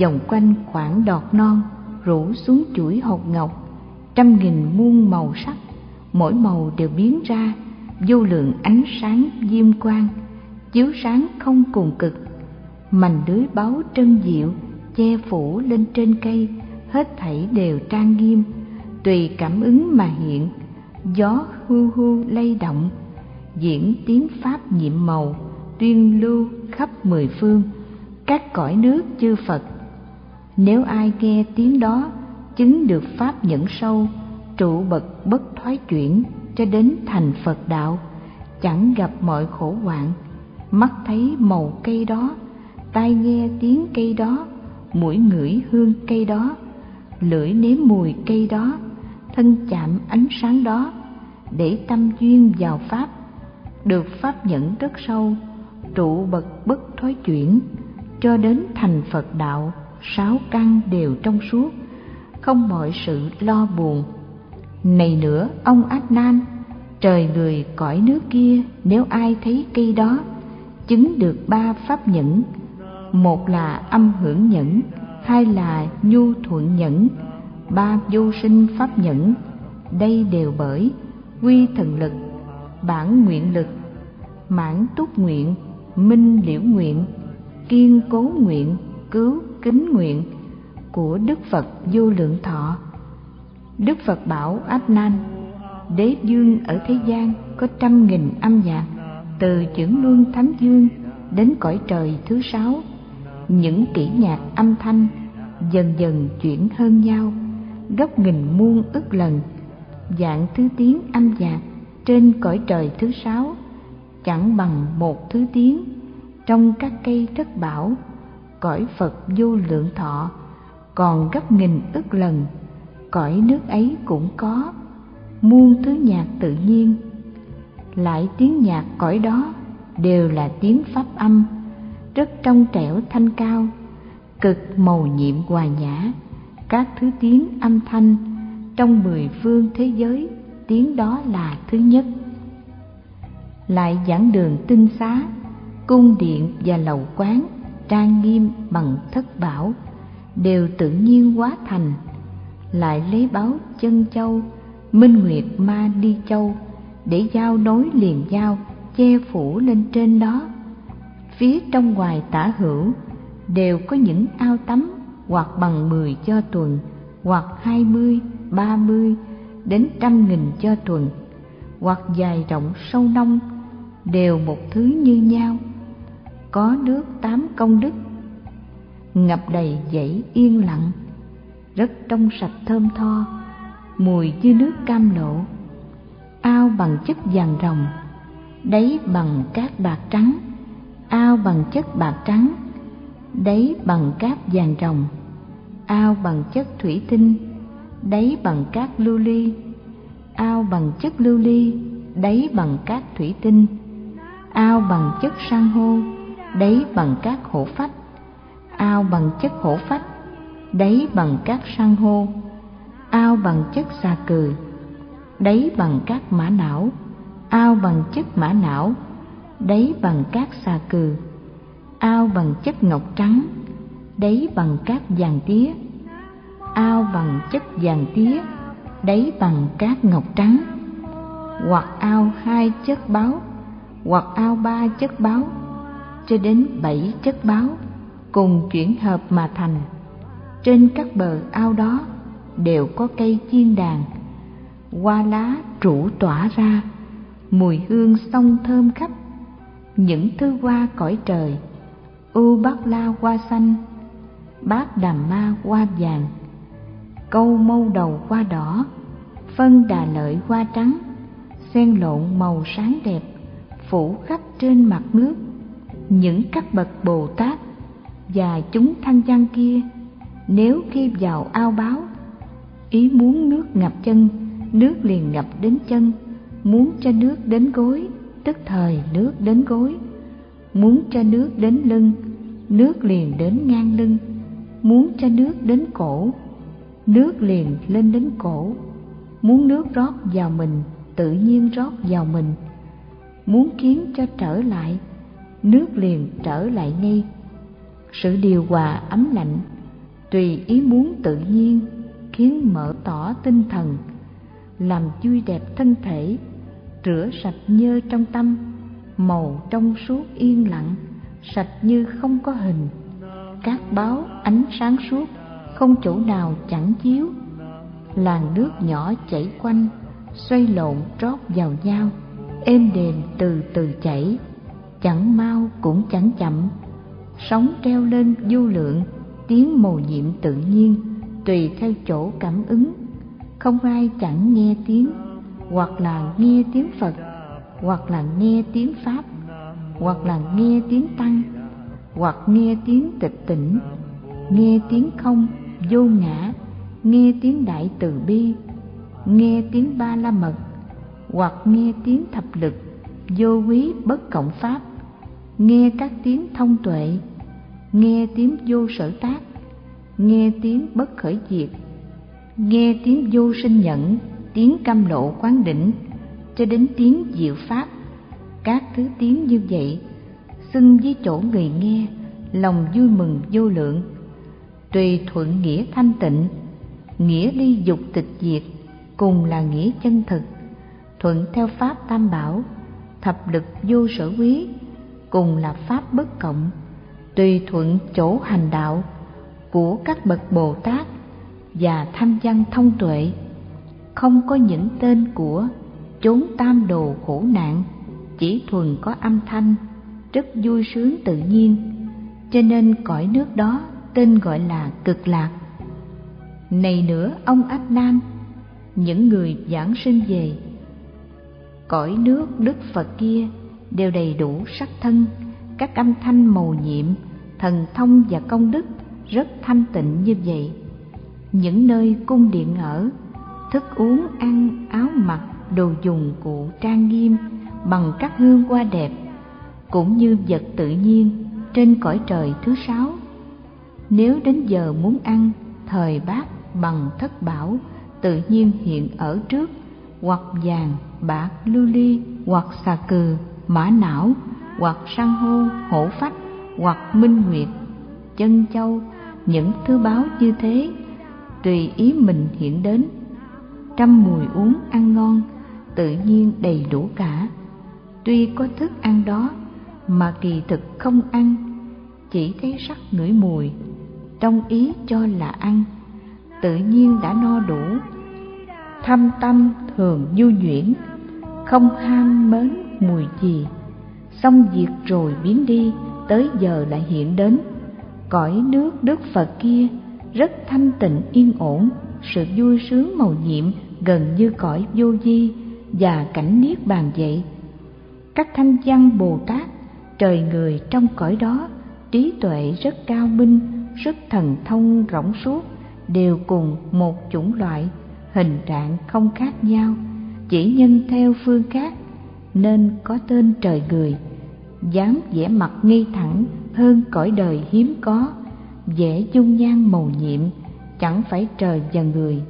Vòng quanh khoảng đọt non rủ xuống chuỗi hột ngọc trăm nghìn muôn màu sắc, mỗi màu đều biến ra, vô lượng ánh sáng diêm quang, chiếu sáng không cùng cực. Mành lưới báu trân diệu, che phủ lên trên cây, hết thảy đều trang nghiêm, tùy cảm ứng mà hiện. Gió hưu hưu lay động, diễn tiếng pháp nhiệm màu, tuyên lưu khắp mười phương. Các cõi nước chư phật, nếu ai nghe tiếng đó chứng được pháp nhẫn sâu, trụ bậc bất thoái chuyển cho đến thành phật đạo, chẳng gặp mọi khổ hoạn. Mắt thấy màu cây đó, tai nghe tiếng cây đó, mũi ngửi hương cây đó, lưỡi nếm mùi cây đó, thân chạm ánh sáng đó, để tâm duyên vào pháp, được pháp nhẫn rất sâu, trụ bậc bất thoái chuyển cho đến thành phật đạo, sáu căn đều trong suốt không mọi sự lo buồn. Này nữa, ông át nan trời người cõi nước kia, nếu ai thấy cây đó, chứng được ba pháp nhẫn. Một là âm hưởng nhẫn, hai là nhu thuận nhẫn. Ba vô sinh pháp nhẫn, đây đều bởi quy thần lực, bản nguyện lực, mãn túc nguyện, minh liễu nguyện, kiên cố nguyện, cứu kính nguyện của đức phật vô lượng thọ. Đức phật bảo áp nan đế dương ở thế gian có trăm nghìn âm nhạc, từ chưởng luân thánh dương đến cõi trời thứ sáu. Những kỹ nhạc âm thanh dần dần chuyển hơn nhau, gấp nghìn muôn ức lần. Dạng thứ tiếng âm nhạc trên cõi trời thứ sáu chẳng bằng một thứ tiếng trong các cây thất bảo. Cõi phật vô lượng thọ còn gấp nghìn ức lần. Cõi nước ấy cũng có. Muôn thứ nhạc tự nhiên. Lại tiếng nhạc cõi đó đều là tiếng pháp âm, rất trong trẻo thanh cao, cực màu nhiệm hòa nhã. Các thứ tiếng âm thanh trong mười phương thế giới, tiếng đó là thứ nhất. Lại giảng đường tinh xá, cung điện và lầu quán trang nghiêm bằng thất bảo đều tự nhiên hóa thành. Lại lấy báo chân châu, minh nguyệt ma đi châu để giao nối liền giao, che phủ lên trên đó. Phía trong ngoài tả hữu đều có những ao tắm hoặc bằng mười cho tuần, hoặc hai mươi, ba mươi đến trăm nghìn cho tuần, hoặc dài rộng sâu nông, đều một thứ như nhau. Có nước tám công đức ngập đầy dãy yên lặng, rất trong sạch thơm tho, mùi như nước cam lộ, ao bằng chất vàng rồng, đáy bằng cát bạc trắng, ao bằng chất bạc trắng, đáy bằng cát vàng rồng, ao bằng chất thủy tinh, đáy bằng cát lưu ly, ao bằng chất lưu ly, đáy bằng cát thủy tinh, ao bằng chất san hô, đáy bằng cát hổ phách ao bằng chất hổ phách, đáy bằng cát san hô, ao bằng chất xà cừ, đáy bằng cát mã não, ao bằng chất mã não, đáy bằng cát xà cừ, ao bằng chất ngọc trắng, đáy bằng cát vàng tía, ao bằng chất vàng tía, đáy bằng cát ngọc trắng, hoặc ao hai chất báo, hoặc ao ba chất báo, cho đến bảy chất báo cùng chuyển hợp mà thành. Trên các bờ ao đó đều có cây chiên đàn. Hoa lá rủ tỏa ra, mùi hương sông thơm khắp. Những thứ hoa cõi trời, u bát la hoa xanh, bát đàm ma hoa vàng, câu mâu đầu hoa đỏ, phân đà lợi hoa trắng, xen lộn màu sáng đẹp, phủ khắp trên mặt nước. Những các bậc bồ tát và chúng thanh văn kia, nếu khi vào ao báo, ý muốn nước ngập chân, nước liền ngập đến chân, muốn cho nước đến gối, tức thời nước đến gối, muốn cho nước đến lưng, nước liền đến ngang lưng, muốn cho nước đến cổ, nước liền lên đến cổ, muốn nước rót vào mình, tự nhiên rót vào mình, muốn khiến cho trở lại, nước liền trở lại ngay sự điều hòa ấm lạnh, tùy ý muốn tự nhiên, khiến mở tỏ tinh thần, làm vui đẹp thân thể, rửa sạch nhơ trong tâm, màu trong suốt yên lặng, sạch như không có hình. Các báo ánh sáng suốt, không chỗ nào chẳng chiếu. Làn nước nhỏ chảy quanh, xoay lộn trót vào nhau. Êm đềm từ từ chảy, chẳng mau cũng chẳng chậm sóng treo lên du lượng, tiếng màu nhiệm tự nhiên, tùy theo chỗ cảm ứng. Không ai chẳng nghe tiếng, hoặc là nghe tiếng phật, hoặc là nghe tiếng pháp, hoặc là nghe tiếng tăng, hoặc nghe tiếng tịch tỉnh, nghe tiếng không, vô ngã, nghe tiếng đại từ bi, nghe tiếng ba la mật, hoặc nghe tiếng thập lực, vô quý bất cộng pháp nghe các tiếng thông tuệ, nghe tiếng vô sở tác, nghe tiếng bất khởi diệt, nghe tiếng vô sinh nhẫn, tiếng cam lộ quán đỉnh, cho đến tiếng diệu pháp, các thứ tiếng như vậy, xưng với chỗ người nghe, lòng vui mừng vô lượng. Tùy thuận nghĩa thanh tịnh, nghĩa ly dục tịch diệt, cùng là nghĩa chân thực, thuận theo pháp tam bảo, thập lực vô sở quý cùng là pháp bất cộng, tùy thuận chỗ hành đạo của các bậc bồ tát và tham văn thông tuệ. Không có những tên của chốn tam đồ khổ nạn, chỉ thuần có âm thanh, rất vui sướng tự nhiên. Cho nên cõi nước đó tên gọi là cực lạc. Này nữa, ông ách nan những người giảng sinh về cõi nước đức phật kia đều đầy đủ sắc thân, các âm thanh màu nhiệm, thần thông và công đức rất thanh tịnh như vậy. Những nơi cung điện ở, thức uống, ăn, áo mặc, đồ dùng cụ trang nghiêm, bằng các hương hoa đẹp, cũng như vật tự nhiên trên cõi trời thứ sáu. Nếu đến giờ muốn ăn, thời bát bằng thất bảo tự nhiên hiện ở trước, hoặc vàng, bạc, lưu ly, hoặc xà cừ mã não, hoặc san hô, hổ phách, hoặc minh nguyệt, chân châu, những thứ báo như thế, tùy ý mình hiện đến. Trăm mùi uống ăn ngon, tự nhiên đầy đủ cả. Tuy có thức ăn đó, mà kỳ thực không ăn, chỉ thấy sắc ngửi mùi, trong ý cho là ăn, tự nhiên đã no đủ. Thâm tâm thường nhu nhuyễn không ham mến mùi gì. Xong việc rồi biến đi, tới giờ lại hiện đến. Cõi nước đức phật kia rất thanh tịnh yên ổn, sự vui sướng màu nhiệm gần như cõi vô di và cảnh niết bàn vậy. Các thanh văn bồ tát, trời người trong cõi đó, trí tuệ rất cao minh, sức thần thông rỗng suốt, đều cùng một chủng loại, hình trạng không khác nhau, chỉ nhân theo phương khác nên có tên trời người dám vẻ mặt nghi thẳng hơn cõi đời hiếm có, vẻ dung nhan màu nhiệm, chẳng phải trời và người,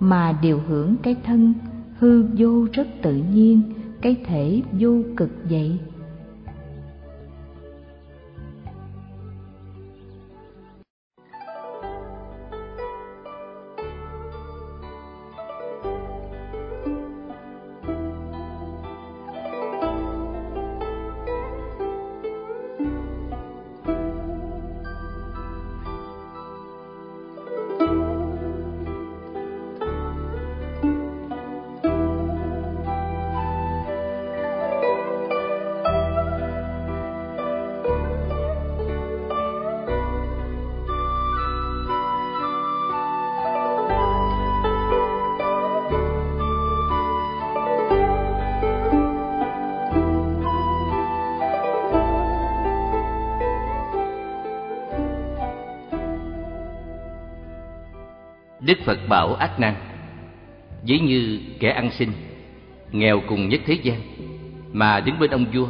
mà điều hưởng cái thân hư vô rất tự nhiên, cái thể vô cực vậy.
Đức Phật bảo ác nan Ví như kẻ ăn xin, Nghèo cùng nhất thế gian, Mà đứng bên ông vua,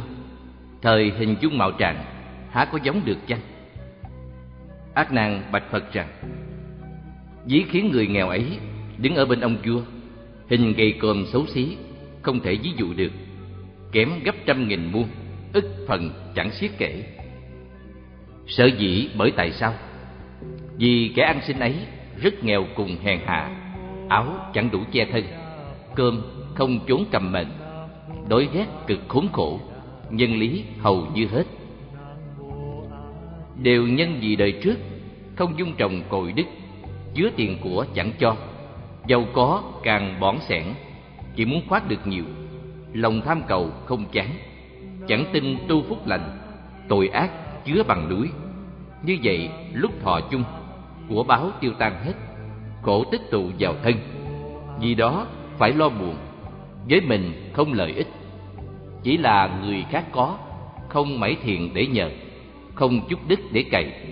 Thời hình dung mạo trạng, Há có giống được chăng? Ác nan bạch Phật rằng dĩ khiến người nghèo ấy Đứng ở bên ông vua, Hình gầy còm xấu xí, Không thể ví dụ được, Kém gấp trăm nghìn muôn, Ức phần chẳng xiết kể. Sở dĩ bởi tại sao? Vì kẻ ăn xin ấy rất nghèo cùng hèn hạ. Áo chẳng đủ che thân, Cơm không trốn cầm mệnh Đối ghét cực khốn khổ, Nhân lý hầu như hết. Đều nhân vì đời trước, Không dung trồng cội đức Chứa tiền của chẳng cho. Giàu có càng bỏn sẻn, Chỉ muốn khoát được nhiều. Lòng tham cầu không chán, Chẳng tin tu phúc lành. Tội ác chứa bằng núi, Như vậy lúc thọ chung của báo tiêu tan hết, Khổ tích tụ vào thân. Vì đó phải lo buồn, Với mình không lợi ích. Chỉ là người khác có, Không mảy thiện để nhờ, Không chút đức để cày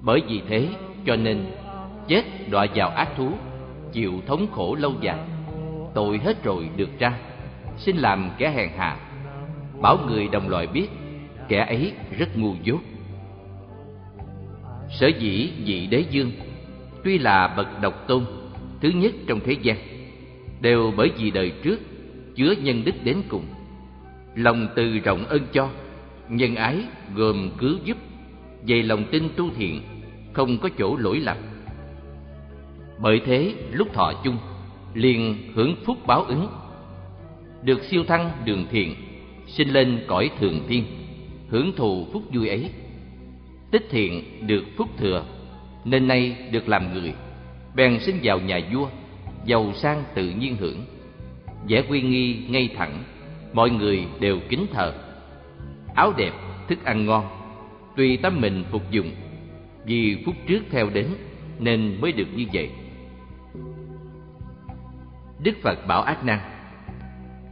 Bởi vì thế cho nên, chết đọa vào ác thú, chịu thống khổ lâu dài. Tội hết rồi được ra, xin làm kẻ hèn hạ. Bảo người đồng loại biết, kẻ ấy rất ngu dốt sở dĩ vị đế dương tuy là bậc độc tôn thứ nhất trong thế gian, đều bởi vì đời trước chứa nhân đức đến cùng, lòng từ rộng ơn cho, nhân ái gồm cứu giúp, về lòng tin tu thiện không có chỗ lỗi lầm. Bởi thế lúc thọ chung, liền hưởng phúc báo ứng, được siêu thăng đường thiện, sinh lên cõi thường thiên, hưởng thụ phúc vui ấy tích thiện được phúc thừa, nên nay được làm người, bèn sinh vào nhà vua, giàu sang tự nhiên hưởng. Vẻ uy nghi ngay thẳng, mọi người đều kính thờ. Áo đẹp, thức ăn ngon, tùy tâm mình phục dụng, vì phút trước theo đến nên mới được như vậy. Đức phật bảo ác năng,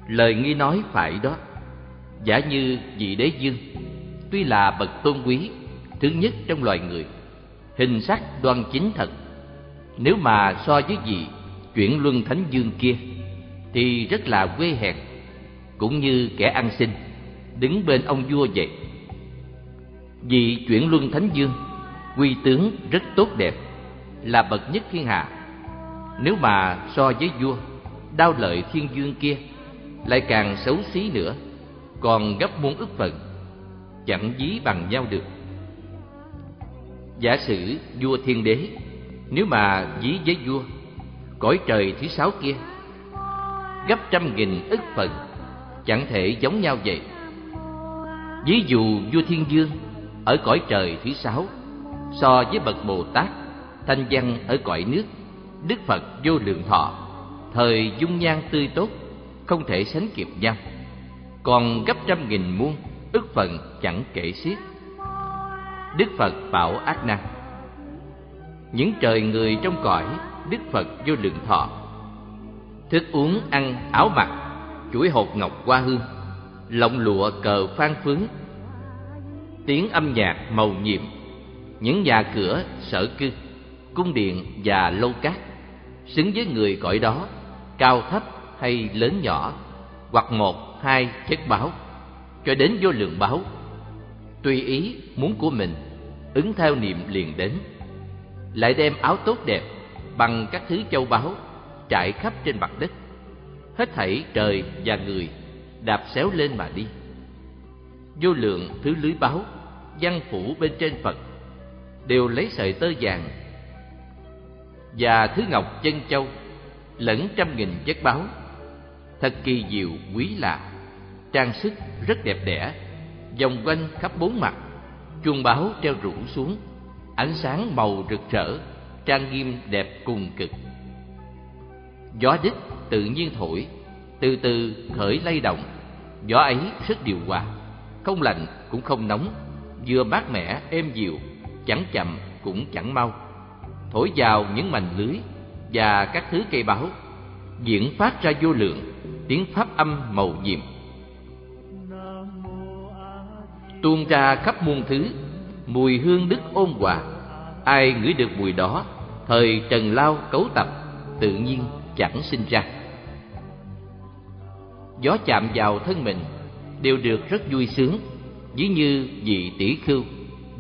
lời nghi nói phải đó, giả như vị đế dương tuy là bậc tôn quý thứ nhất trong loài người, hình sắc đoan chính thật. Nếu mà so với vị chuyển luân thánh dương kia, thì rất là quê hèn, cũng như kẻ ăn xin, đứng bên ông vua vậy. Vị chuyển luân thánh dương, quy tướng rất tốt đẹp, là bậc nhất thiên hạ. Nếu mà so với vua đao lợi thiên dương kia lại càng xấu xí nữa, còn gấp muôn ức phần chẳng dí bằng nhau được giả sử vua thiên đế, nếu mà dí với vua, cõi trời thứ sáu kia, gấp trăm nghìn ức phần, chẳng thể giống nhau vậy. Ví dụ vua thiên dương ở cõi trời thứ sáu, so với bậc bồ tát thanh văn ở cõi nước, đức phật vô lượng thọ, thời dung nhan tươi tốt, không thể sánh kịp nhau. Còn gấp trăm nghìn muôn ức phần chẳng kể xiết đức phật bảo ác năng. Những trời người trong cõi, đức phật vô lượng thọ. Thức uống, ăn, áo mặc, chuỗi hột ngọc hoa hương, lộng lụa cờ phan phướng, tiếng âm nhạc màu nhiệm, những nhà cửa, sở cư, cung điện và lâu cát, xứng với người cõi đó, cao thấp hay lớn nhỏ, hoặc một, hai, chất báo, cho đến vô lượng báo tùy ý muốn của mình, ứng theo niệm liền đến. Lại đem áo tốt đẹp bằng các thứ châu báu trải khắp trên mặt đất. Hết thảy trời và người đạp xéo lên mà đi. Vô lượng thứ lưới báu, văn phủ bên trên phật, đều lấy sợi tơ vàng và thứ ngọc chân châu lẫn trăm nghìn chất báu. Thật kỳ diệu, quý lạ, trang sức rất đẹp đẽ vòng quanh khắp bốn mặt. Chuông báo treo rủ xuống, ánh sáng màu rực rỡ, trang nghiêm đẹp cùng cực. Gió đích tự nhiên thổi, từ từ khởi lay động. Gió ấy rất điều hòa, không lạnh cũng không nóng, vừa mát mẻ, êm dịu, chẳng chậm cũng chẳng mau. Thổi vào những mành lưới và các thứ cây báo, diễn phát ra vô lượng, tiếng pháp âm màu nhiệm tuôn ra khắp muôn thứ, mùi hương đức ôn hòa. Ai ngửi được mùi đó, thời trần lao cấu tập, tự nhiên chẳng sinh ra. Gió chạm vào thân mình, đều được rất vui sướng, ví như vị tỷ khưu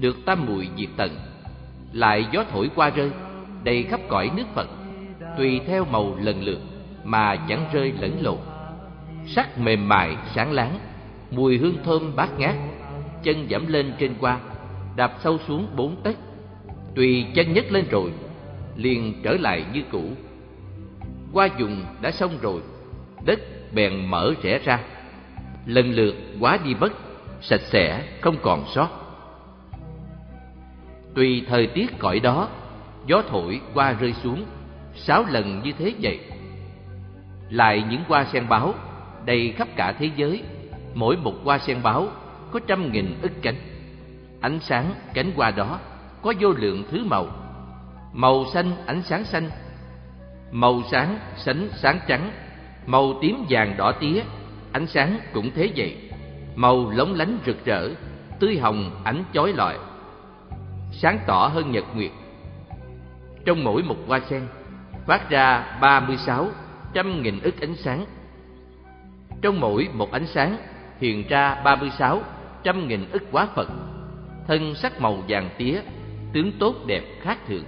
được tam mùi diệt tận. Lại gió thổi qua rơi, đầy khắp cõi nước phật, tùy theo màu lần lượt mà chẳng rơi lẫn lộn. Sắc mềm mại, sáng láng, mùi hương thơm bát ngát chân dẫm lên trên qua, đạp sâu xuống bốn tấc. Tùy chân nhấc lên rồi, liền trở lại như cũ. Qua dùng đã xong rồi, đất bèn mở rẽ ra. Lần lượt quá đi mất, sạch sẽ, không còn sót. Tùy thời tiết cõi đó, gió thổi qua rơi xuống, sáu lần như thế vậy. Lại những hoa sen báo, đầy khắp cả thế giới, mỗi một hoa sen báo có trăm nghìn ức cánh. Ánh sáng cánh hoa đó có vô lượng thứ màu. Màu xanh ánh sáng xanh, màu sáng sánh sáng trắng, màu tím vàng đỏ tía, ánh sáng cũng thế vậy. Màu lóng lánh rực rỡ, tươi hồng ánh chói lọi, sáng tỏ hơn nhật nguyệt. Trong mỗi một hoa sen phát ra ba mươi sáu trăm nghìn ức ánh sáng. Trong mỗi một ánh sáng hiện ra ba mươi sáu trăm nghìn ức quá phật thân sắc màu vàng tía, tướng tốt đẹp khác thường.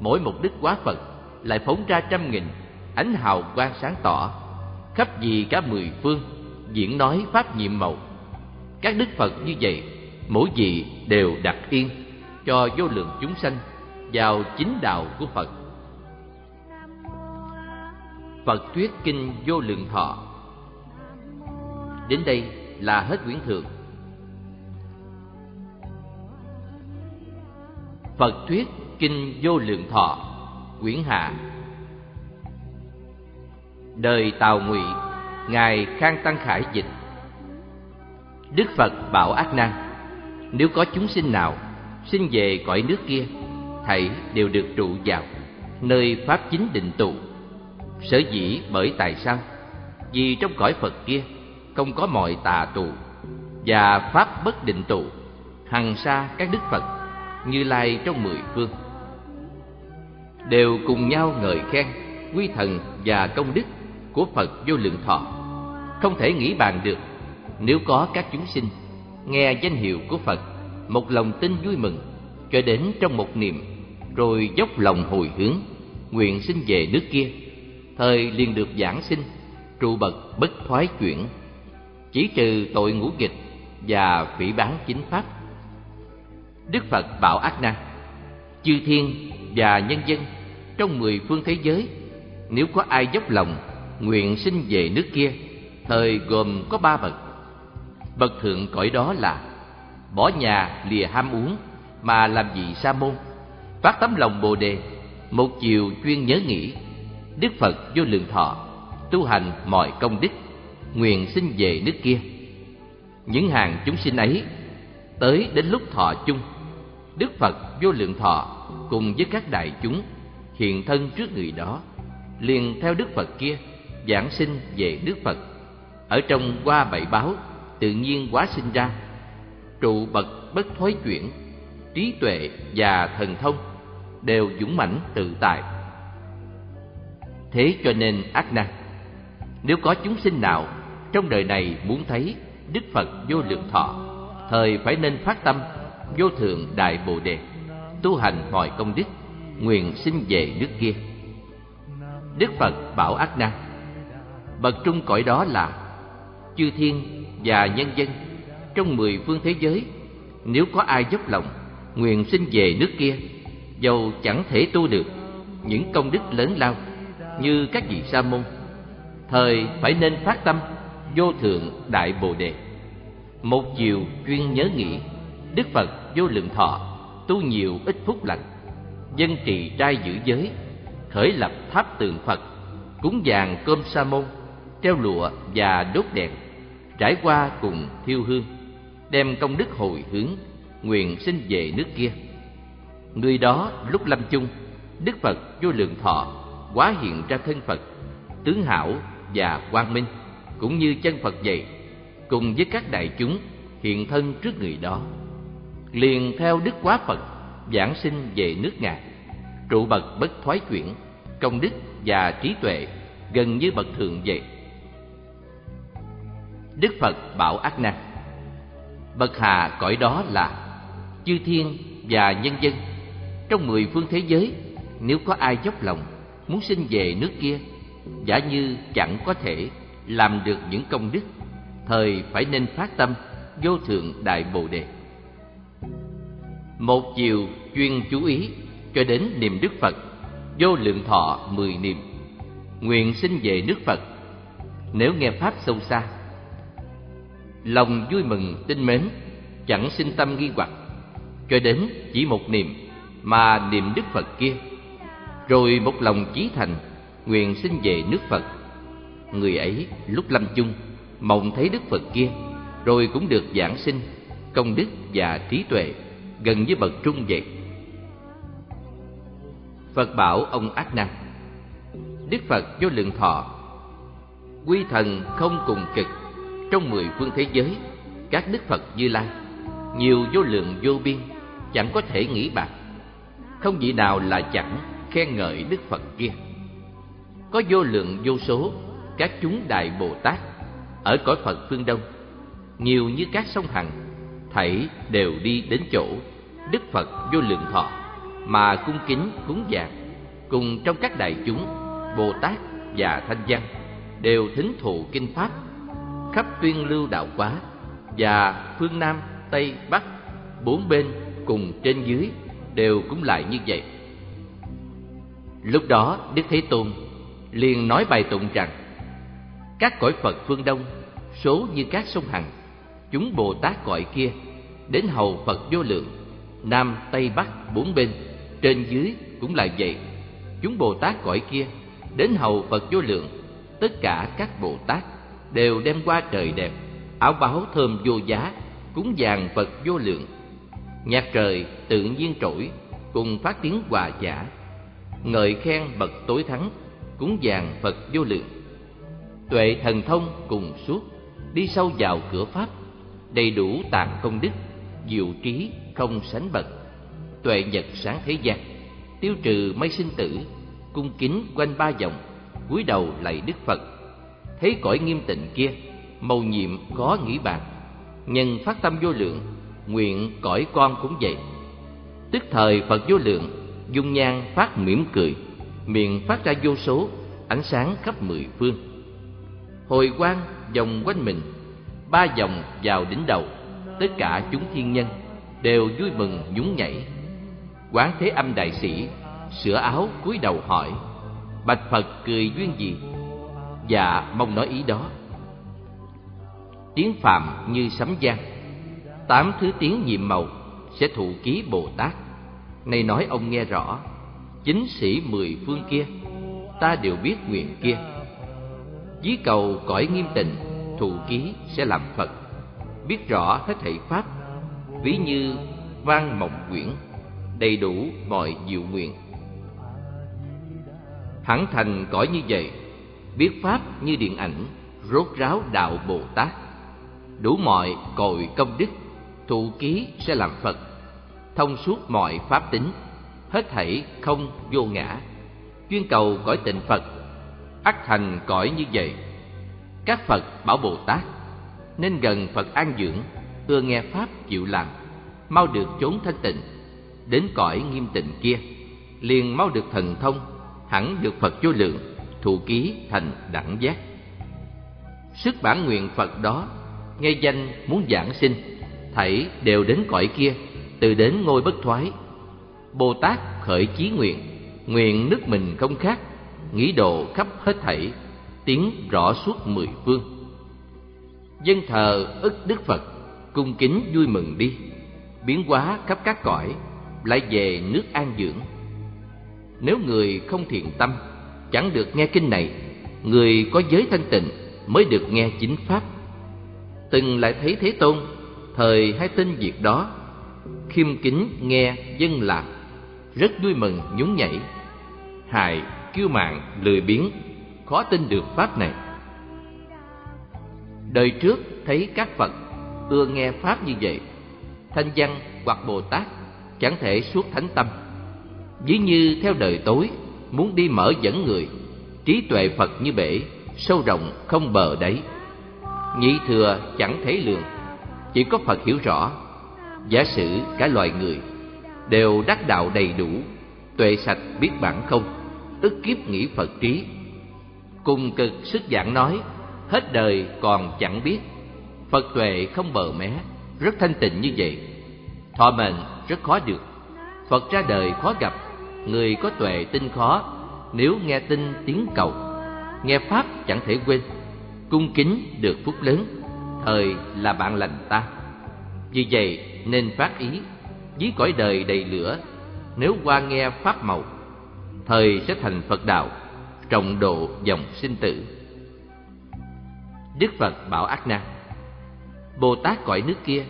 Mỗi một đức quá phật lại phóng ra trăm nghìn ánh hào quang sáng tỏ, khắp vì cả mười phương diễn nói pháp nhiệm màu. Các đức phật như vậy, mỗi vị đều đặt yên cho vô lượng chúng sanh vào chính đạo của phật. Phật thuyết kinh vô lượng thọ. Đến đây là hết quyển thượng phật thuyết kinh vô lượng thọ, quyển hạ đời tào ngụy, ngài khang tăng khải dịch. Đức phật bảo ác năng, nếu có chúng sinh nào sinh về cõi nước kia thảy đều được trụ vào nơi pháp chính định tụ. Sở dĩ bởi tại sao? Vì trong cõi phật kia không có mọi tà tụ và pháp bất định tụ, hằng xa các đức phật như lai trong mười phương. Đều cùng nhau ngợi khen quy thần và công đức của phật vô lượng thọ. Không thể nghĩ bàn được, nếu có các chúng sinh nghe danh hiệu của phật, một lòng tin vui mừng cho đến trong một niệm, rồi dốc lòng hồi hướng, nguyện sinh về nước kia, thời liền được giảng sinh, trụ bậc bất thoái chuyển, chỉ trừ tội ngũ nghịch và phỉ bán chính pháp đức phật bảo Ác Na, chư thiên và nhân dân trong mười phương thế giới nếu có ai dốc lòng nguyện sinh về nước kia thời gồm có ba bậc. Bậc thượng cõi đó là bỏ nhà lìa ham uống mà làm gì sa môn phát tấm lòng bồ đề một chiều chuyên nhớ nghĩ. Đức phật vô lượng thọ tu hành mọi công đức nguyện sinh về nước kia. Những hàng chúng sinh ấy tới đến lúc thọ chung đức phật vô lượng thọ cùng với các đại chúng hiện thân trước người đó, liền theo đức phật kia giảng sinh về đức phật. Ở trong qua bảy báo tự nhiên quá sinh ra, trụ bậc bất thối chuyển, trí tuệ và thần thông đều dũng mãnh tự tại. Thế cho nên ác năng, nếu có chúng sinh nào trong đời này muốn thấy đức phật vô lượng thọ, thời phải nên phát tâm vô thượng đại bồ đề, tu hành mọi công đức, nguyện sinh về nước kia. Đức phật bảo ác na, bậc trung cõi đó là chư thiên và nhân dân trong mười phương thế giới, nếu có ai dốc lòng nguyện sinh về nước kia, dầu chẳng thể tu được, những công đức lớn lao như các vị sa môn, thời phải nên phát tâm vô thượng đại bồ đề. Một chiều chuyên nhớ nghĩ đức phật vô lượng thọ, tu nhiều ít phúc lành. Dân trì trai giữ giới, khởi lập tháp tượng phật, cúng vàng cơm sa môn, treo lụa và đốt đèn, trải qua cùng thiêu hương, đem công đức hồi hướng, nguyện sinh về nước kia. Người đó lúc lâm chung, đức phật vô lượng thọ quá hiện ra thân phật, tướng hảo và quang minh, cũng như chân phật vậy cùng với các đại chúng hiện thân trước người đó liền theo đức quá phật giảng sinh về nước ngài. Trụ bậc bất thoái chuyển, công đức và trí tuệ gần như bậc thượng vậy đức phật bảo ác năng, bậc hà cõi đó là chư thiên và nhân dân. Trong mười phương thế giới, nếu có ai dốc lòng muốn sinh về nước kia, giả như chẳng có thể làm được những công đức, thời phải nên phát tâm vô thượng đại bồ đề một chiều chuyên chú ý cho đến niệm đức phật, vô lượng thọ mười niệm. Nguyện sinh về nước phật. Nếu nghe pháp sâu xa, lòng vui mừng tin mến, chẳng sinh tâm nghi hoặc. Cho đến chỉ một niệm mà niệm đức phật kia, rồi một lòng chí thành, nguyện sinh về nước phật. Người ấy lúc lâm chung mộng thấy đức phật kia, rồi cũng được giảng sinh công đức và trí tuệ gần với bậc trung vậy phật bảo ông ác năng, đức phật vô lượng thọ, quy thần không cùng cực, trong mười phương thế giới, các đức phật như lai, nhiều vô lượng vô biên, chẳng có thể nghĩ bạc. Không vị nào là chẳng khen ngợi đức phật kia. Có vô lượng vô số các chúng đại bồ tát ở cõi phật phương đông, nhiều như các sông hằng, thảy đều đi đến chỗ đức phật vô lượng thọ, mà cung kính, cúng dường, cùng trong các đại chúng, bồ tát và thanh văn, đều thính thụ kinh pháp, khắp tuyên lưu đạo quá và phương nam, tây, bắc, bốn bên cùng trên dưới đều cũng lại như vậy. Lúc đó, đức thế tôn liền nói bài tụng rằng, các cõi phật phương đông, số như các sông hằng, chúng bồ tát cõi kia đến hầu phật vô lượng nam, tây, bắc, bốn bên. Trên dưới cũng là vậy. Chúng bồ tát cõi kia, đến hầu phật vô lượng. Tất cả các bồ tát đều đem qua trời đẹp, áo báo thơm vô giá, cúng dường phật vô lượng. Nhạc trời tự nhiên trỗi, cùng phát tiếng hòa giả. Ngợi khen bậc tối thắng, cúng dường phật vô lượng. Tuệ thần thông cùng suốt, đi sâu vào cửa pháp, đầy đủ tạng công đức, diệu trí không sánh bậc tuệ nhật sáng thế gian, tiêu trừ mây sinh tử, cung kính quanh ba vòng, cúi đầu lạy đức phật. Thấy cõi nghiêm tịnh kia, mầu nhiệm khó nghĩ bàn. Nhân phát tâm vô lượng, nguyện cõi con cũng vậy. Tức thời phật vô lượng, dung nhan phát mỉm cười, miệng phát ra vô số, ánh sáng khắp mười phương. Hồi quang vòng quanh mình, ba vòng vào đỉnh đầu, tất cả chúng thiên nhân đều vui mừng, nhún nhảy. Quán thế âm đại sĩ, sửa áo, cúi đầu hỏi, bạch phật cười duyên gì? Dạ mong nói ý đó. Tiếng phạm như sấm giang tám thứ tiếng nhiệm màu sẽ thụ ký bồ tát. Nay nói ông nghe rõ, chính sĩ mười phương kia, ta đều biết nguyện kia. Dí cầu cõi nghiêm tình thụ ký sẽ làm phật. Biết rõ hết thảy pháp ví như vang mộng quyển, đầy đủ mọi diệu nguyện. Hẳn thành cõi như vậy, biết pháp như điện ảnh, rốt ráo đạo bồ tát. Đủ mọi cội công đức, thụ ký sẽ làm phật. Thông suốt mọi pháp tính, hết thảy không vô ngã. Chuyên cầu cõi tịnh phật, ắt thành cõi như vậy. Các phật bảo bồ tát, nên gần phật an dưỡng ưa nghe pháp chịu làm, mau được chốn thanh tịnh, đến cõi nghiêm tịnh kia. Liền mau được thần thông, hẳn được phật vô lượng, thụ ký thành đẳng giác. Sức bản nguyện phật đó, nghe danh muốn giảng sinh, thảy đều đến cõi kia, từ đến ngôi bất thoái. Bồ tát khởi chí nguyện nguyện nước mình không khác, nghĩ độ khắp hết thảy, tiếng rõ suốt mười phương. Dân thờ ức đức phật cung kính vui mừng đi. Biến hóa khắp các cõi, lại về nước an dưỡng. Nếu người không thiện tâm, chẳng được nghe kinh này, người có giới thanh tịnh mới được nghe chính pháp. Từng lại thấy thế tôn, thời hay tin việc đó, khiêm kính nghe dân làm, rất vui mừng nhún nhảy. Hài kiêu mạn lười biếng, khó tin được pháp này. Đời trước thấy các phật ưa nghe pháp như vậy, thanh văn hoặc bồ tát chẳng thể suốt thánh tâm. Ví như theo đời tối, muốn đi mở dẫn người, trí tuệ phật như bể, sâu rộng không bờ đấy. nhị thừa chẳng thấy lượng chỉ có phật hiểu rõ. Giả sử cả loài người đều đắc đạo đầy đủ, tuệ sạch biết bản không, ức kiếp nghĩ phật trí. Cùng cực sức giảng nói, hết đời còn chẳng biết phật tuệ không bờ mé, rất thanh tịnh như vậy. Thọ mệnh rất khó được. Phật ra đời khó gặp, người có tuệ tin khó, nếu nghe tin tiếng cầu, nghe pháp chẳng thể quên, cung kính được phúc lớn, thời là bạn lành ta. Vì vậy nên phát ý dưới cõi đời đầy lửa, nếu qua nghe pháp màu, thời sẽ thành phật đạo, trọng độ dòng sinh tử. Đức phật bảo ác Na bồ tát cõi nước kia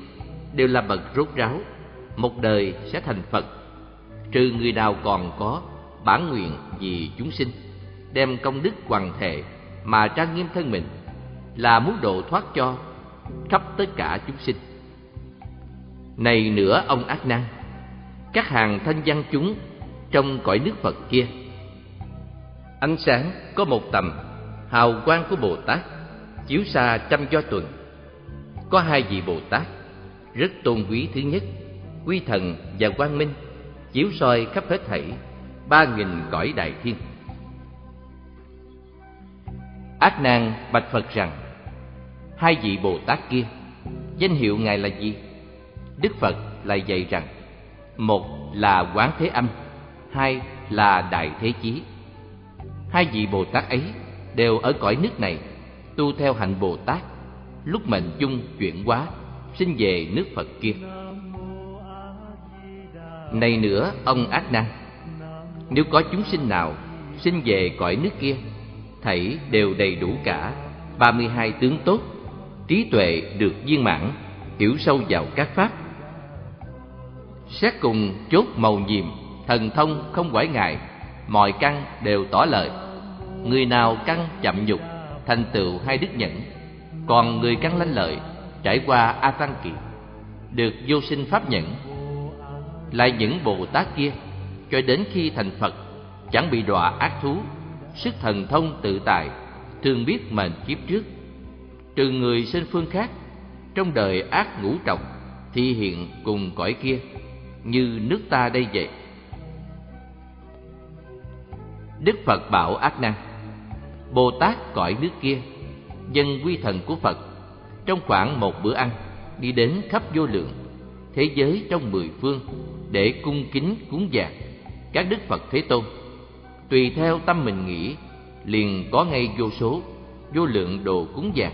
đều là bậc rốt ráo, một đời sẽ thành phật. Trừ người nào còn có bản nguyện vì chúng sinh, đem công đức hoàn thể mà trang nghiêm thân mình là muốn độ thoát cho khắp tất cả chúng sinh. Này nữa ông ác năng, các hàng thanh văn chúng trong cõi nước phật kia, ánh sáng có một tầm, hào quang của bồ tát chiếu xa trăm do tuần có hai vị bồ tát, rất tôn quý thứ nhất, quy thần và quang minh, chiếu soi khắp hết thảy ba nghìn cõi đại thiên. Ác nan bạch phật rằng, hai vị bồ tát kia, danh hiệu ngài là gì? Đức phật lại dạy rằng, một là quán thế âm, hai là đại thế chí. Hai vị bồ tát ấy đều ở cõi nước này, tu theo hạnh bồ tát lúc mệnh chung chuyển quá sinh về nước phật kia. Này nữa, ông ác năng, nếu có chúng sinh nào sinh về cõi nước kia, thảy đều đầy đủ cả, ba mươi hai tướng tốt, trí tuệ được viên mãn, hiểu sâu vào các pháp. Xét cùng chốt màu nhiệm, thần thông không quải ngại, mọi căn đều tỏ lời. Người nào căn chậm nhục, thành tựu hai đức nhẫn còn người căn lanh lợi trải qua a tăng kỳ được vô sinh pháp nhẫn, lại những bồ tát kia, cho đến khi thành phật, chẳng bị đọa ác thú, sức thần thông tự tại, thường biết mệnh kiếp trước. Trừ người sinh phương khác, trong đời ác ngũ trọng thi hiện cùng cõi kia, như nước ta đây vậy. Đức phật bảo ác năng, bồ tát cõi nước kia dân quy thần của phật. Trong khoảng một bữa ăn, đi đến khắp vô lượng, thế giới trong mười phương, để cung kính, cúng dường các đức phật thế tôn. Tùy theo tâm mình nghĩ, liền có ngay vô số, vô lượng đồ cúng dường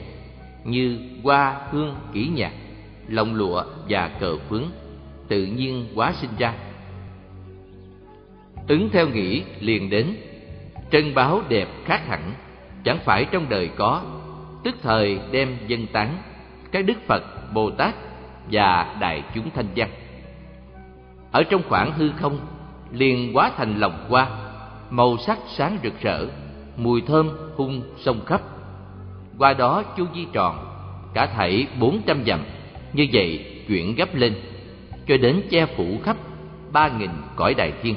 như hoa hương kỹ nhạc, lồng lụa và cờ phướng tự nhiên quá sinh ra. Ứng theo nghĩ liền đến, trân báo đẹp khác hẳn, chẳng phải trong đời có tức thời đem dân tán các đức phật, bồ tát và đại chúng thanh văn. Ở trong khoảng hư không, liền hóa thành lòng hoa, màu sắc sáng rực rỡ, mùi thơm hung sông khắp. Qua đó chu di tròn, cả thảy bốn trăm dặm, như vậy chuyển gấp lên, cho đến che phủ khắp ba nghìn cõi đại thiên.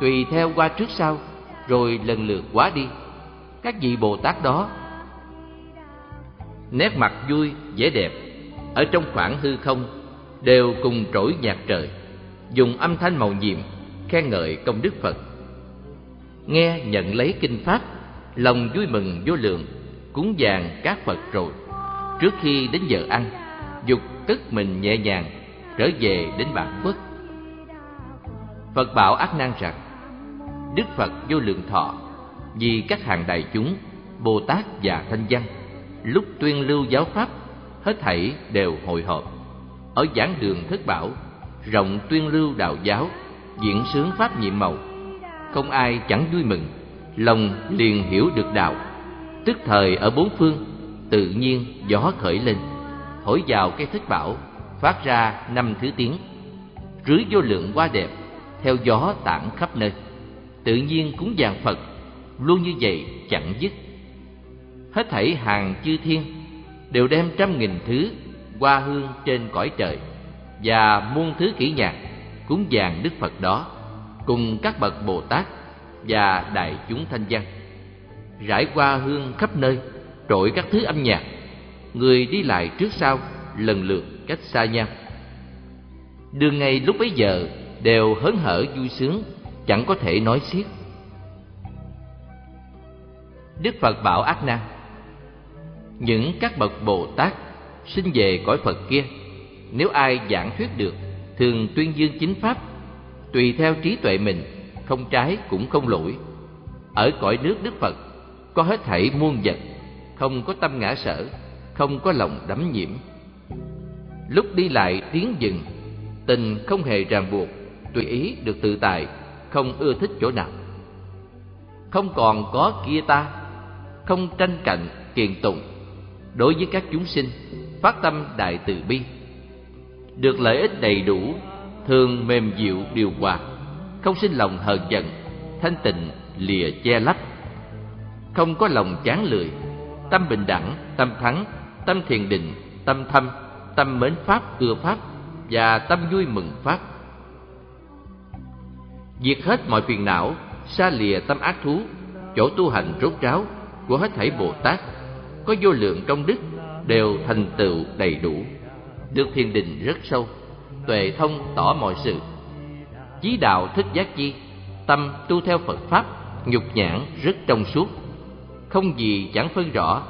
Tùy theo qua trước sau, rồi lần lượt quá đi. Các vị bồ tát đó nét mặt vui, vẻ đẹp. Ở trong khoảng hư không, đều cùng trỗi nhạc trời, dùng âm thanh màu nhiệm, khen ngợi công đức phật. Nghe nhận lấy kinh pháp, lòng vui mừng vô lượng, cúng dường các phật rồi. Trước khi đến giờ ăn, dục cất mình nhẹ nhàng, trở về đến bản quốc phật bảo ác nan rằng, đức phật vô lượng thọ, vì các hàng đại chúng, bồ tát và thanh văn lúc tuyên lưu giáo pháp, hết thảy đều hội họp ở giảng đường thất bảo, rộng tuyên lưu đạo giáo, diễn sướng pháp nhiệm màu. Không ai chẳng vui mừng, lòng liền hiểu được đạo. Tức thời ở bốn phương, tự nhiên gió khởi lên. Thổi vào cây thất bảo, phát ra năm thứ tiếng. Rưới vô lượng hoa đẹp, theo gió tản khắp nơi. Tự nhiên cúng dường phật, luôn như vậy chẳng dứt hết thảy hàng chư thiên đều đem trăm nghìn thứ hoa hương trên cõi trời và muôn thứ kỹ nhạc cúng dường đức phật đó cùng các bậc Bồ Tát và đại chúng thanh văn. Rải qua hương khắp nơi, trội các thứ âm nhạc, người đi lại trước sau lần lượt cách xa nhau. Đường ngày lúc bấy giờ đều hớn hở vui sướng, chẳng có thể nói xiết. Đức Phật bảo Ác na những các bậc Bồ Tát sinh về cõi Phật kia, Nếu ai giảng thuyết được, Thường tuyên dương chính Pháp, Tùy theo trí tuệ mình, Không trái cũng không lỗi. Ở cõi nước Đức Phật, Có hết thảy muôn vật, Không có tâm ngã sở, Không có lòng đắm nhiễm. Lúc đi lại tiếng dừng, Tình không hề ràng buộc, Tùy ý được tự tại, Không ưa thích chỗ nào. Không còn có kia ta, Không tranh cạnh kiền tụng Đối với các chúng sinh Phát tâm đại từ bi. Được lợi ích đầy đủ Thường mềm dịu điều hòa Không sinh lòng hờn giận Thanh tịnh lìa che lấp. Không có lòng chán lười Tâm bình đẳng, tâm thắng Tâm thiền định, tâm thâm Tâm mến Pháp, ưa Pháp Và tâm vui mừng Pháp. Diệt hết mọi phiền não Xa lìa tâm ác thú Chỗ tu hành rốt ráo Của hết thảy Bồ Tát. Có vô lượng công đức Đều thành tựu đầy đủ, Được thiền định rất sâu, Tuệ thông tỏ mọi sự. Chí đạo thích giác chi, Tâm tu theo Phật Pháp, Nhục nhãn rất trong suốt. Không gì chẳng phân rõ,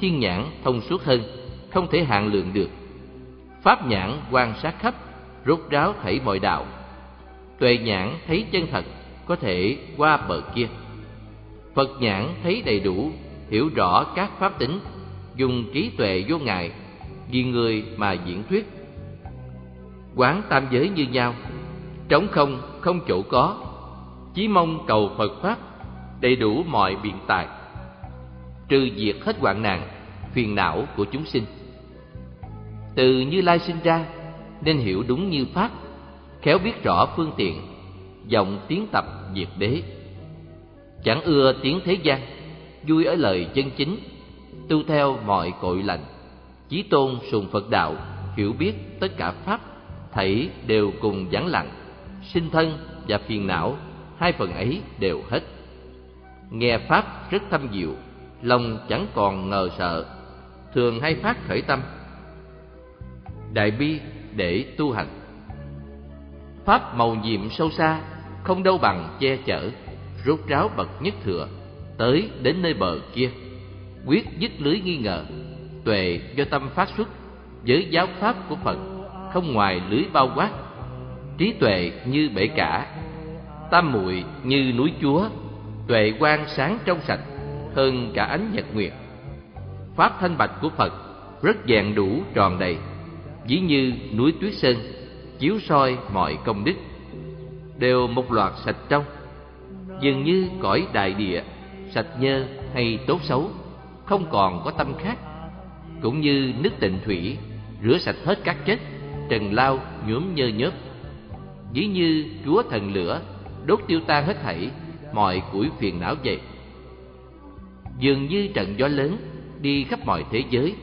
Thiên nhãn thông suốt hơn, Không thể hạn lượng được. Pháp nhãn quan sát khắp, Rốt ráo thảy mọi đạo. Tuệ nhãn thấy chân thật, Có thể qua bờ kia. Phật nhãn thấy đầy đủ Hiểu rõ các pháp tính, Dùng trí tuệ vô ngại Vì người mà diễn thuyết. Quán tam giới như nhau, Trống không không chỗ có, Chí mong cầu Phật Pháp Đầy đủ mọi biện tài, Trừ diệt hết hoạn nạn, Phiền não của chúng sinh. Từ Như Lai sinh ra, Nên hiểu đúng như Pháp, Khéo biết rõ phương tiện, Giọng tiếng tập diệt đế. Chẳng ưa tiếng thế gian Vui ở lời chân chính, Tu theo mọi cội lành, Chí tôn sùng Phật đạo, Hiểu biết tất cả Pháp, Thảy đều cùng vắng lặng, Sinh thân và phiền não, Hai phần ấy đều hết. Nghe Pháp rất thâm diệu, Lòng chẳng còn ngờ sợ, Thường hay phát khởi tâm. Đại bi để tu hành. Pháp màu nhiệm sâu xa, Không đâu bằng che chở, Rốt ráo bậc nhất thừa. Tới đến nơi bờ kia. Quyết dứt lưới nghi ngờ, Tuệ do tâm phát xuất Với giáo pháp của Phật, Không ngoài lưới bao quát. Trí tuệ như bể cả, Tam muội như núi chúa, Tuệ quang sáng trong sạch Hơn cả ánh nhật nguyệt. Pháp thanh bạch của Phật Rất dạng đủ tròn đầy, Ví như núi tuyết sơn, chiếu soi mọi công đức, đều một loạt sạch trong, dường như cõi đại địa sạch nhơ hay tốt xấu, không còn có tâm khác. Cũng như nước tịnh thủy, rửa sạch hết các chất, trần lao, nhuốm nhơ nhớp. Ví như chúa thần lửa, đốt tiêu tan hết thảy, mọi củi phiền não vậy dường như trận gió lớn đi khắp mọi thế giới.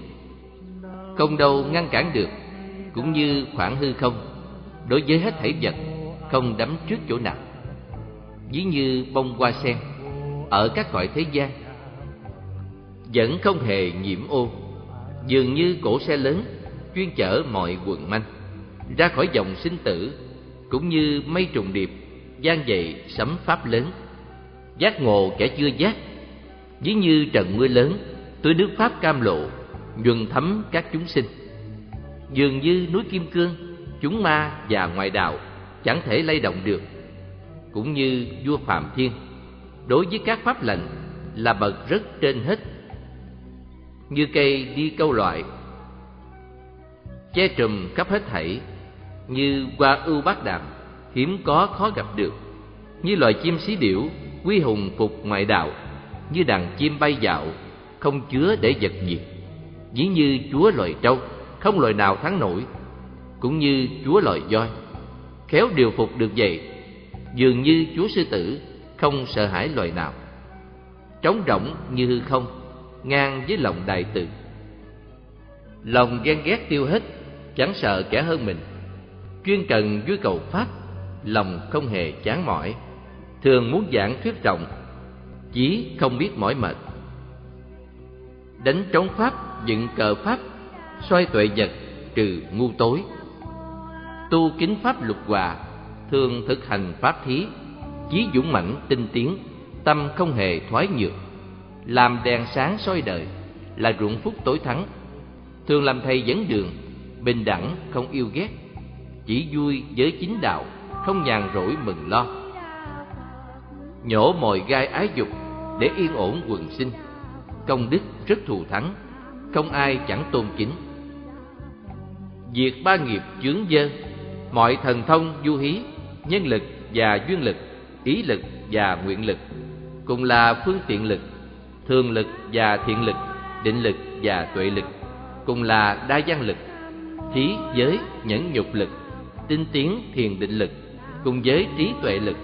Không đâu ngăn cản được, cũng như khoảng hư không, đối với hết thảy vật, không đắm trước chỗ nào. Ví như bông hoa sen ở các cõi thế gian, vẫn không hề nhiễm ô. Dường như cổ xe lớn chuyên chở mọi quần manh ra khỏi dòng sinh tử, cũng như mây trùng điệp gian dậy sấm pháp lớn. Giác ngộ kẻ chưa giác, ví như trận mưa lớn, tưới nước pháp cam lộ, nhuần thấm các chúng sinh. Dường như núi kim cương, chúng ma và ngoại đạo chẳng thể lay động được, cũng như vua phạm thiên đối với các pháp lệnh là bậc rất trên hết. Như cây đi câu loại, che trùm khắp hết thảy, như hoa ưu bát đàm, hiếm có khó gặp được. Như loài chim xí điểu, quy hùng phục ngoại đạo, như đàn chim bay dạo, không chứa để vật diệt ví như chúa loài trâu, không loài nào thắng nổi, cũng như chúa loài voi. Khéo điều phục được vậy, dường như chúa sư tử không sợ hãi loài nào. Trống rỗng như hư không, ngang với lòng đại từ. Lòng ghen ghét tiêu hết, chẳng sợ kẻ hơn mình. Chuyên cần vui cầu pháp, lòng không hề chán mỏi. Thường muốn giảng thuyết rộng, chí không biết mỏi mệt. Đánh trống pháp, dựng cờ pháp xoay tuệ vật, trừ ngu tối. Tu kính pháp lục hòa, thường thực hành pháp thí chí dũng mãnh tinh tiến, tâm không hề thoái nhược, làm đèn sáng soi đời, là ruộng phúc tối thắng. Thường làm thầy dẫn đường, bình đẳng không yêu ghét, chỉ vui với chính đạo, không nhàn rỗi mừng lo. Nhổ mồi gai ái dục để yên ổn quần sinh, công đức rất thù thắng, không ai chẳng tôn kính. Diệt ba nghiệp chướng dơ, mọi thần thông du hí, nhân lực và duyên lực ý lực và nguyện lực, cùng là phương tiện lực, thường lực và thiện lực, định lực và tuệ lực, cùng là đa văn lực trí giới nhẫn nhục lực, tinh tiến thiền định lực, cùng với trí tuệ lực.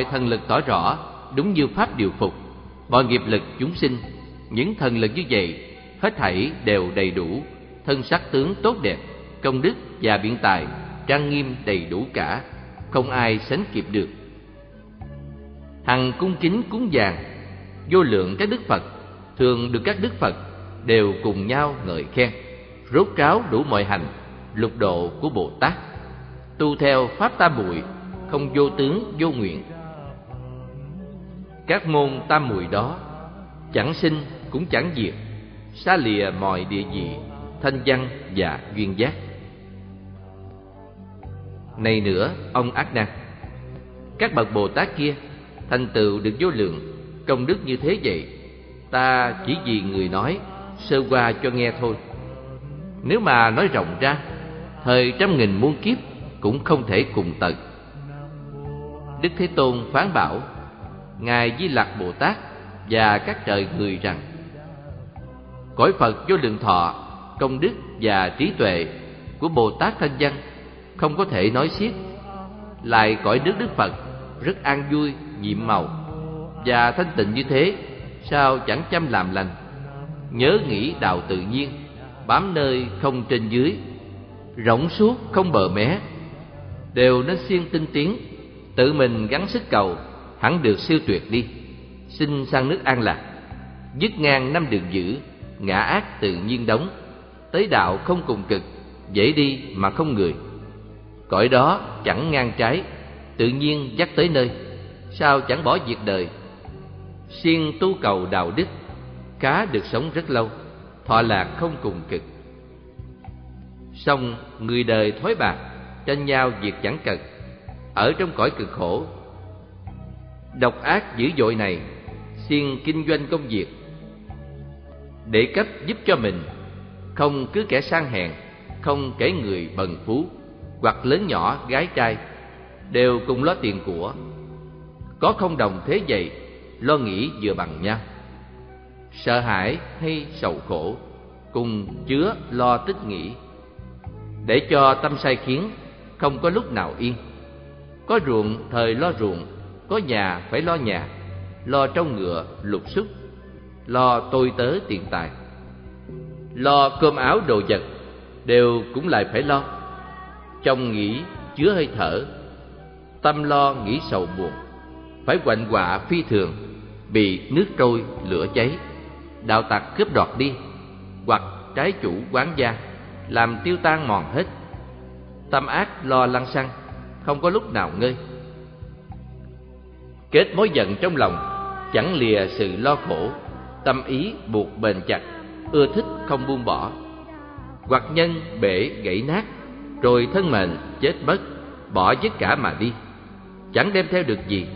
Mọi thần lực tỏ rõ, Đúng như Pháp điều phục. Mọi nghiệp lực chúng sinh, Những thần lực như vậy, Hết thảy đều đầy đủ. Thân sắc tướng tốt đẹp, Công đức và biện tài, Trang nghiêm đầy đủ cả. Không ai sánh kịp được. Hằng cung kính cúng dường, Vô lượng các đức Phật, Thường được các đức Phật Đều cùng nhau ngợi khen. Rốt ráo đủ mọi hành, Lục độ của Bồ Tát. Tu theo pháp tam muội, không vô tướng, vô nguyện các môn tam muội đó, chẳng sinh cũng chẳng diệt xa lìa mọi địa vị, thanh văn và duyên giác. Này nữa, ông ác nan các bậc bồ tát kia, thành tựu được vô lượng, công đức như thế vậy, ta chỉ vì người nói, sơ qua cho nghe thôi. Nếu mà nói rộng ra, thời trăm nghìn muôn kiếp cũng không thể cùng tận. Đức thế tôn phán bảo ngài di lặc bồ tát và các trời người rằng, cõi phật vô lượng thọ, công đức và trí tuệ của bồ tát thanh văn không có thể nói xiết. Lại cõi đức đức phật rất an vui, nhiệm màu và thanh tịnh như thế, sao chẳng chăm làm lành? Nhớ nghĩ đạo tự nhiên, bám nơi không trên dưới rộng suốt không bờ mé. Đều nên siêng tinh tiến, tự mình gắng sức cầu hẳn được siêu tuyệt đi. Xin sang nước an lạc. Dứt ngang năm đường dữ, ngã ác tự nhiên đóng. Tới đạo không cùng cực, dễ đi mà không người. Cõi đó chẳng ngang trái, tự nhiên dắt tới nơi. Sao chẳng bỏ việc đời? Siêng tu cầu đạo đức cá được sống rất lâu, thọ lạc không cùng cực. Song người đời thối bạc tranh nhau việc chẳng cần. Ở trong cõi cực khổ độc ác dữ dội này siêng kinh doanh công việc. Để cấp giúp cho mình, không cứ kẻ sang hèn, không kể người bần phú hoặc lớn nhỏ gái trai, đều cùng lo tiền của. Có không đồng thế vậy, lo nghĩ vừa bằng nhau sợ hãi hay sầu khổ, cùng chứa lo tích nghĩ. Để cho tâm sai khiến, không có lúc nào yên. Có ruộng, thời lo ruộng có nhà phải lo nhà lo trâu ngựa lục sức, lo tôi tớ tiền tài. Lo cơm áo đồ vật đều cũng lại phải lo trong nghĩ chứa hơi thở tâm lo nghĩ sầu buồn phải quạnh quạ phi thường bị nước trôi lửa cháy. Đạo tặc cướp đoạt đi hoặc trái chủ quán gia làm tiêu tan mòn hết. Tâm ác lo lăng xăng không có lúc nào ngơi kết mối giận trong lòng, chẳng lìa sự lo khổ, tâm ý buộc bền chặt, ưa thích không buông bỏ. Hoặc nhân bể gãy nát, rồi thân mệnh chết mất, bỏ tất cả mà đi. Chẳng đem theo được gì.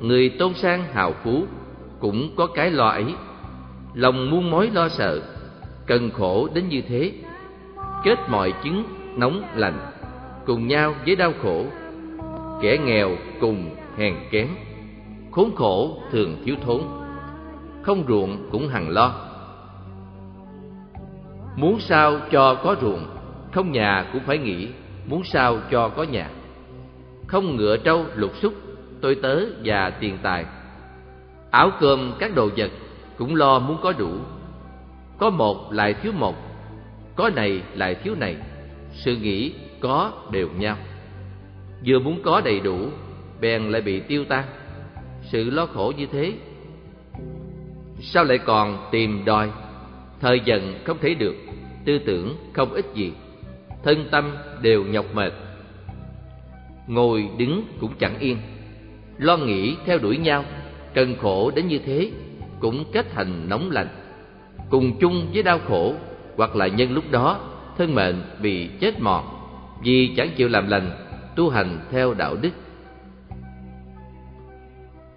Người tôn sang hào phú cũng có cái lo ấy. Lòng muôn mối lo sợ, cần khổ đến như thế. Kết mọi chứng nóng lạnh cùng nhau với đau khổ. Kẻ nghèo cùng hèn kém khốn khổ thường thiếu thốn. Không ruộng cũng hằng lo. Muốn sao cho có ruộng, không nhà cũng phải nghĩ muốn sao cho có nhà. Không ngựa trâu lục xúc, tôi tớ và tiền tài. Áo cơm các đồ vật cũng lo muốn có đủ. Có một lại thiếu một, có này lại thiếu này. Sự nghĩ có đều nhau. Vừa muốn có đầy đủ, bèn lại bị tiêu tan sự lo khổ như thế. Sao lại còn tìm đòi? Thời dần không thể được, tư tưởng không ích gì, thân tâm đều nhọc mệt. Ngồi đứng cũng chẳng yên, lo nghĩ theo đuổi nhau, cần khổ đến như thế cũng kết thành nóng lạnh. Cùng chung với đau khổ hoặc là nhân lúc đó, thân mệnh bị chết mòn, vì chẳng chịu làm lành, tu hành theo đạo đức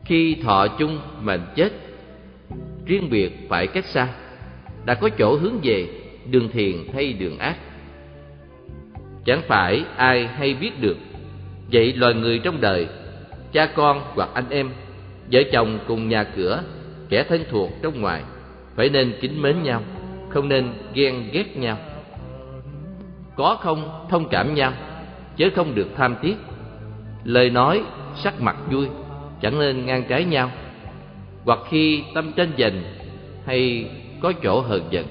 khi thọ chung mệnh chết, riêng biệt phải cách xa. Đã có chỗ hướng về, đường thiền hay đường ác. Chẳng phải ai hay biết được, vậy loài người trong đời, cha con hoặc anh em, vợ chồng cùng nhà cửa, kẻ thân thuộc trong ngoài, phải nên kính mến nhau, không nên ghen ghét nhau. Có không thông cảm nhau chứ không được tham tiếc. Lời nói sắc mặt vui chẳng nên ngang trái nhau. Hoặc khi tâm tranh giành, hay có chỗ hờn giận.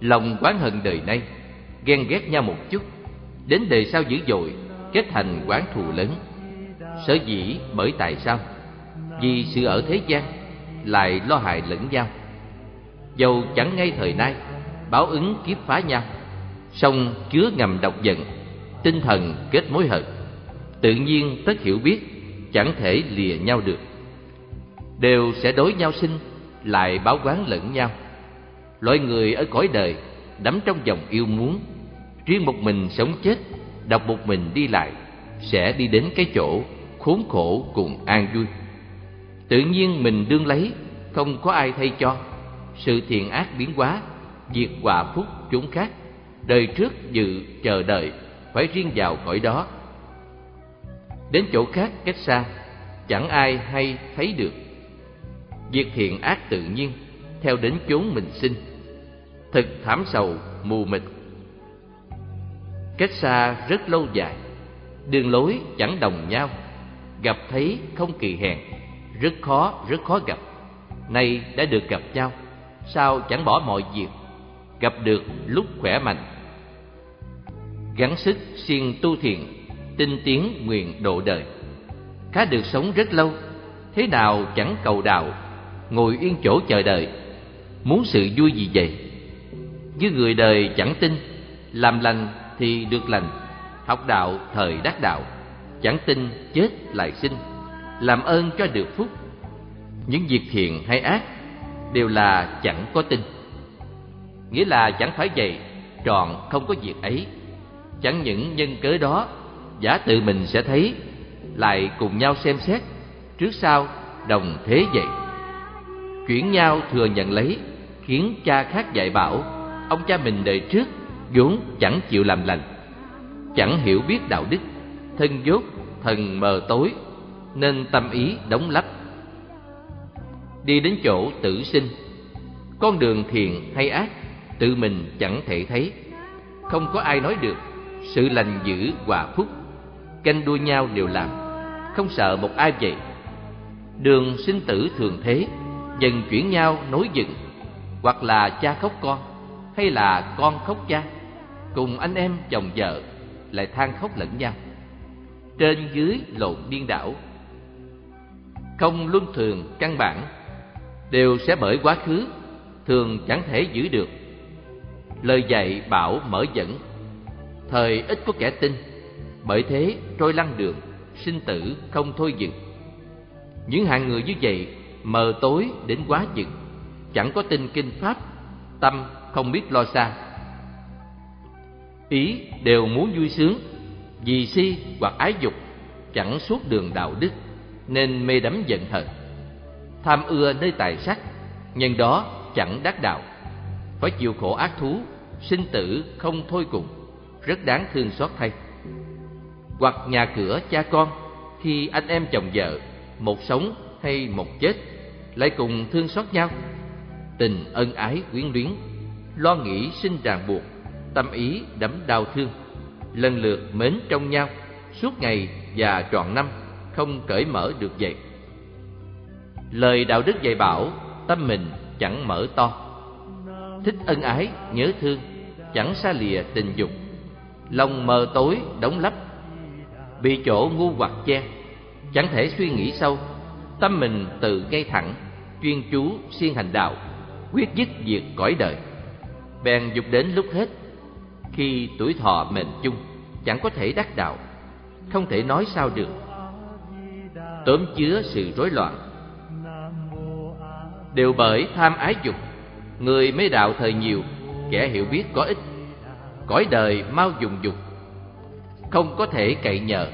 Lòng quán hận đời nay, ghen ghét nhau một chút, đến đời sau dữ dội, kết thành quán thù lớn. Sở dĩ bởi tại sao? Vì sự ở thế gian, lại lo hại lẫn nhau. Dầu chẳng ngay thời nay, báo ứng kiếp phá nhau, song chứa ngầm độc giận, tinh thần kết mối hận. Tự nhiên tất hiểu biết chẳng thể lìa nhau được. Đều sẽ đối nhau sinh, lại báo quán lẫn nhau. Loại người ở cõi đời, đắm trong dòng yêu muốn. Riêng một mình sống chết độc một mình đi lại, sẽ đi đến cái chỗ khốn khổ cùng an vui. Tự nhiên mình đương lấy, không có ai thay cho. Sự thiện ác biến hóa, diệt hòa phúc chúng khác. Đời trước dự chờ đợi, phải riêng vào cõi đó đến chỗ khác cách xa, chẳng ai hay thấy được. Việc thiện ác tự nhiên, theo đến chốn mình sinh, thực thảm sầu, mù mịt. Cách xa rất lâu dài, đường lối chẳng đồng nhau, gặp thấy không kỳ hèn, rất khó rất khó gặp. Nay đã được gặp nhau, sao chẳng bỏ mọi việc, gặp được lúc khỏe mạnh. Gắng sức siêng tu thiền tinh tiến nguyện độ đời. Khá được sống rất lâu, thế nào chẳng cầu đạo, ngồi yên chỗ chờ đợi. Muốn sự vui gì vậy? Như người đời chẳng tin, làm lành thì được lành, học đạo thời đắc đạo, chẳng tin chết lại sinh. Làm ơn cho được phúc. Những việc thiện hay ác đều là chẳng có tin. Nghĩa là chẳng phải vậy, tròn không có việc ấy. Chẳng những nhân cớ đó giả tự mình sẽ thấy, lại cùng nhau xem xét, trước sau đồng thế vậy. Chuyển nhau thừa nhận lấy, khiến cha khác dạy bảo, ông cha mình đời trước, vốn chẳng chịu làm lành. Chẳng hiểu biết đạo đức, thân dốt, thần mờ tối, nên tâm ý đóng lấp đi đến chỗ tử sinh, con đường thiền hay ác, tự mình chẳng thể thấy. Không có ai nói được, sự lành dữ hòa phúc ganh đua nhau đều làm. Không sợ một ai vậy. Đường sinh tử thường thế, dần chuyển nhau nối dựng. Hoặc là cha khóc con, hay là con khóc cha. Cùng anh em, chồng vợ, lại than khóc lẫn nhau. Trên dưới lộn điên đảo. Không luân thường căn bản, đều sẽ bởi quá khứ, thường chẳng thể giữ được. Lời dạy bảo mở dẫn. Thời ít có kẻ tin bởi thế trôi lăn đường, sinh tử không thôi dừng. Những hạng người như vậy mờ tối đến quá dừng. Chẳng có tin kinh pháp, tâm không biết lo xa. Ý đều muốn vui sướng, vì si hoặc ái dục chẳng suốt đường đạo đức nên mê đắm giận hờn. Tham ưa nơi tài sắc, nhân đó chẳng đắc đạo. Phải chịu khổ ác thú, sinh tử không thôi cùng, rất đáng thương xót thay hoặc nhà cửa cha con khi anh em chồng vợ, một sống hay một chết, lại cùng thương xót nhau. Tình ân ái quyến luyến, lo nghĩ sinh ràng buộc, tâm ý đẫm đau thương, lần lượt mến trong nhau suốt ngày và trọn năm, không cởi mở được vậy lời đạo đức dạy bảo, tâm mình chẳng mở to. Thích ân ái, nhớ thương, chẳng xa lìa tình dục. Lòng mờ tối, đóng lấp bị chỗ ngu hoặc che. Chẳng thể suy nghĩ sâu, tâm mình tự ngay thẳng, chuyên chú siêng hành đạo, quyết dứt việc cõi đời. Bèn dục đến lúc hết, khi tuổi thọ mệnh chung, chẳng có thể đắc đạo, không thể nói sao được. Tóm chứa sự rối loạn. Đều bởi tham ái dục, người mê đạo thời nhiều, kẻ hiểu biết có ít cõi đời mau dùng dục không có thể cậy nhờ.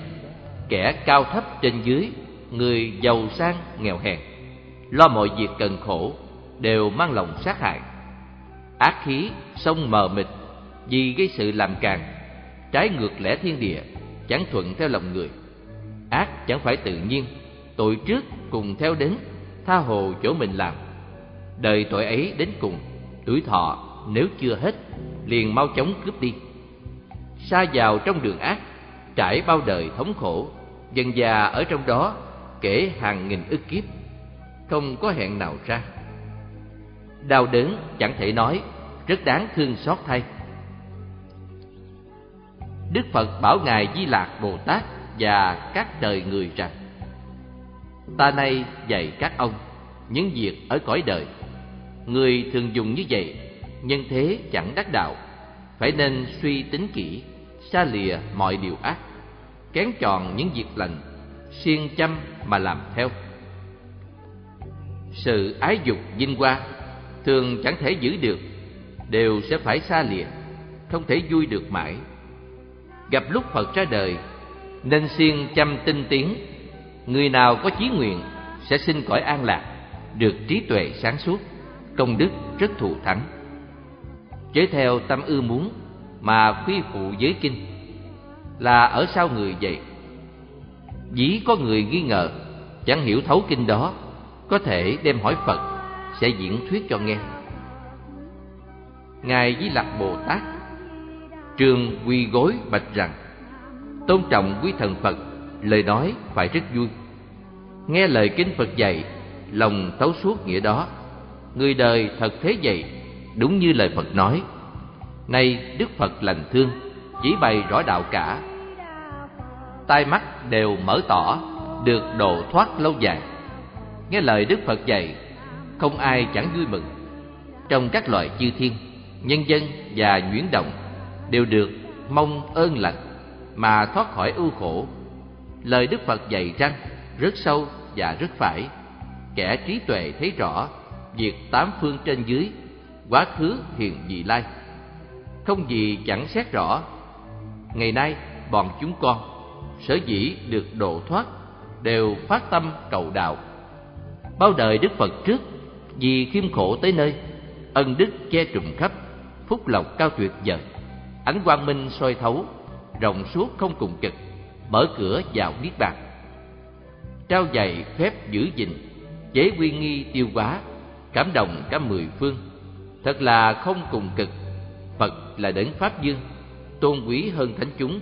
Kẻ cao thấp trên dưới, người giàu sang, nghèo hèn, lo mọi việc cần khổ, đều mang lòng sát hại. Ác khí, sông mờ mịt, vì gây sự làm càng trái ngược lẽ thiên địa, chẳng thuận theo lòng người. Ác chẳng phải tự nhiên, tội trước cùng theo đến, tha hồ chỗ mình làm. Đời tội ấy đến cùng, tuổi thọ nếu chưa hết, liền mau chóng cướp đi xa vào trong đường ác, trải bao đời thống khổ, dần già ở trong đó, kể hàng nghìn ức kiếp, không có hẹn nào ra. Đau đớn chẳng thể nói, rất đáng thương xót thay. Đức phật bảo ngài di lạc bồ tát và các đời người rằng, ta nay dạy các ông những việc ở cõi đời. Người thường dùng như vậy, nhân thế chẳng đắc đạo, phải nên suy tính kỹ xa lìa mọi điều ác, kén chọn những việc lành siêng chăm mà làm theo. Sự ái dục vinh hoa thường chẳng thể giữ được, đều sẽ phải xa lìa, không thể vui được mãi. Gặp lúc phật ra đời, nên siêng chăm tinh tiến, người nào có chí nguyện sẽ sinh cõi an lạc, được trí tuệ sáng suốt, công đức rất thù thắng. Chế theo tâm ư muốn mà quy phụ giới kinh là ở sau người vậy. Dĩ có người nghi ngờ, chẳng hiểu thấu kinh đó, có thể đem hỏi phật, sẽ diễn thuyết cho nghe. Ngài di lặc bồ tát, trường quy gối bạch rằng, tôn trọng quý thần phật, lời nói phải rất vui. Nghe lời kinh phật dạy, lòng thấu suốt nghĩa đó. Người đời thật thế vậy, đúng như lời phật nói nay đức phật lành thương, chỉ bày rõ đạo cả. Tai mắt đều mở tỏ, được độ thoát lâu dài. Nghe lời đức phật dạy, không ai chẳng vui mừng. Trong các loài chư thiên, nhân dân và nhuyễn động đều được mong ơn lành, mà thoát khỏi ưu khổ. Lời đức phật dạy rằng, rất sâu và rất phải. Kẻ trí tuệ thấy rõ việc tám phương trên dưới, quá khứ, hiện vị lai không gì chẳng xét rõ. Ngày nay, bọn chúng con, sở dĩ được độ thoát, đều phát tâm cầu đạo. Bao đời đức phật trước, vì khiêm khổ tới nơi, ân đức che trùm khắp, phúc lộc cao tuyệt vời ánh quang minh soi thấu, rộng suốt không cùng cực, mở cửa vào niết bàn. Trao dạy phép giữ gìn, chế quy nghi tiêu hóa, cảm động cả mười phương, thật là không cùng cực phật là đấng pháp dương, tôn quý hơn thánh chúng,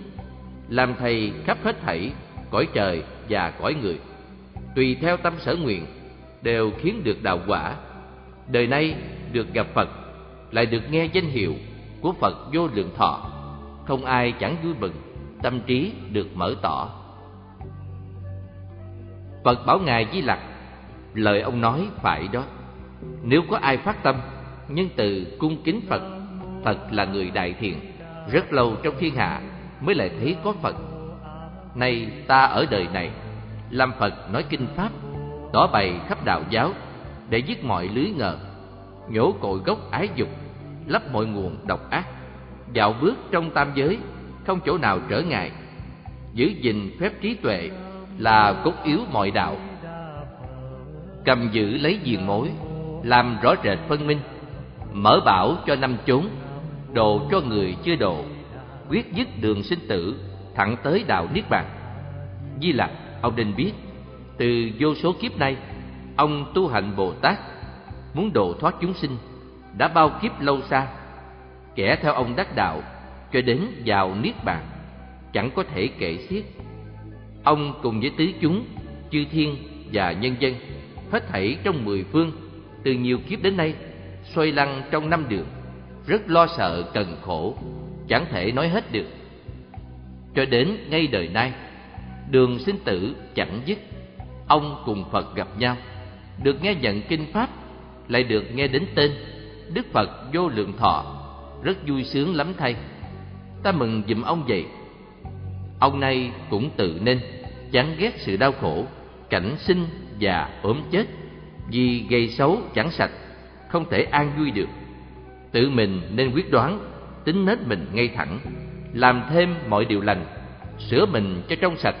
làm thầy khắp hết thảy, cõi trời và cõi người. Tùy theo tâm sở nguyện, đều khiến được đạo quả. Đời nay được gặp phật, lại được nghe danh hiệu của phật vô lượng thọ. Không ai chẳng vui mừng, tâm trí được mở tỏ. Phật bảo ngài di lặc, lời ông nói phải đó. Nếu có ai phát tâm, nhân từ cung kính phật thật là người đại thiện, rất lâu trong thiên hạ mới lại thấy có phật. Nay ta ở đời này, làm phật nói kinh pháp, tỏ bày khắp đạo giáo để giết mọi lưới ngờ, nhổ cội gốc ái dục, lấp mọi nguồn độc ác, dạo bước trong tam giới, không chỗ nào trở ngại. Giữ gìn phép trí tuệ là cốt yếu mọi đạo. Cầm giữ lấy diền mối, làm rõ rệt phân minh, mở bảo cho năm chốn độ cho người chưa độ quyết dứt đường sinh tử, thẳng tới đạo niết bàn. Di lặc, ông nên biết, từ vô số kiếp nay, ông tu hành bồ tát, muốn độ thoát chúng sinh, đã bao kiếp lâu xa, kẻ theo ông đắc đạo, cho đến vào niết bàn, chẳng có thể kể xiết. Ông cùng với tứ chúng, chư thiên và nhân dân, hết thảy trong mười phương, từ nhiều kiếp đến nay, xoay lăn trong năm đường rất lo sợ, cần khổ, chẳng thể nói hết được. Cho đến ngay đời nay, đường sinh tử chẳng dứt, ông cùng phật gặp nhau, được nghe nhận kinh pháp, lại được nghe đến tên đức phật vô lượng thọ, rất vui sướng lắm thay. Ta mừng giùm ông vậy. Ông nay cũng tự nên chán ghét sự đau khổ, cảnh sinh và ốm chết, vì gây xấu chẳng sạch, không thể an vui được tự mình nên quyết đoán, tính nết mình ngay thẳng, làm thêm mọi điều lành, sửa mình cho trong sạch,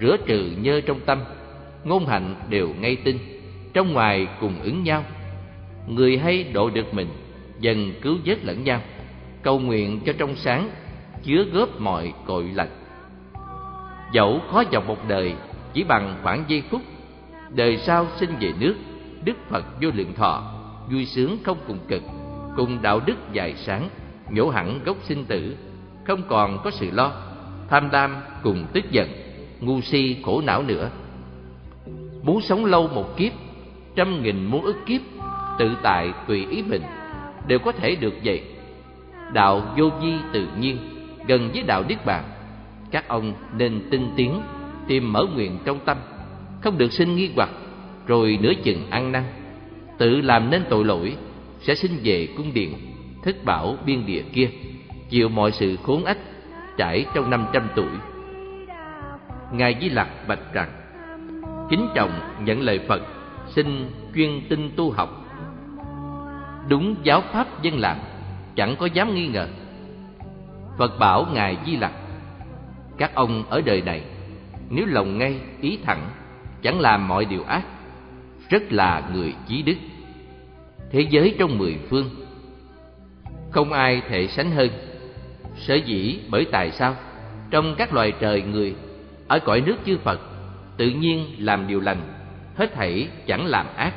rửa trừ nhơ trong tâm, ngôn hạnh đều ngay tinh trong ngoài cùng ứng nhau. Người hay độ được mình, dần cứu vớt lẫn nhau, cầu nguyện cho trong sáng, chứa góp mọi cội lành. Dẫu khó dòng một đời, chỉ bằng khoảng giây phút, đời sau sinh về nước, đức phật vô lượng thọ, vui sướng không cùng cực cùng đạo đức dài sáng, nhổ hẳn gốc sinh tử, không còn có sự lo, tham lam cùng tức giận, ngu si khổ não nữa. Muốn sống lâu một kiếp, trăm nghìn muôn ức kiếp, tự tại tùy ý mình, đều có thể được vậy. Đạo vô vi tự nhiên, gần với đạo niết bàn. Các ông nên tinh tiến, tìm mở nguyện trong tâm, không được sinh nghi hoặc, rồi nửa chừng ăn năn. Tự làm nên tội lỗi sẽ sinh về cung điện, thất bảo biên địa kia, chịu mọi sự khốn ách, trải trong năm trăm tuổi. Ngài di lặc bạch rằng, kính trọng nhận lời phật, xin chuyên tinh tu học. Đúng giáo pháp dân làm chẳng có dám nghi ngờ. Phật bảo ngài di lặc, các ông ở đời này, nếu lòng ngay ý thẳng, chẳng làm mọi điều ác, rất là người chí đức thế giới trong mười phương. Không ai thể sánh hơn. Sở dĩ bởi tại sao? Trong các loài trời người, ở cõi nước chư phật, tự nhiên làm điều lành, hết thảy chẳng làm ác,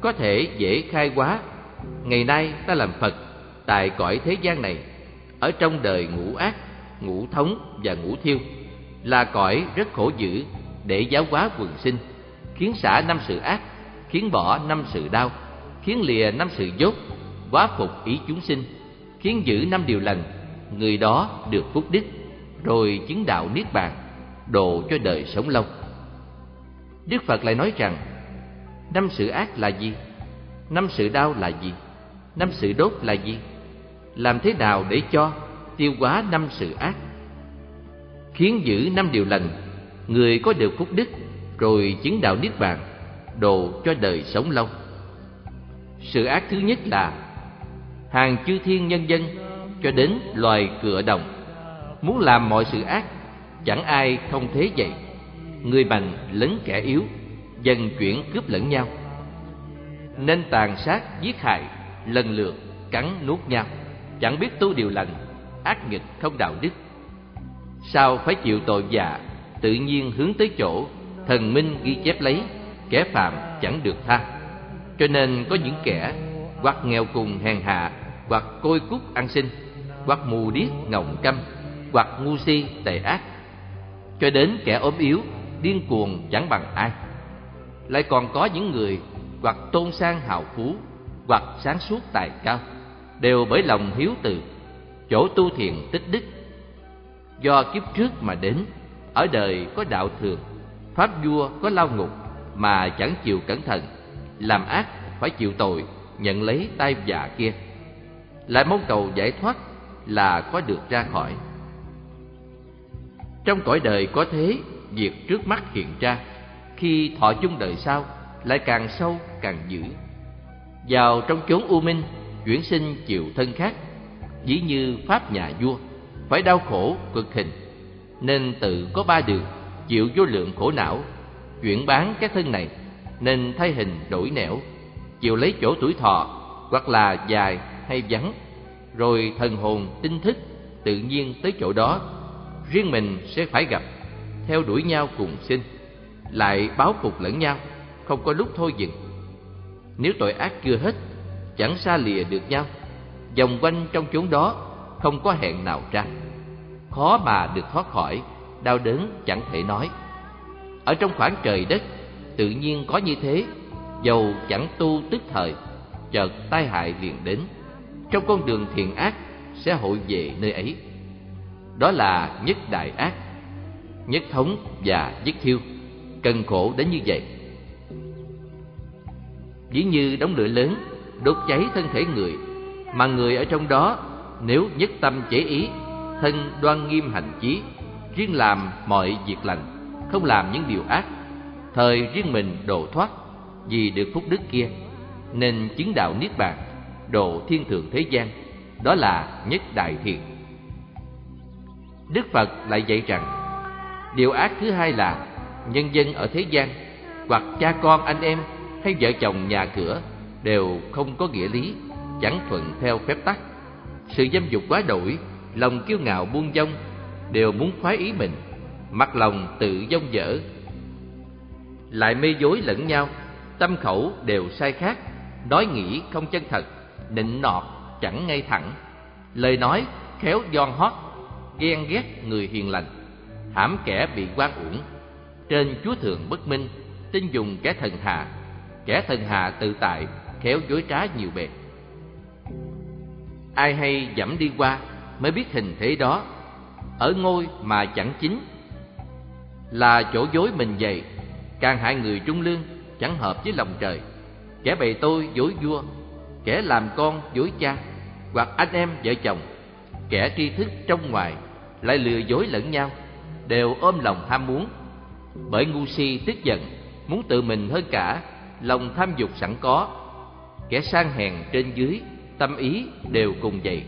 có thể dễ khai quá ngày nay ta làm phật tại cõi thế gian này, ở trong đời ngũ ác, ngũ thống và ngũ thiêu, là cõi rất khổ dữ để giáo hóa quần sinh, khiến xả năm sự ác, khiến bỏ năm sự đau khiến lìa năm sự dốt, quá phục ý chúng sinh, khiến giữ năm điều lành, người đó được phúc đức, rồi chứng đạo niết bàn, độ cho đời sống lâu. Đức phật lại nói rằng, năm sự ác là gì? Năm sự đau là gì? Năm sự đốt là gì? Làm thế nào để cho tiêu hóa năm sự ác? Khiến giữ năm điều lành, người có được phúc đức, rồi chứng đạo niết bàn, độ cho đời sống lâu sự ác thứ nhất là hàng chư thiên nhân dân cho đến loài cựa đồng. Muốn làm mọi sự ác, chẳng ai không thế vậy người mạnh lấn kẻ yếu, dần chuyển cướp lẫn nhau. Nên tàn sát, giết hại, lần lượt cắn nuốt nhau. Chẳng biết tu điều lành, ác nghịch không đạo đức. Sao phải chịu tội già, tự nhiên hướng tới chỗ thần minh ghi chép lấy, kẻ phạm chẳng được tha? Cho nên có những kẻ hoặc nghèo cùng hèn hạ, hoặc côi cút ăn xin, hoặc mù điếc ngọng câm, hoặc ngu si tệ ác. Cho đến kẻ ốm yếu, điên cuồng chẳng bằng ai. Lại còn có những người hoặc tôn sang hào phú, hoặc sáng suốt tài cao, đều bởi lòng hiếu từ, chỗ tu thiền tích đức. Do kiếp trước mà đến, ở đời có đạo thường pháp vua có lao ngục mà chẳng chịu cẩn thận làm ác phải chịu tội, nhận lấy tai vạ kia. Lại mong cầu giải thoát là có được ra khỏi. Trong cõi đời có thế, việc trước mắt hiện ra, khi thọ chung đời sau, lại càng sâu càng dữ. Vào trong chốn u minh, chuyển sinh chịu thân khác, dĩ như pháp nhà vua, phải đau khổ cực hình. Nên tự có ba đường, chịu vô lượng khổ não, chuyển bán cái thân này nên thay hình đổi nẻo, chịu lấy chỗ tuổi thọ, hoặc là dài hay vắng, rồi thần hồn tinh thức tự nhiên tới chỗ đó. Riêng mình sẽ phải gặp, theo đuổi nhau cùng sinh, lại báo phục lẫn nhau, không có lúc thôi dừng. Nếu tội ác chưa hết, chẳng xa lìa được nhau, vòng quanh trong chốn đó không có hẹn nào ra. Khó mà được thoát khỏi, đau đớn chẳng thể nói. Ở trong khoảng trời đất tự nhiên có như thế, dầu chẳng tu tức thời, chợt tai hại liền đến. Trong con đường thiện ác sẽ hội về nơi ấy. Đó là nhất đại ác, nhất thống và nhất thiêu. Cần khổ đến như vậy. Ví như đống lửa lớn đốt cháy thân thể người, mà người ở trong đó nếu nhất tâm chế ý, thân đoan nghiêm hành chí, riêng làm mọi việc lành, không làm những điều ác thời riêng mình độ thoát vì được phúc đức kia, nên chứng đạo niết bàn, độ thiên thượng thế gian, đó là nhất đại thiện. Đức phật lại dạy rằng, điều ác thứ hai là nhân dân ở thế gian hoặc cha con anh em hay vợ chồng nhà cửa đều không có nghĩa lý, chẳng thuận theo phép tắc. Sự dâm dục quá đổi, lòng kiêu ngạo buông dông, đều muốn khoái ý mình mặt lòng tự dông dở lại mê dối lẫn nhau, tâm khẩu đều sai khác, nói nghĩ không chân thật, nịnh nọt chẳng ngay thẳng. Lời nói khéo giòn hót, ghen ghét người hiền lành, hãm kẻ bị quan uổng. Trên chúa thượng bất minh, tin dùng kẻ thần hạ, kẻ thần hạ tự tại, khéo dối trá nhiều bề. Ai hay dẫm đi qua mới biết hình thế đó, ở ngôi mà chẳng chính, là chỗ dối mình vậy càng hại người trung lương, chẳng hợp với lòng trời. Kẻ bày tôi dối vua, kẻ làm con dối cha, hoặc anh em vợ chồng. Kẻ tri thức trong ngoài, lại lừa dối lẫn nhau, đều ôm lòng ham muốn. Bởi ngu si tức giận, muốn tự mình hơn cả, lòng tham dục sẵn có. Kẻ sang hèn trên dưới, tâm ý đều cùng vậy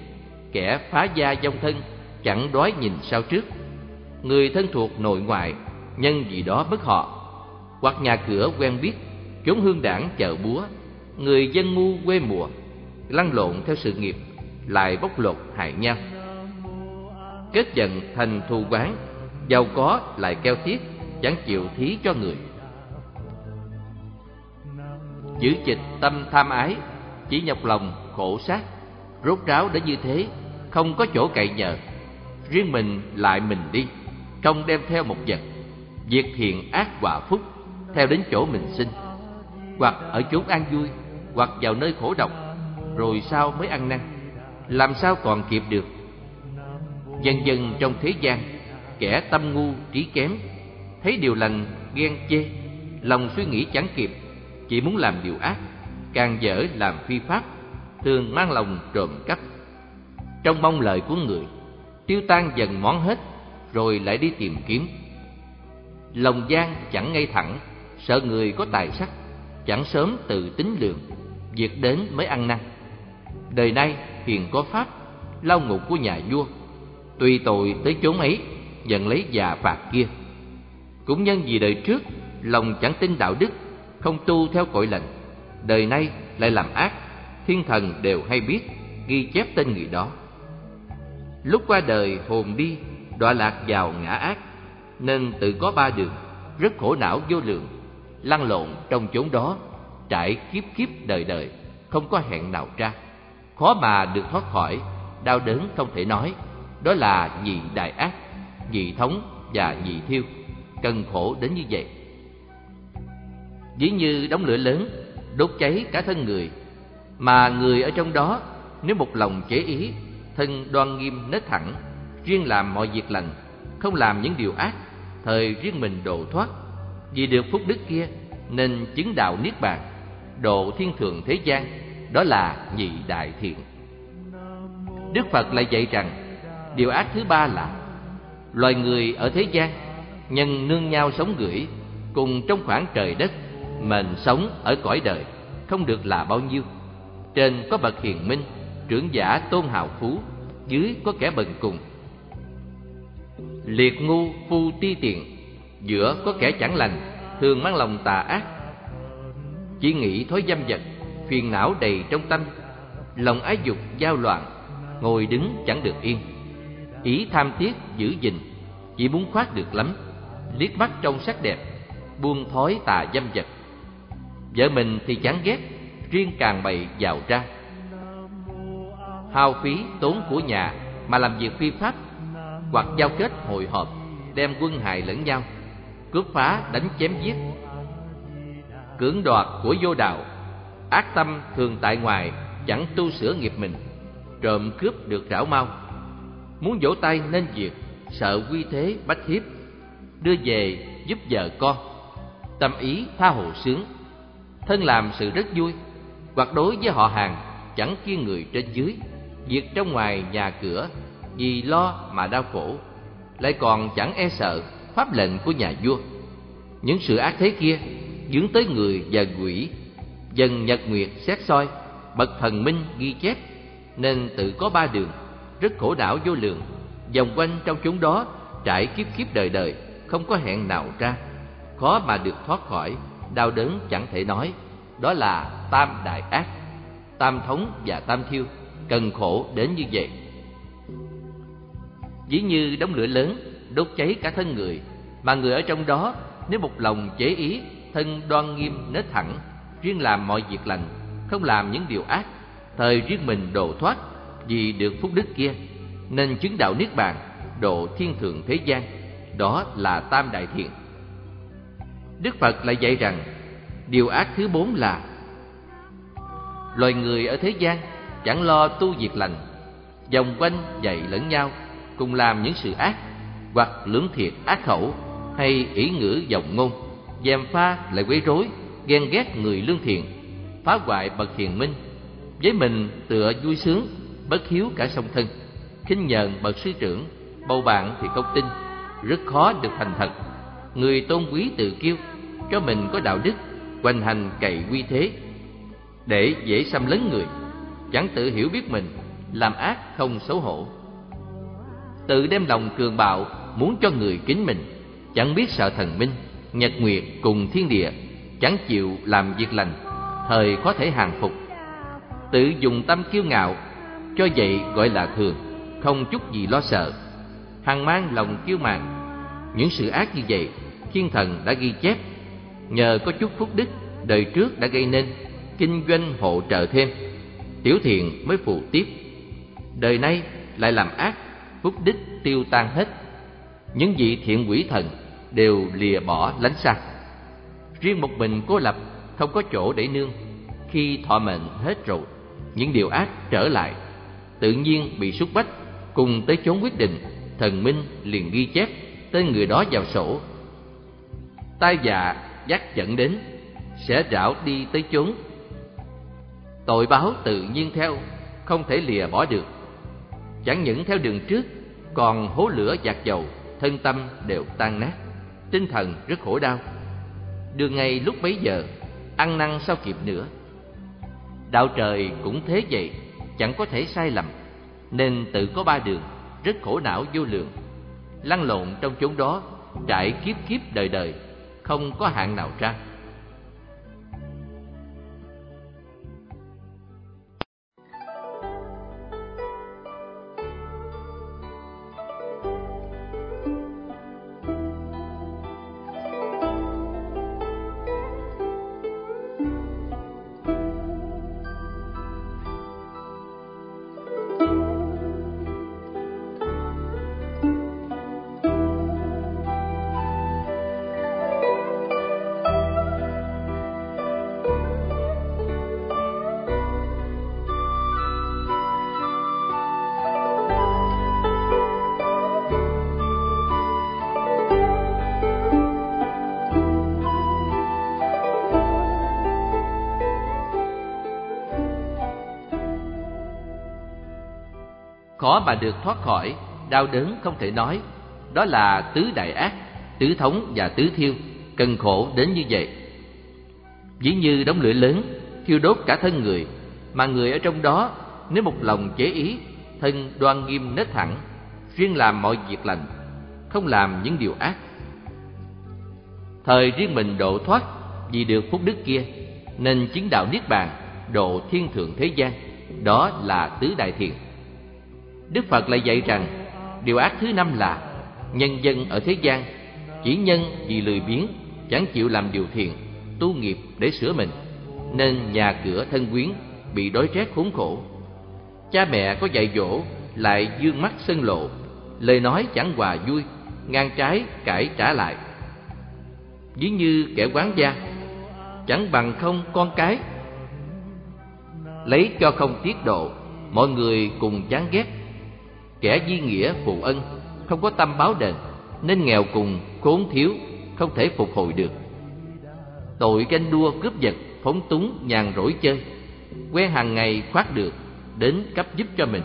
kẻ phá gia dông thân, chẳng đói nhìn sao trước. Người thân thuộc nội ngoại, nhân gì đó mất họ hoặc nhà cửa quen biết, chốn hương đảng chợ búa, người dân ngu quê mùa, lăn lộn theo sự nghiệp, lại bóc lột hại nhau. Kết giận thành thù quán giàu có lại keo tiếc chẳng chịu thí cho người. Giữ chịch tâm tham ái, chỉ nhọc lòng khổ sát, rốt ráo đến như thế, không có chỗ cậy nhờ. Riêng mình lại mình đi, không đem theo một vật. Việc thiện ác quả phúc theo đến chỗ mình sinh. Hoặc ở chốn an vui, hoặc vào nơi khổ độc, rồi sao mới ăn năn. Làm sao còn kịp được? Dần dần trong thế gian, kẻ tâm ngu trí kém, thấy điều lành, ghen chê, lòng suy nghĩ chẳng kịp, chỉ muốn làm điều ác, càng dở làm phi pháp, thường mang lòng trộm cắp. Trong mong lợi của người, tiêu tan dần món hết, rồi lại đi tìm kiếm. Lòng gian chẳng ngay thẳng sợ người có tài sắc, chẳng sớm tự tính lượng việc đến mới ăn năn. Đời nay hiền có pháp lao ngục của nhà vua tùy tội tới chốn ấy dần lấy già phạt kia. Cũng nhân vì đời trước, lòng chẳng tin đạo đức, không tu theo cội lệnh đời nay lại làm ác, thiên thần đều hay biết, ghi chép tên người đó. Lúc qua đời hồn đi, đọa lạc vào ngã ác, nên tự có ba đường, rất khổ não vô lượng lăn lộn trong chốn đó, trải kiếp kiếp đời đời, không có hẹn nào ra. Khó mà được thoát khỏi, đau đớn không thể nói. Đó là nhị đại ác, nhị thống và nhị thiêu. Cần khổ đến như vậy. Dĩ như đống lửa lớn, đốt cháy cả thân người. Mà người ở trong đó, nếu một lòng chế ý, thân đoan nghiêm nết thẳng riêng làm mọi việc lành, không làm những điều ác, thời riêng mình độ thoát vì được phúc đức kia, nên chứng đạo niết bàn, độ thiên thượng thế gian, đó là nhị đại thiện. Đức phật lại dạy rằng, điều ác thứ ba là, loài người ở thế gian, nhân nương nhau sống gửi, cùng trong khoảng trời đất mình sống ở cõi đời, không được là bao nhiêu. Trên có bậc hiền minh, trưởng giả tôn hào phú, dưới có kẻ bần cùng. Liệt ngu phu ti tiện giữa có kẻ chẳng lành, thường mang lòng tà ác. Chỉ nghĩ thói dâm vật phiền não đầy trong tâm. Lòng ái dục, giao loạn, ngồi đứng chẳng được yên. Ý tham tiếc, giữ gìn, chỉ muốn khoát được lắm. Liếc mắt trong sắc đẹp, buông thói tà dâm vật vợ mình thì chán ghét, riêng càng bày vào ra. Hao phí tốn của nhà mà làm việc phi pháp, hoặc giao kết hội họp, đem quân hại lẫn nhau cướp phá, đánh chém giết. Cưỡng đoạt của vô đạo, ác tâm thường tại ngoài, chẳng tu sửa nghiệp mình, trộm cướp được rảo mau. Muốn vỗ tay nên diệt, sợ quy thế bách hiếp, đưa về giúp vợ con. Tâm ý tha hồ sướng, thân làm sự rất vui, hoặc đối với họ hàng, chẳng kiêng người trên dưới, việc trong ngoài nhà cửa vì lo mà đau khổ, lại còn chẳng e sợ pháp lệnh của nhà vua. Những sự ác thế kia dướng tới người và quỷ, dần nhật nguyệt xét soi, bậc thần minh ghi chép, nên tự có ba đường, rất khổ đảo vô lượng, vòng quanh trong chúng đó trải kiếp kiếp đời đời, không có hẹn nào ra, khó mà được thoát khỏi, đau đớn chẳng thể nói, đó là tam đại ác, tam thống và tam thiêu, cần khổ đến như vậy. Ví như đống lửa lớn đốt cháy cả thân người mà người ở trong đó, nếu một lòng chế ý, thân đoan nghiêm nết thẳng riêng làm mọi việc lành, không làm những điều ác, thời riêng mình độ thoát vì được phúc đức kia, nên chứng đạo niết bàn, độ thiên thượng thế gian, đó là tam đại thiện. Đức phật lại dạy rằng, điều ác thứ bốn là, loài người ở thế gian chẳng lo tu việc lành, vòng quanh dạy lẫn nhau, cùng làm những sự ác hoặc lưỡng thiệt ác khẩu hay ỷ ngữ vọng ngôn gièm pha lại quấy rối, ghen ghét người lương thiện, phá hoại bậc hiền minh. Với mình tựa vui sướng, bất hiếu cả song thân, khinh nhờn bậc sư trưởng, bầu bạn thì không tin, rất khó được thành thật. Người tôn quý tự kiêu, cho mình có đạo đức, hoành hành cậy quy thế. Để dễ xâm lấn người, chẳng tự hiểu biết mình, làm ác không xấu hổ. Tự đem lòng cường bạo, muốn cho người kính mình chẳng biết sợ thần minh, nhật nguyệt cùng thiên địa, chẳng chịu làm việc lành, thời có thể hàng phục. Tự dùng tâm kiêu ngạo, cho vậy gọi là thường, không chút gì lo sợ. Hằng mang lòng kiêu mạn, những sự ác như vậy, thiên thần đã ghi chép. Nhờ có chút phúc đức, đời trước đã gây nên, kinh doanh hỗ trợ thêm. Tiểu thiện mới phụ tiếp. Đời nay lại làm ác, phúc đức tiêu tan hết. Những vị thiện quỷ thần đều lìa bỏ lánh xa. Riêng một mình cô lập không có chỗ để nương. Khi thọ mệnh hết rồi, những điều ác trở lại, tự nhiên bị xúc bách, cùng tới chốn quyết định, thần minh liền ghi chép tên người đó vào sổ. Tai dạ dắt dẫn đến, sẽ rảo đi tới chốn. Tội báo tự nhiên theo, không thể lìa bỏ được. Chẳng những theo đường trước, còn hố lửa dạt dầu, thân tâm đều tan nát tinh thần rất khổ đau. Đường ngày lúc bấy giờ, ăn năn sao kịp nữa. Đạo trời cũng thế vậy, chẳng có thể sai lầm, nên tự có ba đường, rất khổ não vô lượng. Lăn lộn trong chốn đó, trải kiếp kiếp đời đời, không có hạn nào ra. Mà được thoát khỏi, đau đớn không thể nói. Đó là tứ đại ác, tứ thống và tứ thiêu, cần khổ đến như vậy. Ví như đống lửa lớn, thiêu đốt cả thân người, mà người ở trong đó, nếu một lòng chế ý, thân đoan nghiêm nết thẳng riêng làm mọi việc lành, không làm những điều ác. Thời riêng mình độ thoát vì được phúc đức kia, nên chứng đạo niết bàn, độ thiên thượng thế gian, đó là tứ đại thiện đức phật lại dạy rằng, điều ác thứ năm là, nhân dân ở thế gian, chỉ nhân vì lười biếng, chẳng chịu làm điều thiện, tu nghiệp để sửa mình, nên nhà cửa thân quyến bị đói rét khốn khổ. Cha mẹ có dạy dỗ lại dương mắt sân lộ, lời nói chẳng hòa vui, ngang trái cãi trả lại. Ví như kẻ quán gia, chẳng bằng không con cái, lấy cho không tiết độ, mọi người cùng chán ghét kẻ di nghĩa phụ ân, không có tâm báo đền, nên nghèo cùng, khốn thiếu, không thể phục hồi được. Tội ganh đua cướp giật, phóng túng, nhàn rỗi chơi quen hàng ngày khoát được, đến cấp giúp cho mình.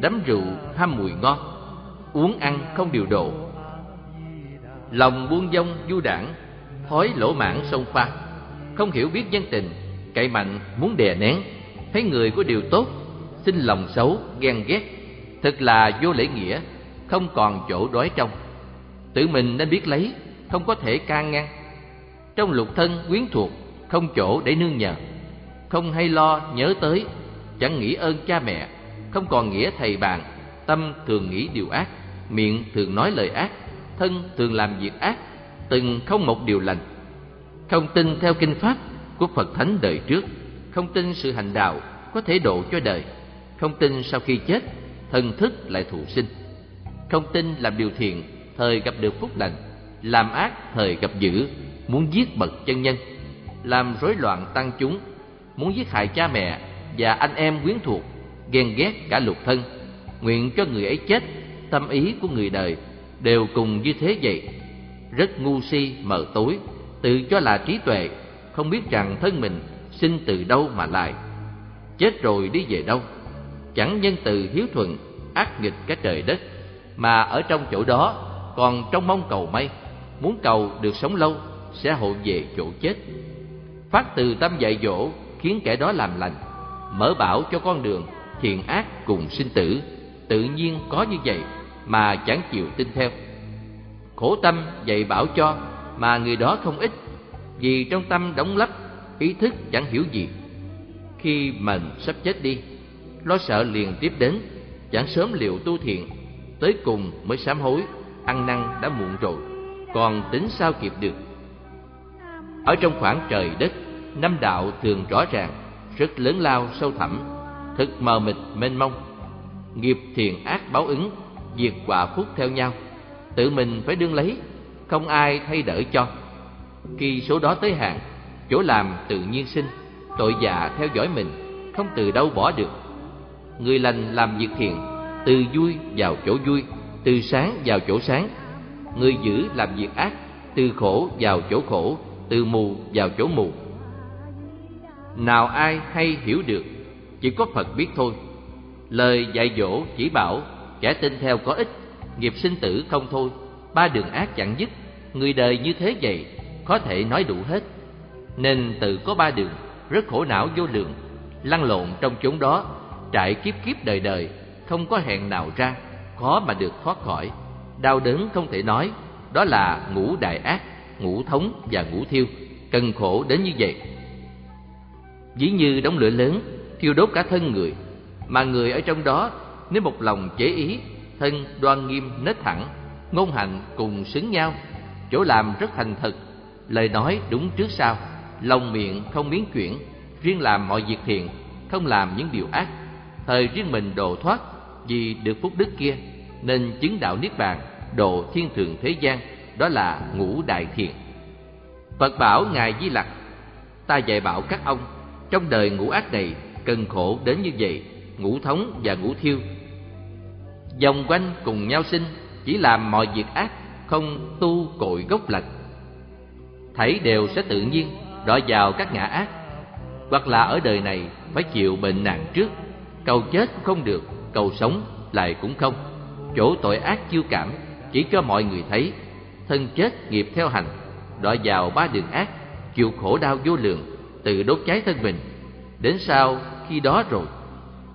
Đắm rượu ham mùi ngon, uống ăn không điều độ. Lòng buông dông du đảng thói lỗ mãn sông pha. Không hiểu biết nhân tình, cậy mạnh muốn đè nén, thấy người có điều tốt sinh lòng xấu, ghen ghét thật là vô lễ nghĩa, không còn chỗ đói trong. Tự mình nên biết lấy, không có thể can ngăn. Trong lục thân quyến thuộc, không chỗ để nương nhờ. Không hay lo, nhớ tới, chẳng nghĩ ơn cha mẹ, không còn nghĩa thầy bạn, tâm thường nghĩ điều ác, miệng thường nói lời ác, thân thường làm việc ác, từng không một điều lành. Không tin theo kinh pháp của phật thánh đời trước, không tin sự hành đạo có thể độ cho đời không tin sau khi chết, thần thức lại thụ sinh. Không tin làm điều thiện, thời gặp được phúc lành. Làm ác, thời gặp dữ. Muốn giết bậc chân nhân. Làm rối loạn tăng chúng. Muốn giết hại cha mẹ và anh em quyến thuộc, ghen ghét cả lục thân. Nguyện cho người ấy chết, tâm ý của người đời đều cùng như thế vậy. Rất ngu si, mờ tối, tự cho là trí tuệ, không biết rằng thân mình sinh từ đâu mà lại. Chết rồi đi về đâu? Chẳng nhân từ hiếu thuận, ác nghịch cái trời đất, mà ở trong chỗ đó, còn trong mong cầu may, muốn cầu được sống lâu, sẽ hộ về chỗ chết. Phát từ tâm dạy dỗ, khiến kẻ đó làm lành, mở bảo cho con đường thiện ác cùng sinh tử, tự nhiên có như vậy mà chẳng chịu tin theo. Khổ tâm dạy bảo cho mà người đó không ít, vì trong tâm đóng lấp ý thức chẳng hiểu gì. Khi mình sắp chết đi lo sợ liền tiếp đến, chẳng sớm liệu tu thiện, tới cùng mới sám hối, ăn năn đã muộn rồi, còn tính sao kịp được. Ở trong khoảng trời đất, năm đạo thường rõ ràng, rất lớn lao sâu thẳm thực mờ mịt mênh mông. Nghiệp thiện ác báo ứng diệt quả phúc theo nhau, tự mình phải đương lấy, không ai thay đỡ cho. Khi số đó tới hạn, chỗ làm tự nhiên sinh, tội già theo dõi mình, không từ đâu bỏ được người lành làm việc thiện, từ vui vào chỗ vui, từ sáng vào chỗ sáng. Người dữ làm việc ác, từ khổ vào chỗ khổ, từ mù vào chỗ mù. Nào ai hay hiểu được, chỉ có phật biết thôi. Lời dạy dỗ chỉ bảo, kẻ tin theo có ích, nghiệp sinh tử không thôi. Ba đường ác chẳng dứt, người đời như thế vậy, có thể nói đủ hết. Nên tự có ba đường, rất khổ não vô lượng, lăn lộn trong chốn đó trải kiếp kiếp đời đời, không có hẹn nào ra, khó mà được thoát khỏi. Đau đớn không thể nói, đó là ngũ đại ác, ngũ thống và ngũ thiêu, cần khổ đến như vậy. Dĩ như đống lửa lớn, thiêu đốt cả thân người, mà người ở trong đó, nếu một lòng chế ý, thân đoan nghiêm nết thẳng, ngôn hành cùng xứng nhau, chỗ làm rất thành thật, lời nói đúng trước sau, lòng miệng không biến chuyển, riêng làm mọi việc thiện, không làm những điều ác thời riêng mình độ thoát vì được phúc đức kia, nên chứng đạo niết bàn, độ thiên thượng thế gian, đó là ngũ đại thiện phật bảo ngài di lặc, ta dạy bảo các ông, trong đời ngũ ác này cần khổ đến như vậy, ngũ thống và ngũ thiêu. Vòng quanh cùng nhau sinh, chỉ làm mọi việc ác, không tu cội gốc lạch thảy đều sẽ tự nhiên, đọa vào các ngã ác. Hoặc là ở đời này phải chịu bệnh nạn trước cầu chết cũng không được, cầu sống lại cũng không. Chỗ tội ác chiêu cảm, chỉ cho mọi người thấy. Thân chết nghiệp theo hành, đọa vào ba đường ác, chịu khổ đau vô lượng, tự đốt cháy thân mình. Đến sau, khi đó rồi,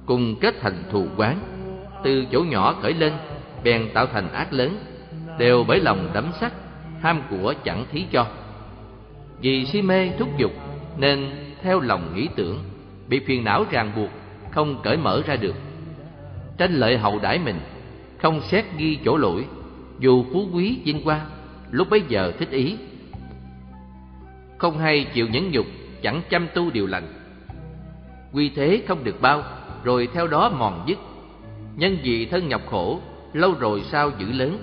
Cùng kết thành thù quán. Từ chỗ nhỏ khởi lên, Bèn tạo thành ác lớn, Đều bởi lòng đắm sắc, Ham của chẳng thí cho. Vì si mê thúc giục Nên theo lòng nghĩ tưởng, Bị phiền não ràng buộc không cởi mở ra được. Tranh lợi hậu đãi mình, Không xét ghi chỗ lỗi, Dù phú quý vinh qua Lúc bấy giờ thích ý. Không hay chịu nhẫn nhục, Chẳng chăm tu điều lành. Quy thế không được bao, Rồi theo đó mòn dứt. Nhân vì thân nhọc khổ, Lâu rồi sao giữ lớn.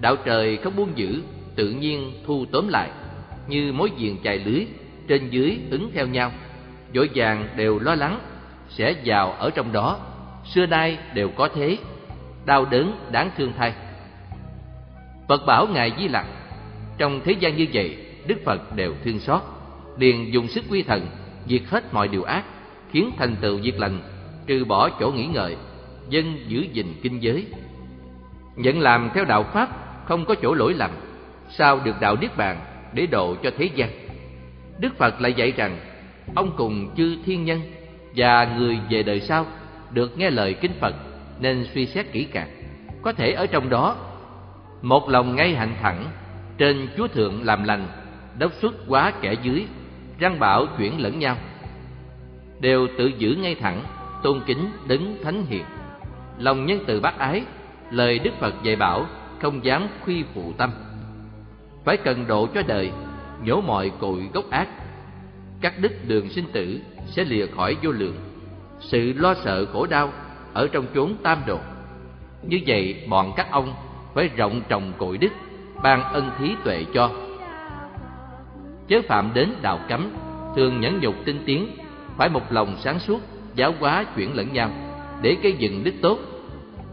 Đạo trời không buông giữ, Tự nhiên thu tóm lại. Như mối diền chài lưới, Trên dưới ứng theo nhau. Dội vàng đều lo lắng sẽ vào ở trong đó. Xưa nay đều có thế, Đau đớn đáng thương thay. Phật bảo Ngài Di Lặc, Trong thế gian như vậy, Đức Phật đều thương xót, liền dùng sức quy thần, diệt hết mọi điều ác, khiến thành tựu việc lành, trừ bỏ chỗ nghĩ ngợi, dân giữ gìn kinh giới. Nhận làm theo đạo pháp, không có chỗ lỗi lầm, sao được đạo niết bàn để độ cho thế gian? Đức phật lại dạy rằng, ông cùng chư thiên nhân và người về đời sau được nghe lời kinh phật nên suy xét kỹ càng. Có thể ở trong đó, một lòng ngay hạnh thẳng trên chúa thượng làm lành, đốc xuất quá kẻ dưới, răng bảo chuyển lẫn nhau, đều tự giữ ngay thẳng, tôn kính đấng thánh hiền. Lòng nhân từ bác ái, lời đức phật dạy bảo, không dám khuy phụ tâm. Phải cần độ cho đời, nhổ mọi cội gốc ác, cắt đứt đường sinh tử sẽ lìa khỏi vô lượng. Sự lo sợ khổ đau ở trong chốn tam độ như vậy, bọn các ông phải rộng trồng cội đức, ban ân thí tuệ cho. Chớ phạm đến đạo cấm, thường nhẫn nhục tinh tiến, phải một lòng sáng suốt, giáo hóa chuyển lẫn nhau, để cây dựng đức tốt.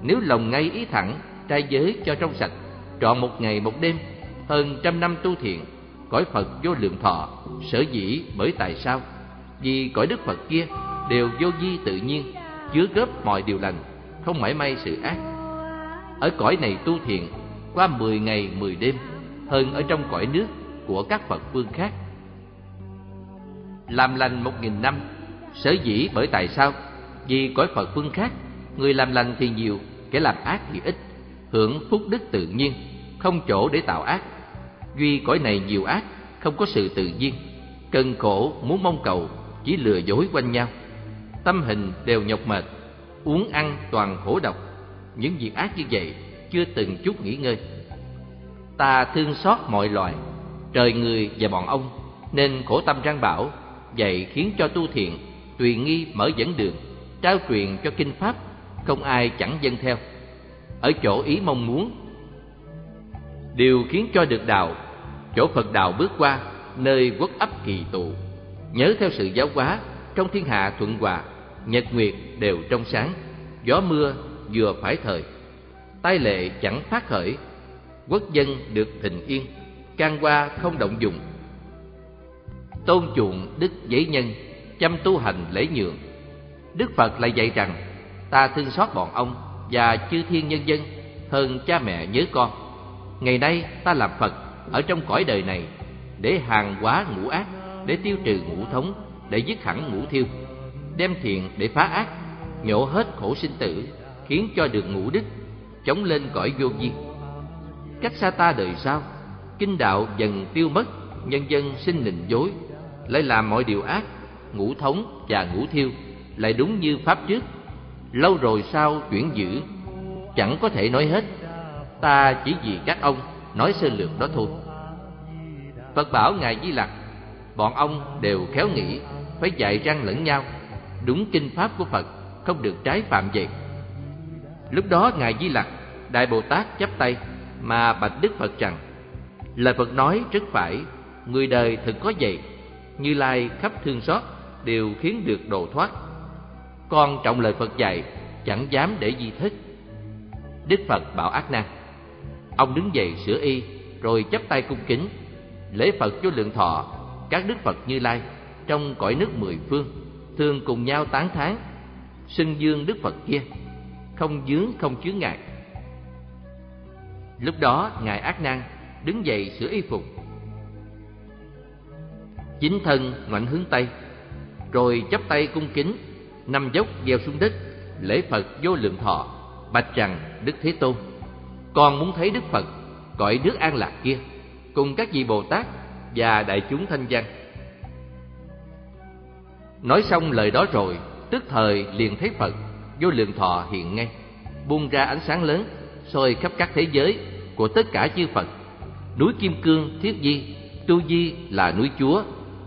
Nếu lòng ngay ý thẳng, trai giới cho trong sạch, trọn một ngày một đêm, hơn trăm năm tu thiện, cõi phật vô lượng thọ, sở dĩ bởi tại sao? Vì cõi đức phật kia đều vô vi tự nhiên chứa góp mọi điều lành không mảy may sự ác ở cõi này tu thiện qua mười ngày mười đêm hơn ở trong cõi nước của các Phật phương khác. Làm lành một nghìn năm, sở dĩ bởi tại sao? Vì cõi Phật phương khác, người làm lành thì nhiều, kẻ làm ác thì ít, hưởng phúc đức tự nhiên, không chỗ để tạo ác. Duy cõi này nhiều ác, không có sự tự nhiên, cần khổ muốn mong cầu, chỉ lừa dối quanh nhau. Tâm hình đều nhọc mệt, uống ăn toàn khổ độc. Những việc ác như vậy chưa từng chút nghỉ ngơi. Ta thương xót mọi loài, trời người và bọn ông nên khổ tâm răng bảo vậy khiến cho tu thiện tùy nghi mở dẫn đường trao truyền cho kinh pháp không ai chẳng dân theo ở chỗ ý mong muốn điều khiến cho được đạo chỗ phật đạo bước qua nơi quốc ấp kỳ tụ nhớ theo sự giáo hóa trong thiên hạ thuận hòa, nhật nguyệt đều trong sáng, gió mưa vừa phải thời, tai lệ chẳng phát khởi, quốc dân được thịnh yên, can qua không động dụng tôn chuộng đức giấy nhân, chăm tu hành lễ nhượng. Đức phật lại dạy rằng, ta thương xót bọn ông và chư thiên nhân dân hơn cha mẹ nhớ con. Ngày nay ta làm phật ở trong cõi đời này để hàng hóa ngũ ác để tiêu trừ ngũ thống, để dứt hẳn ngũ thiêu, đem thiện để phá ác, nhổ hết khổ sinh tử, khiến cho được ngũ đức, chống lên cõi vô vi. Cách xa ta đời sau, kinh đạo dần tiêu mất, nhân dân sinh nịnh dối, lại làm mọi điều ác, ngũ thống và ngũ thiêu lại đúng như pháp trước. Lâu rồi sao chuyển dữ? chẳng có thể nói hết. Ta chỉ vì các ông, nói sơ lược đó thôi. Phật bảo ngài di lặc bọn ông đều khéo nghĩ phải dạy răng lẫn nhau. Đúng kinh pháp của phật, không được trái phạm vậy lúc đó ngài di lặc, đại bồ tát chắp tay, mà bạch đức phật rằng, Lời Phật nói rất phải, Người đời thực có vậy Như Lai khắp thương xót Đều khiến được độ thoát. Con trọng lời Phật dạy, Chẳng dám để di thức. Đức Phật bảo ác nan Ông đứng dậy sửa y, Rồi chắp tay cung kính, Lễ Phật cho lượng thọ các Đức Phật Như Lai Trong cõi nước mười phương, Thường cùng nhau tán thán Xưng dương Đức Phật kia, Không dướng không chướng ngại. Lúc đó, Ngài Ác Nan đứng dậy sửa y phục. Chính thân ngoảnh hướng tây rồi chắp tay cung kính nằm dốc gieo xuống đất, lễ phật vô lượng thọ, bạch rằng đức thế tôn. Con muốn thấy đức phật, cõi nước an lạc kia, cùng các vị bồ tát và đại chúng thanh văn. Nói xong lời đó rồi, tức thời liền thấy phật, vô lượng thọ hiện ngay, buông ra ánh sáng lớn, soi khắp các thế giới của tất cả chư phật. Núi kim cương, thiết di, tu di là núi chúa,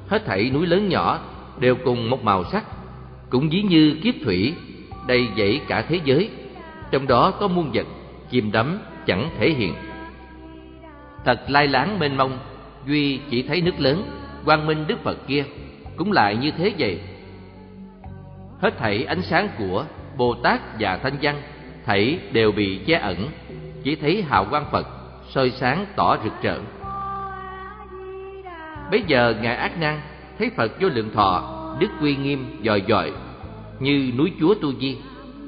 hết thảy núi lớn nhỏ đều cùng một màu sắc, cũng ví như kiếp thủy, đầy dẫy cả thế giới. Trong đó có muôn vật, chìm đắm chẳng thể hiện. Thật lai láng mênh mông duy chỉ thấy nước lớn, quang minh đức phật kia cũng lại như thế vậy. Hết thảy ánh sáng của bồ tát và thanh văn, thảy đều bị che ẩn, chỉ thấy hào quang phật soi sáng tỏ rực rỡ. Bấy giờ ngài ác nan thấy phật vô lượng thọ, đức uy nghiêm dòi dòi như núi chúa tu di,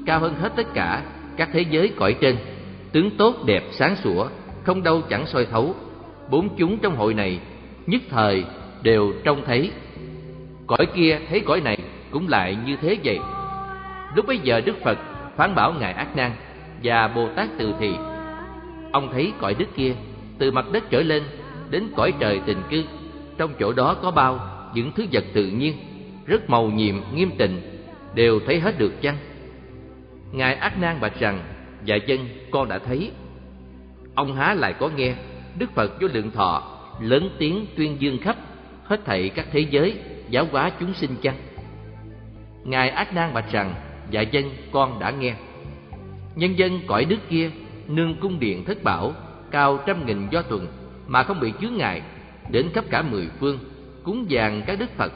cao hơn hết tất cả các thế giới cõi trên, tướng tốt đẹp sáng sủa, không đâu chẳng soi thấu bốn chúng trong hội này, nhất thời đều trông thấy. Cõi kia thấy cõi này cũng lại như thế vậy. Lúc bấy giờ đức phật phán bảo ngài ác nan và bồ tát từ thị ông thấy cõi đất kia từ mặt đất trở lên đến cõi trời tình cư, trong chỗ đó có bao những thứ vật tự nhiên, rất màu nhiệm, nghiêm tịnh, đều thấy hết được chăng? Ngài ác nan bạch rằng dạ dân con đã thấy. Ông há lại có nghe đức phật vô lượng thọ, lớn tiếng tuyên dương khắp hết thảy các thế giới, giáo hóa chúng sinh chăng? Ngài ác nan bạch rằng dạ dân, con đã nghe. Nhân dân cõi đức kia, nương cung điện thất bảo, cao trăm nghìn do tuần, mà không bị chướng ngại, đến khắp cả mười phương, cúng dường các đức phật.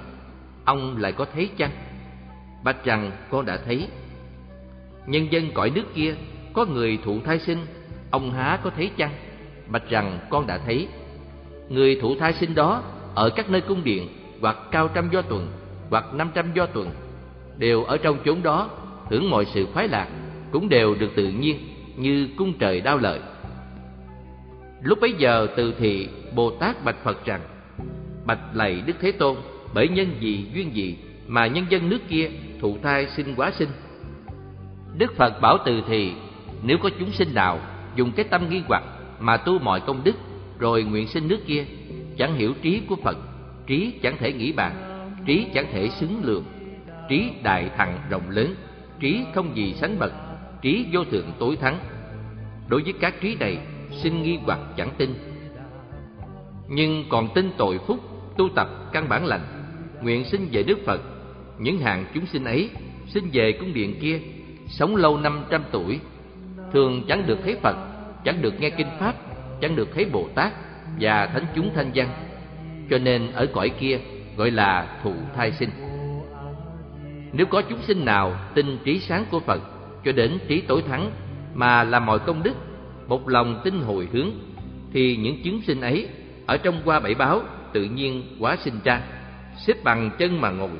Ông lại có thấy chăng? Bạch rằng, con đã thấy. Nhân dân cõi nước kia, có người thụ thai sinh, ông há có thấy chăng? Bạch rằng con đã thấy, người thụ thai sinh đó ở các nơi cung điện hoặc cao trăm do tuần hoặc năm trăm do tuần đều ở trong chốn đó hưởng mọi sự khoái lạc cũng đều được tự nhiên như cung trời đao lợi. Lúc bấy giờ từ thị bồ tát bạch phật rằng, bạch lạy đức thế tôn, bởi nhân gì duyên gì mà nhân dân nước kia thụ thai sinh quá sinh. Đức phật bảo từ thì, nếu có chúng sinh nào dùng cái tâm nghi hoặc mà tu mọi công đức, rồi nguyện sinh nước kia, chẳng hiểu trí của phật, trí chẳng thể nghĩ bàn, trí chẳng thể xứng lượng trí đại thặng rộng lớn, trí không gì sánh bậc, trí vô thượng tối thắng. Đối với các trí này, sinh nghi hoặc chẳng tin. Nhưng còn tin tội phúc, tu tập căn bản lành, nguyện sinh về đức phật, những hàng chúng sinh ấy sinh về cung điện kia, sống lâu năm trăm tuổi, thường chẳng được thấy phật chẳng được nghe kinh pháp, chẳng được thấy bồ tát và thánh chúng thanh văn. Cho nên ở cõi kia gọi là thụ thai sinh. Nếu có chúng sinh nào tin trí sáng của phật cho đến trí tối thắng mà làm mọi công đức, một lòng tin hồi hướng, thì những chúng sinh ấy ở trong qua bảy báo tự nhiên quá sinh ra, xếp bằng chân mà ngồi.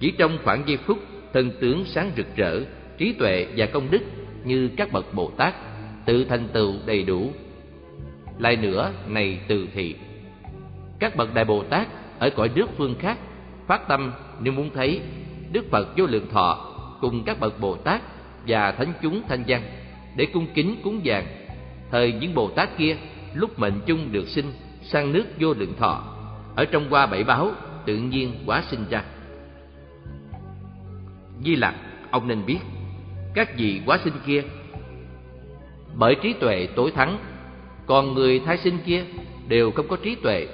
Chỉ trong khoảng giây phút thân tướng sáng rực rỡ, trí tuệ và công đức như các bậc bồ tát tự thành tựu đầy đủ. Lại nữa, này từ thị, các bậc đại bồ tát ở cõi nước phương khác phát tâm nếu muốn thấy đức phật vô lượng thọ cùng các bậc bồ tát và thánh chúng thanh văn để cung kính cúng dường. Thời những bồ tát kia lúc mệnh chung được sinh sang nước vô lượng thọ, ở trong qua bảy báo tự nhiên quá sinh ra. Di lặc, ông nên biết, các vị quá sinh kia bởi trí tuệ tối thắng, còn người thái sinh kia đều không có trí tuệ.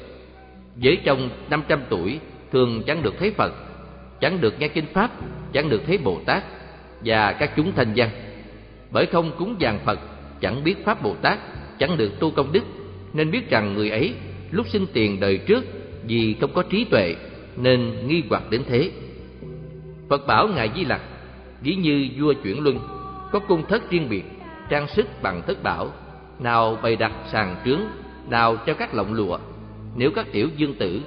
Với trong năm trăm tuổi thường chẳng được thấy phật, chẳng được nghe kinh pháp, chẳng được thấy bồ tát và các chúng thanh văn. Bởi không cúng dường phật, chẳng biết pháp bồ tát, chẳng được tu công đức, nên biết rằng người ấy lúc sinh tiền đời trước vì không có trí tuệ nên nghi hoặc đến thế. Phật bảo ngài di lặc, ví như vua chuyển luân, có cung thất riêng biệt trang sức bằng thất bảo. Nào bày đặt sàn trướng, nào treo các lọng lụa. Nếu các tiểu dương tử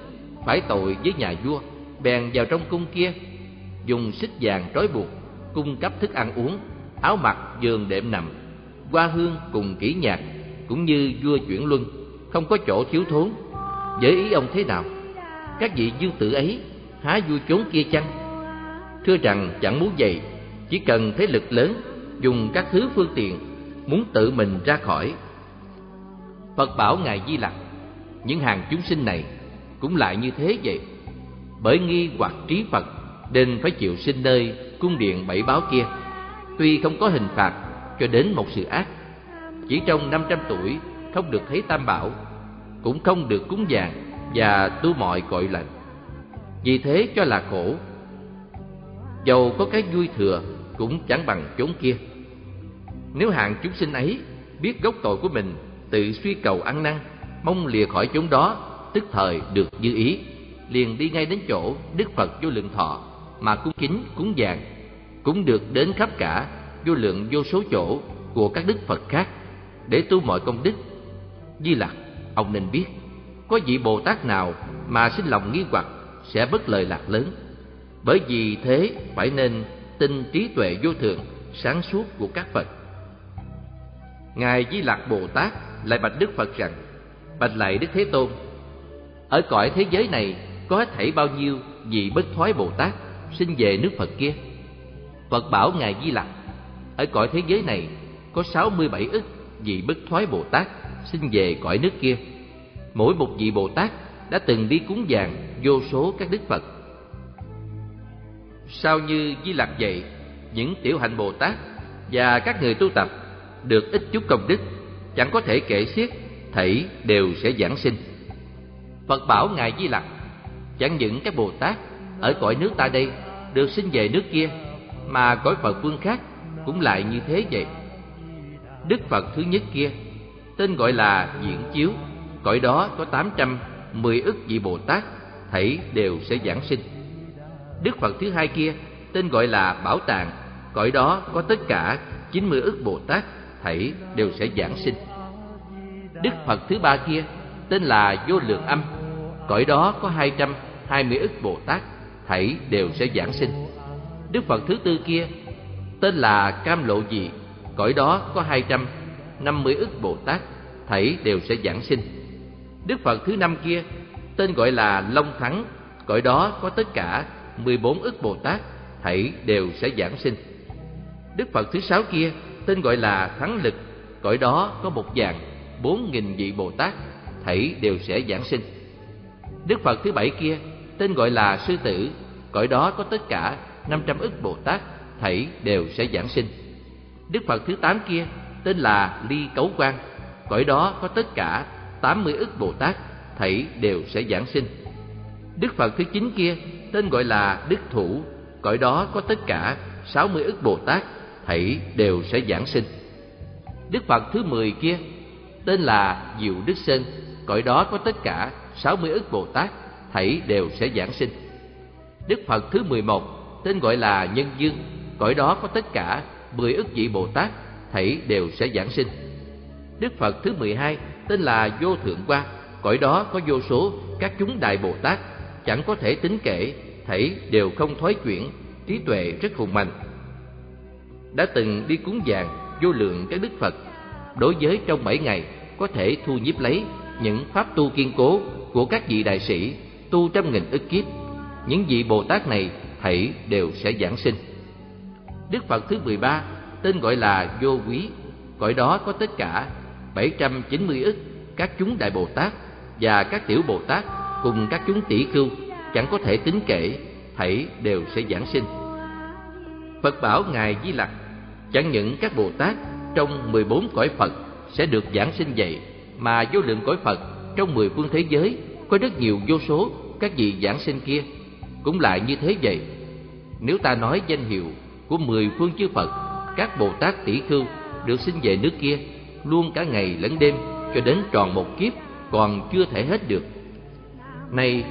phải tội với nhà vua, bèn vào trong cung kia, dùng xích vàng trói buộc, cung cấp thức ăn uống, áo mặc, giường đệm nằm, hoa hương cùng kỹ nhạc, cũng như vua chuyển luân. Không có chỗ thiếu thốn. Với ý ông thế nào? Các vị dương tử ấy há vui chốn kia chăng? Thưa rằng chẳng muốn vậy. Chỉ cần thế lực lớn dùng các thứ phương tiện muốn tự mình ra khỏi. Phật bảo ngài di lặc, những hàng chúng sinh này cũng lại như thế vậy. Bởi nghi hoặc trí phật nên phải chịu sinh nơi cung điện bảy báo kia. Tuy không có hình phạt cho đến một sự ác, chỉ trong năm trăm tuổi không được thấy tam bảo, cũng không được cúng dường và tu mọi cội lành. Vì thế cho là khổ, dầu có cái vui thừa cũng chẳng bằng chốn kia nếu hạng chúng sinh ấy biết gốc tội của mình, tự suy cầu ăn năn, mong lìa khỏi chúng đó, tức thời được như ý, liền đi ngay đến chỗ đức phật vô lượng thọ, mà cung kính, cúng dường, cũng được đến khắp cả vô lượng vô số chỗ của các đức phật khác, để tu mọi công đức. Di lặc, ông nên biết, có vị bồ tát nào mà sinh lòng nghi hoặc sẽ bất lời lạc lớn. Bởi vì thế, phải nên tin trí tuệ vô thượng sáng suốt của các phật ngài di lặc bồ tát lại bạch đức phật rằng, bạch lại đức thế tôn, ở cõi thế giới này có hết thảy bao nhiêu vị bất thoái bồ tát sinh về nước phật kia? Phật bảo ngài di lặc, ở cõi thế giới này có sáu mươi bảy ức vị bất thoái bồ tát sinh về cõi nước kia. Mỗi một vị bồ tát đã từng đi cúng dường vô số các đức phật. Sao như di lặc vậy những tiểu hạnh bồ tát và các người tu tập được ít chút công đức, chẳng có thể kể xiết, thảy đều sẽ giảng sinh. Phật bảo ngài di lặc, chẳng những các bồ tát ở cõi nước ta đây được sinh về nước kia, mà cõi phật phương khác cũng lại như thế vậy. Đức phật thứ nhất kia, tên gọi là diễn chiếu, cõi đó có tám trăm mười ức vị bồ tát, thảy đều sẽ giảng sinh. Đức phật thứ hai kia, tên gọi là bảo tàng, cõi đó có tất cả chín mươi ức bồ tát thảy đều sẽ giảng sinh. Đức phật thứ ba kia, tên là vô lượng âm, cõi đó có hai trăm hai mươi ức bồ tát, thảy đều sẽ giảng sinh. Đức phật thứ tư kia, tên là cam lộ dị cõi đó có hai trăm năm mươi ức bồ tát, thảy đều sẽ giảng sinh. Đức phật thứ năm kia, tên gọi là long thắng, cõi đó có tất cả mười bốn ức bồ tát, thảy đều sẽ giảng sinh. Đức phật thứ sáu kia tên gọi là thắng lực. Cõi đó có một vàng, bốn nghìn vị bồ tát, thảy đều sẽ giảng sinh. Đức phật thứ bảy kia, tên gọi là sư tử. Cõi đó có tất cả năm trăm ức bồ tát, thảy đều sẽ giảng sinh. Đức phật thứ tám kia, tên là ly cấu quan cõi đó có tất cả tám mươi ức bồ tát, thảy đều sẽ giảng sinh. Đức phật thứ chín kia, tên gọi là đức thủ. Cõi đó có tất cả sáu mươi ức bồ tát thảy đều sẽ giảng sinh. Đức phật thứ mười kia, tên là diệu đức sơn, cõi đó có tất cả sáu mươi ức bồ tát thảy đều sẽ giảng sinh. Đức phật thứ mười một, tên gọi là nhân dương, cõi đó có tất cả mười ức vị bồ tát thảy đều sẽ giảng sinh. Đức phật thứ mười hai, tên là vô thượng quan cõi đó có vô số các chúng đại bồ tát, chẳng có thể tính kể thảy đều không thoái chuyển, trí tuệ rất hùng mạnh đã từng đi cúng dường vô lượng các đức phật. Đối với trong bảy ngày, có thể thu nhiếp lấy những pháp tu kiên cố của các vị đại sĩ tu trăm nghìn ức kiếp. Những vị bồ tát này thảy đều sẽ giảng sinh. Đức phật thứ mười ba, tên gọi là vô quý. Cõi đó có tất cả bảy trăm chín mươi ức các chúng đại bồ tát và các tiểu bồ tát cùng các chúng tỷ khưu. Chẳng có thể tính kể thảy đều sẽ giảng sinh. Phật bảo ngài di lặc chẳng những các bồ tát trong mười bốn cõi phật sẽ được giảng sinh vậy mà vô lượng cõi phật trong mười phương thế giới có rất nhiều vô số các vị giảng sinh kia. Cũng lại như thế vậy, nếu ta nói danh hiệu của mười phương chư phật, các bồ tát tỷ khưu được sinh về nước kia luôn cả ngày lẫn đêm cho đến tròn một kiếp còn chưa thể hết được. Nay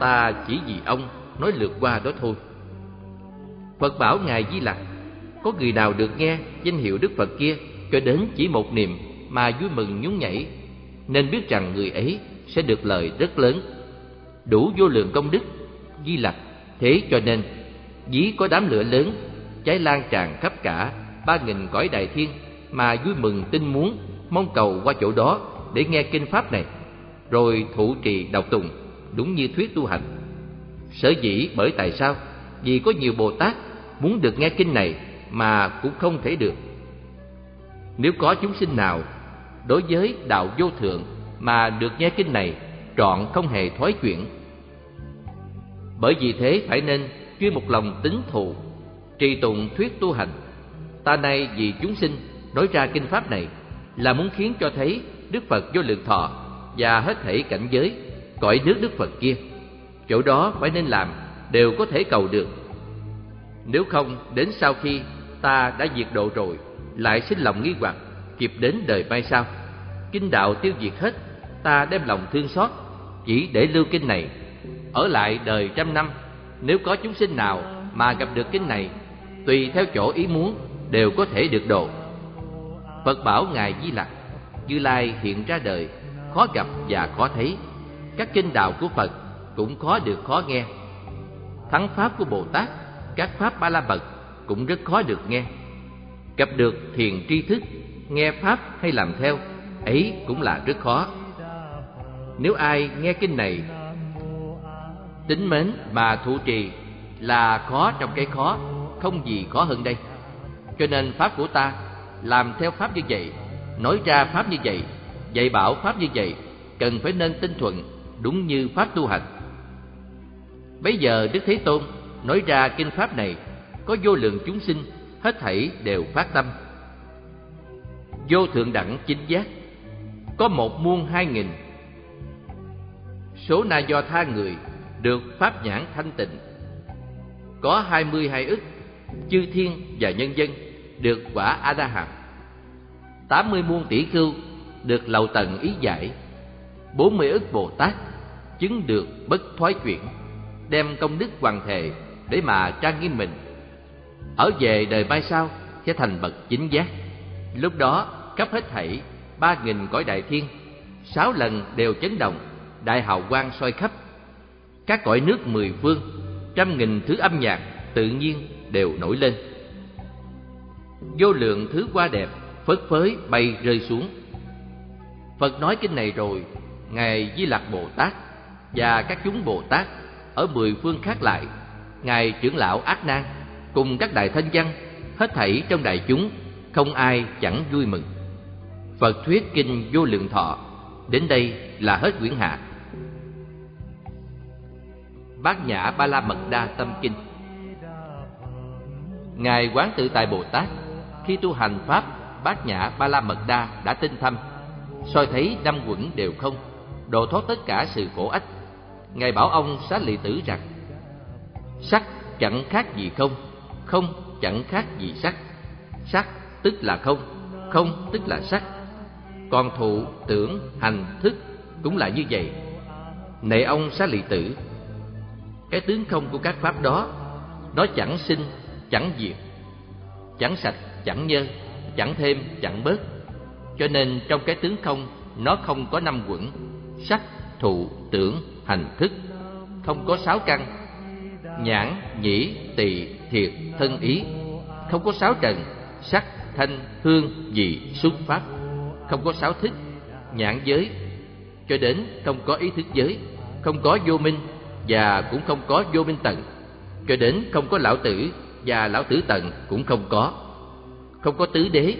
ta chỉ vì ông nói lượt qua đó thôi. Phật bảo ngài di lặc có người nào được nghe danh hiệu đức phật kia cho đến chỉ một niềm mà vui mừng nhún nhảy, nên biết rằng người ấy sẽ được lợi rất lớn đủ vô lượng công đức, di lặc, thế cho nên, dí có đám lửa lớn, cháy lan tràn khắp cả ba nghìn cõi đại thiên mà vui mừng tin muốn, mong cầu qua chỗ đó để nghe kinh pháp này, rồi thụ trì đọc tùng đúng như thuyết tu hành Sở dĩ bởi tại sao? Vì có nhiều Bồ Tát muốn được nghe kinh này mà cũng không thể được. Nếu có chúng sinh nào đối với đạo vô thượng mà được nghe kinh này, trọn không hề thoái chuyển. Bởi vì thế phải nên chuyên một lòng tính thụ trì tụng thuyết tu hành. Ta nay vì chúng sinh nói ra kinh pháp này là muốn khiến cho thấy Đức Phật vô lượng thọ và hết thảy cảnh giới, cõi nước Đức Phật kia. Chỗ đó phải nên làm, đều có thể cầu được. Nếu không, đến sau khi ta đã diệt độ rồi, lại sinh lòng nghi hoặc kịp đến đời mai sau. Kinh đạo tiêu diệt hết, ta đem lòng thương xót, chỉ để lưu kinh này. Ở lại đời trăm năm, nếu có chúng sinh nào mà gặp được kinh này, tùy theo chỗ ý muốn, đều có thể được độ. Phật bảo ngài di lặc, như lai hiện ra đời, khó gặp và khó thấy. Các kinh đạo của phật cũng khó được khó nghe. Thắng pháp của bồ tát, các pháp ba la mật cũng rất khó được nghe. Gặp được thiền tri thức, nghe pháp hay làm theo, ấy cũng là rất khó. Nếu ai nghe kinh này, tính mến mà thụ trì là khó trong cái khó, không gì khó hơn đây. Cho nên pháp của ta làm theo pháp như vậy, nói ra pháp như vậy, dạy bảo pháp như vậy, cần phải nên tinh thuận đúng như pháp tu hành. Bấy giờ đức thế tôn nói ra kinh pháp này có vô lượng chúng sinh, hết thảy đều phát tâm. Vô thượng đẳng chính giác, có một muôn hai nghìn. Số na do tha người được pháp nhãn thanh tịnh. Có hai mươi hai ức, chư thiên và nhân dân được quả a la hàm tám mươi muôn tỷ khưu được lầu tầng ý giải. Bốn mươi ức bồ tát chứng được bất thoái chuyển, đem công đức hoàn thể để mà trang nghiêm mình ở về đời mai sau sẽ thành bậc chính giác. Lúc đó, khắp hết thảy ba nghìn cõi đại thiên, sáu lần đều chấn động, đại hào quang soi khắp. Các cõi nước mười phương, trăm nghìn thứ âm nhạc tự nhiên đều nổi lên. Vô lượng thứ hoa đẹp, phất phới bay rơi xuống. Phật nói kinh này rồi, ngài di lặc bồ tát và các chúng bồ tát ở mười phương khác lại, ngài trưởng lão ác nan cùng các đại thanh văn hết thảy trong đại chúng, không ai chẳng vui mừng. Phật thuyết kinh vô lượng thọ, đến đây là hết quyển hạ. Bát nhã ba la mật đa tâm kinh. Ngài quán tự tại bồ tát, khi tu hành pháp, bát nhã ba la mật đa đã tinh thâm. Soi thấy năm quẩn đều không, độ thoát tất cả sự khổ ách. Ngài bảo ông xá lì tử rằng, sắc chẳng khác gì không không, chẳng khác gì sắc sắc tức là không không tức là sắc còn thụ, tưởng, hành, thức cũng là như vậy. Nệ ông xá 利 tử, cái tướng không của các pháp đó, nó chẳng sinh, chẳng diệt, chẳng sạch, chẳng nhơ, chẳng thêm, chẳng bớt. Cho nên trong cái tướng không, nó không có năm quẩn sắc thụ, tưởng, hành, thức. Không có sáu căn nhãn, nhĩ, tỳ, thiệt, thân ý. Không có sáu trần, sắc, thanh, hương, vị, xuất pháp. Không có sáu thức, nhãn giới. Cho đến không có ý thức giới, không có vô minh, và cũng không có vô minh tận. Cho đến không có lão tử, và lão tử tận cũng không có. Không có tứ đế,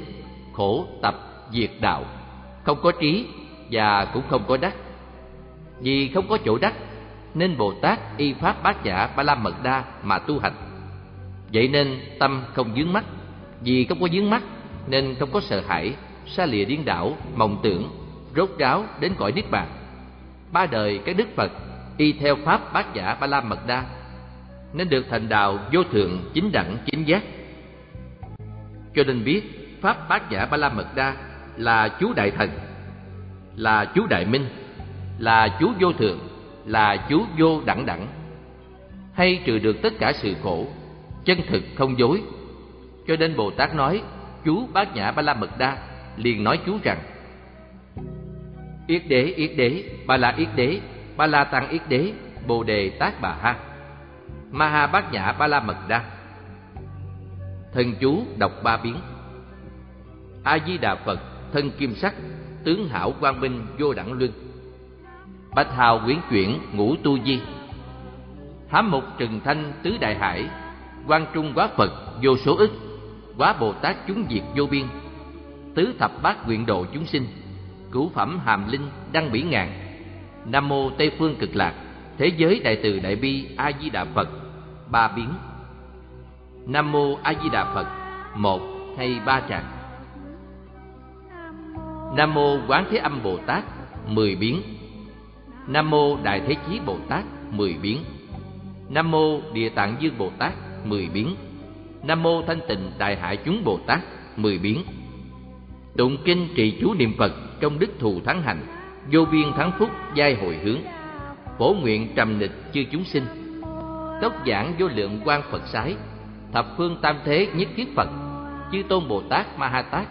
khổ, tập, diệt đạo. Không có trí, và cũng không có đắc. Vì không có chỗ đắc nên bồ tát y pháp bát nhã ba la mật đa mà tu hành. Vậy nên tâm không dướng mắt, vì không có dướng mắt nên không có sợ hãi, xa lìa điên đảo, mộng tưởng, rốt ráo đến cõi niết bàn. Ba đời các đức phật y theo pháp bát nhã ba la mật đa nên được thành đạo vô thượng chính đẳng chính giác. Cho nên biết pháp bát nhã ba la mật đa là chú đại thần, là chú đại minh, là chú vô thượng là chú vô đẳng đẳng, hay trừ được tất cả sự khổ, chân thực không dối. Cho nên bồ tát nói, chú bát nhã ba la mật đa liền nói chú rằng, yết đế yết đế, ba la yết đế, ba la tăng yết đế, bồ đề tát bà ha, ma ha bát nhã ba la mật đa. Thần chú đọc ba biến. A di đà phật, thân kim sắc, tướng hảo quang minh vô đẳng luân bạch hào quyến chuyển ngũ tu di. Hám mục trừng thanh tứ đại hải quan trung quá Phật, vô số ức, Quá Bồ Tát chúng diệt vô biên. Tứ thập bát nguyện độ chúng sinh, Cửu phẩm hàm linh đăng bỉ ngàn Nam mô Tây phương cực lạc, Thế giới đại từ đại bi A Di Đà Phật, ba biến. Nam mô A Di Đà Phật, một hay ba tràng. Nam mô Quán Thế Âm Bồ Tát, mười biến. Nam mô Đại Thế Chí Bồ Tát, mười biến. Nam mô Địa Tạng Dương Bồ Tát, mười biến. Nam mô Thanh Tịnh Đại Hải Chúng Bồ Tát, mười biến. Tụng kinh trì chú niệm Phật trong đức thù thắng hành, Vô biên thắng phúc, giai hồi hướng. Phổ nguyện trầm nịch chư chúng sinh. Tốc giảng vô lượng quan Phật sái, Thập phương tam thế nhất thiết Phật, Chư tôn Bồ Tát Ma Ha Tát,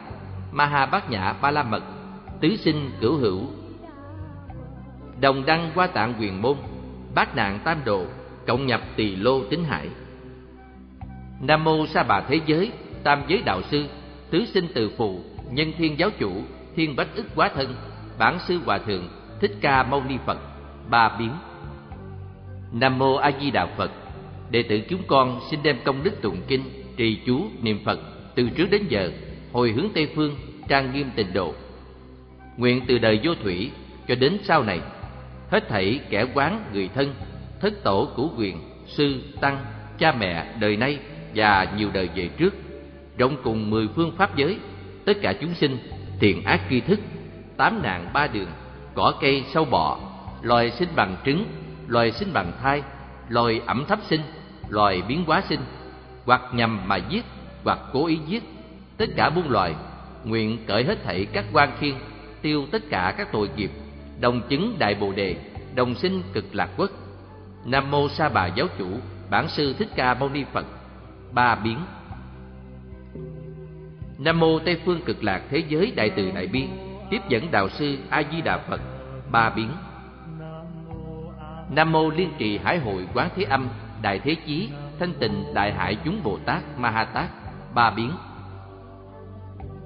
Ma Ha Bát Nhã Ba La Mật, Tứ sinh cửu hữu Đồng đăng qua tạng quyền môn Bát nạn tam độ Cộng nhập tỳ lô tính hải Nam mô Sa Bà Thế Giới Tam Giới Đạo Sư Tứ sinh từ phụ Nhân Thiên Giáo Chủ Thiên Bách ức Quá Thân Bản Sư Hòa Thượng Thích Ca Mâu Ni Phật Ba biến Nam mô A Di Đà Phật. Đệ tử chúng con xin đem công đức tụng kinh, trì chú, niệm Phật từ trước đến giờ, hồi hướng Tây phương, trang nghiêm tịnh độ. Nguyện từ đời vô thủy cho đến sau này, hết thảy kẻ quán người thân, thất tổ cửu quyền, sư, tăng, cha mẹ đời nay và nhiều đời về trước, rộng cùng mười phương pháp giới, tất cả chúng sinh, thiện ác tri thức, tám nạn ba đường, cỏ cây sâu bọ, loài sinh bằng trứng, loài sinh bằng thai, loài ẩm thấp sinh, loài biến hóa sinh, hoặc nhằm mà giết, hoặc cố ý giết, tất cả muôn loài, nguyện cởi hết thảy các quan khiên, tiêu tất cả các tội nghiệp, đồng chứng đại bồ đề, đồng sinh cực lạc quốc. Nam mô Sa Bà giáo chủ, bản sư Thích Ca Mâu Ni Phật. Ba biến. Nam mô Tây phương cực lạc thế giới đại từ đại bi, tiếp dẫn đạo sư A Di Đà Phật. Ba biến. Nam mô Liên trì Hải hội Quán Thế Âm, Đại Thế Chí, Thanh Tịnh Đại Hải chúng Bồ Tát Ma Ha Tát, ba biến.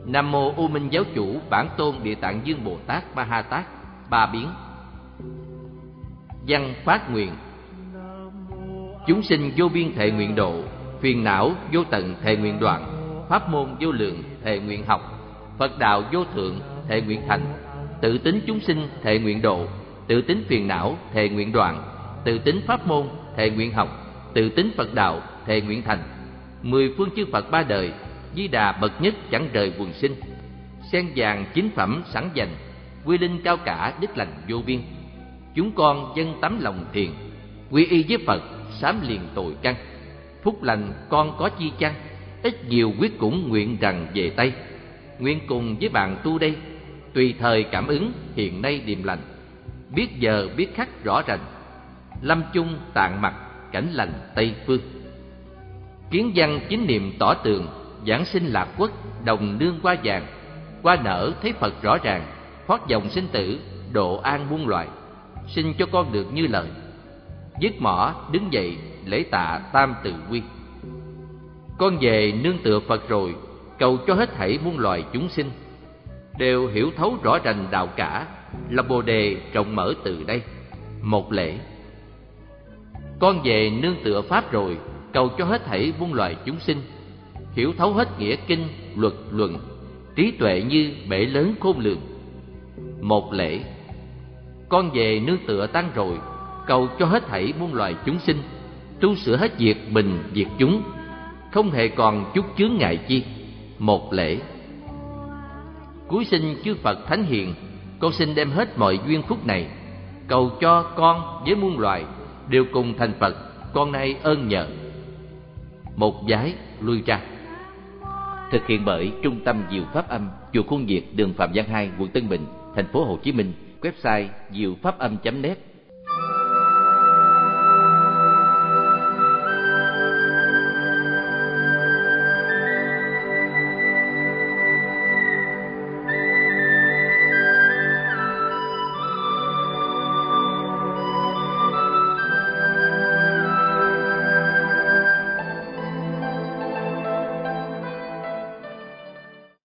Nam mô U Minh Giáo chủ Bản Tôn Địa Tạng Dương Bồ Tát Ma Ha Tát, ba biến. Văn phát nguyện. Chúng sinh vô biên thệ nguyện độ, phiền não vô tận thệ nguyện đoạn, pháp môn vô lượng thệ nguyện học, Phật đạo vô thượng thệ nguyện thành, tự tính chúng sinh thệ nguyện độ, tự tính phiền não thệ nguyện đoạn tự tính pháp môn thệ nguyện học tự tính phật đạo thệ nguyện thành. Mười phương chư phật ba đời di đà bậc nhất chẳng rời quần sinh. Sen vàng chính phẩm sẵn dành quy linh cao cả đức lành vô biên. Chúng con dân tấm lòng thiền, quy y với phật, sám liền tội căn. Phúc lành con có chi chăng? Ít nhiều quyết cũng nguyện rằng về tây. Nguyện cùng với bạn tu đây. Tùy thời cảm ứng, hiện nay điềm lành. Biết giờ, biết khắc rõ rành. Lâm chung tạng mặt, cảnh lành tây phương. Kiến văn chính niệm tỏ tường, giảng sinh lạc quốc, đồng nương qua vàng. Qua nở thấy phật rõ ràng thoát dòng sinh tử, độ an muôn loài, sinh cho con được như lời. Dứt mỏ, đứng dậy, lễ tạ tam tự quy. Con về nương tựa phật rồi, cầu cho hết thảy muôn loài chúng sinh. Đều hiểu thấu rõ rành đạo cả, là bồ đề rộng mở từ đây. Một lễ. Con về nương tựa pháp rồi, cầu cho hết thảy muôn loài chúng sinh. Hiểu thấu hết nghĩa kinh, luật, luận, trí tuệ như bể lớn khôn lường một lễ. Con về nương tựa tăng rồi, cầu cho hết thảy muôn loài chúng sinh, tu sửa hết việc mình, việc chúng, không hề còn chút chướng ngại chi. Một lễ. Cuối sinh chư phật thánh hiền, con xin đem hết mọi duyên phúc này, cầu cho con với muôn loài đều cùng thành phật, con nay ơn nhờ. Một giái lui ra. Thực hiện bởi trung tâm diệu pháp âm, chùa khuôn diệt đường phạm văn hai, quận tân bình thành phố hồ chí minh website diệu pháp âm net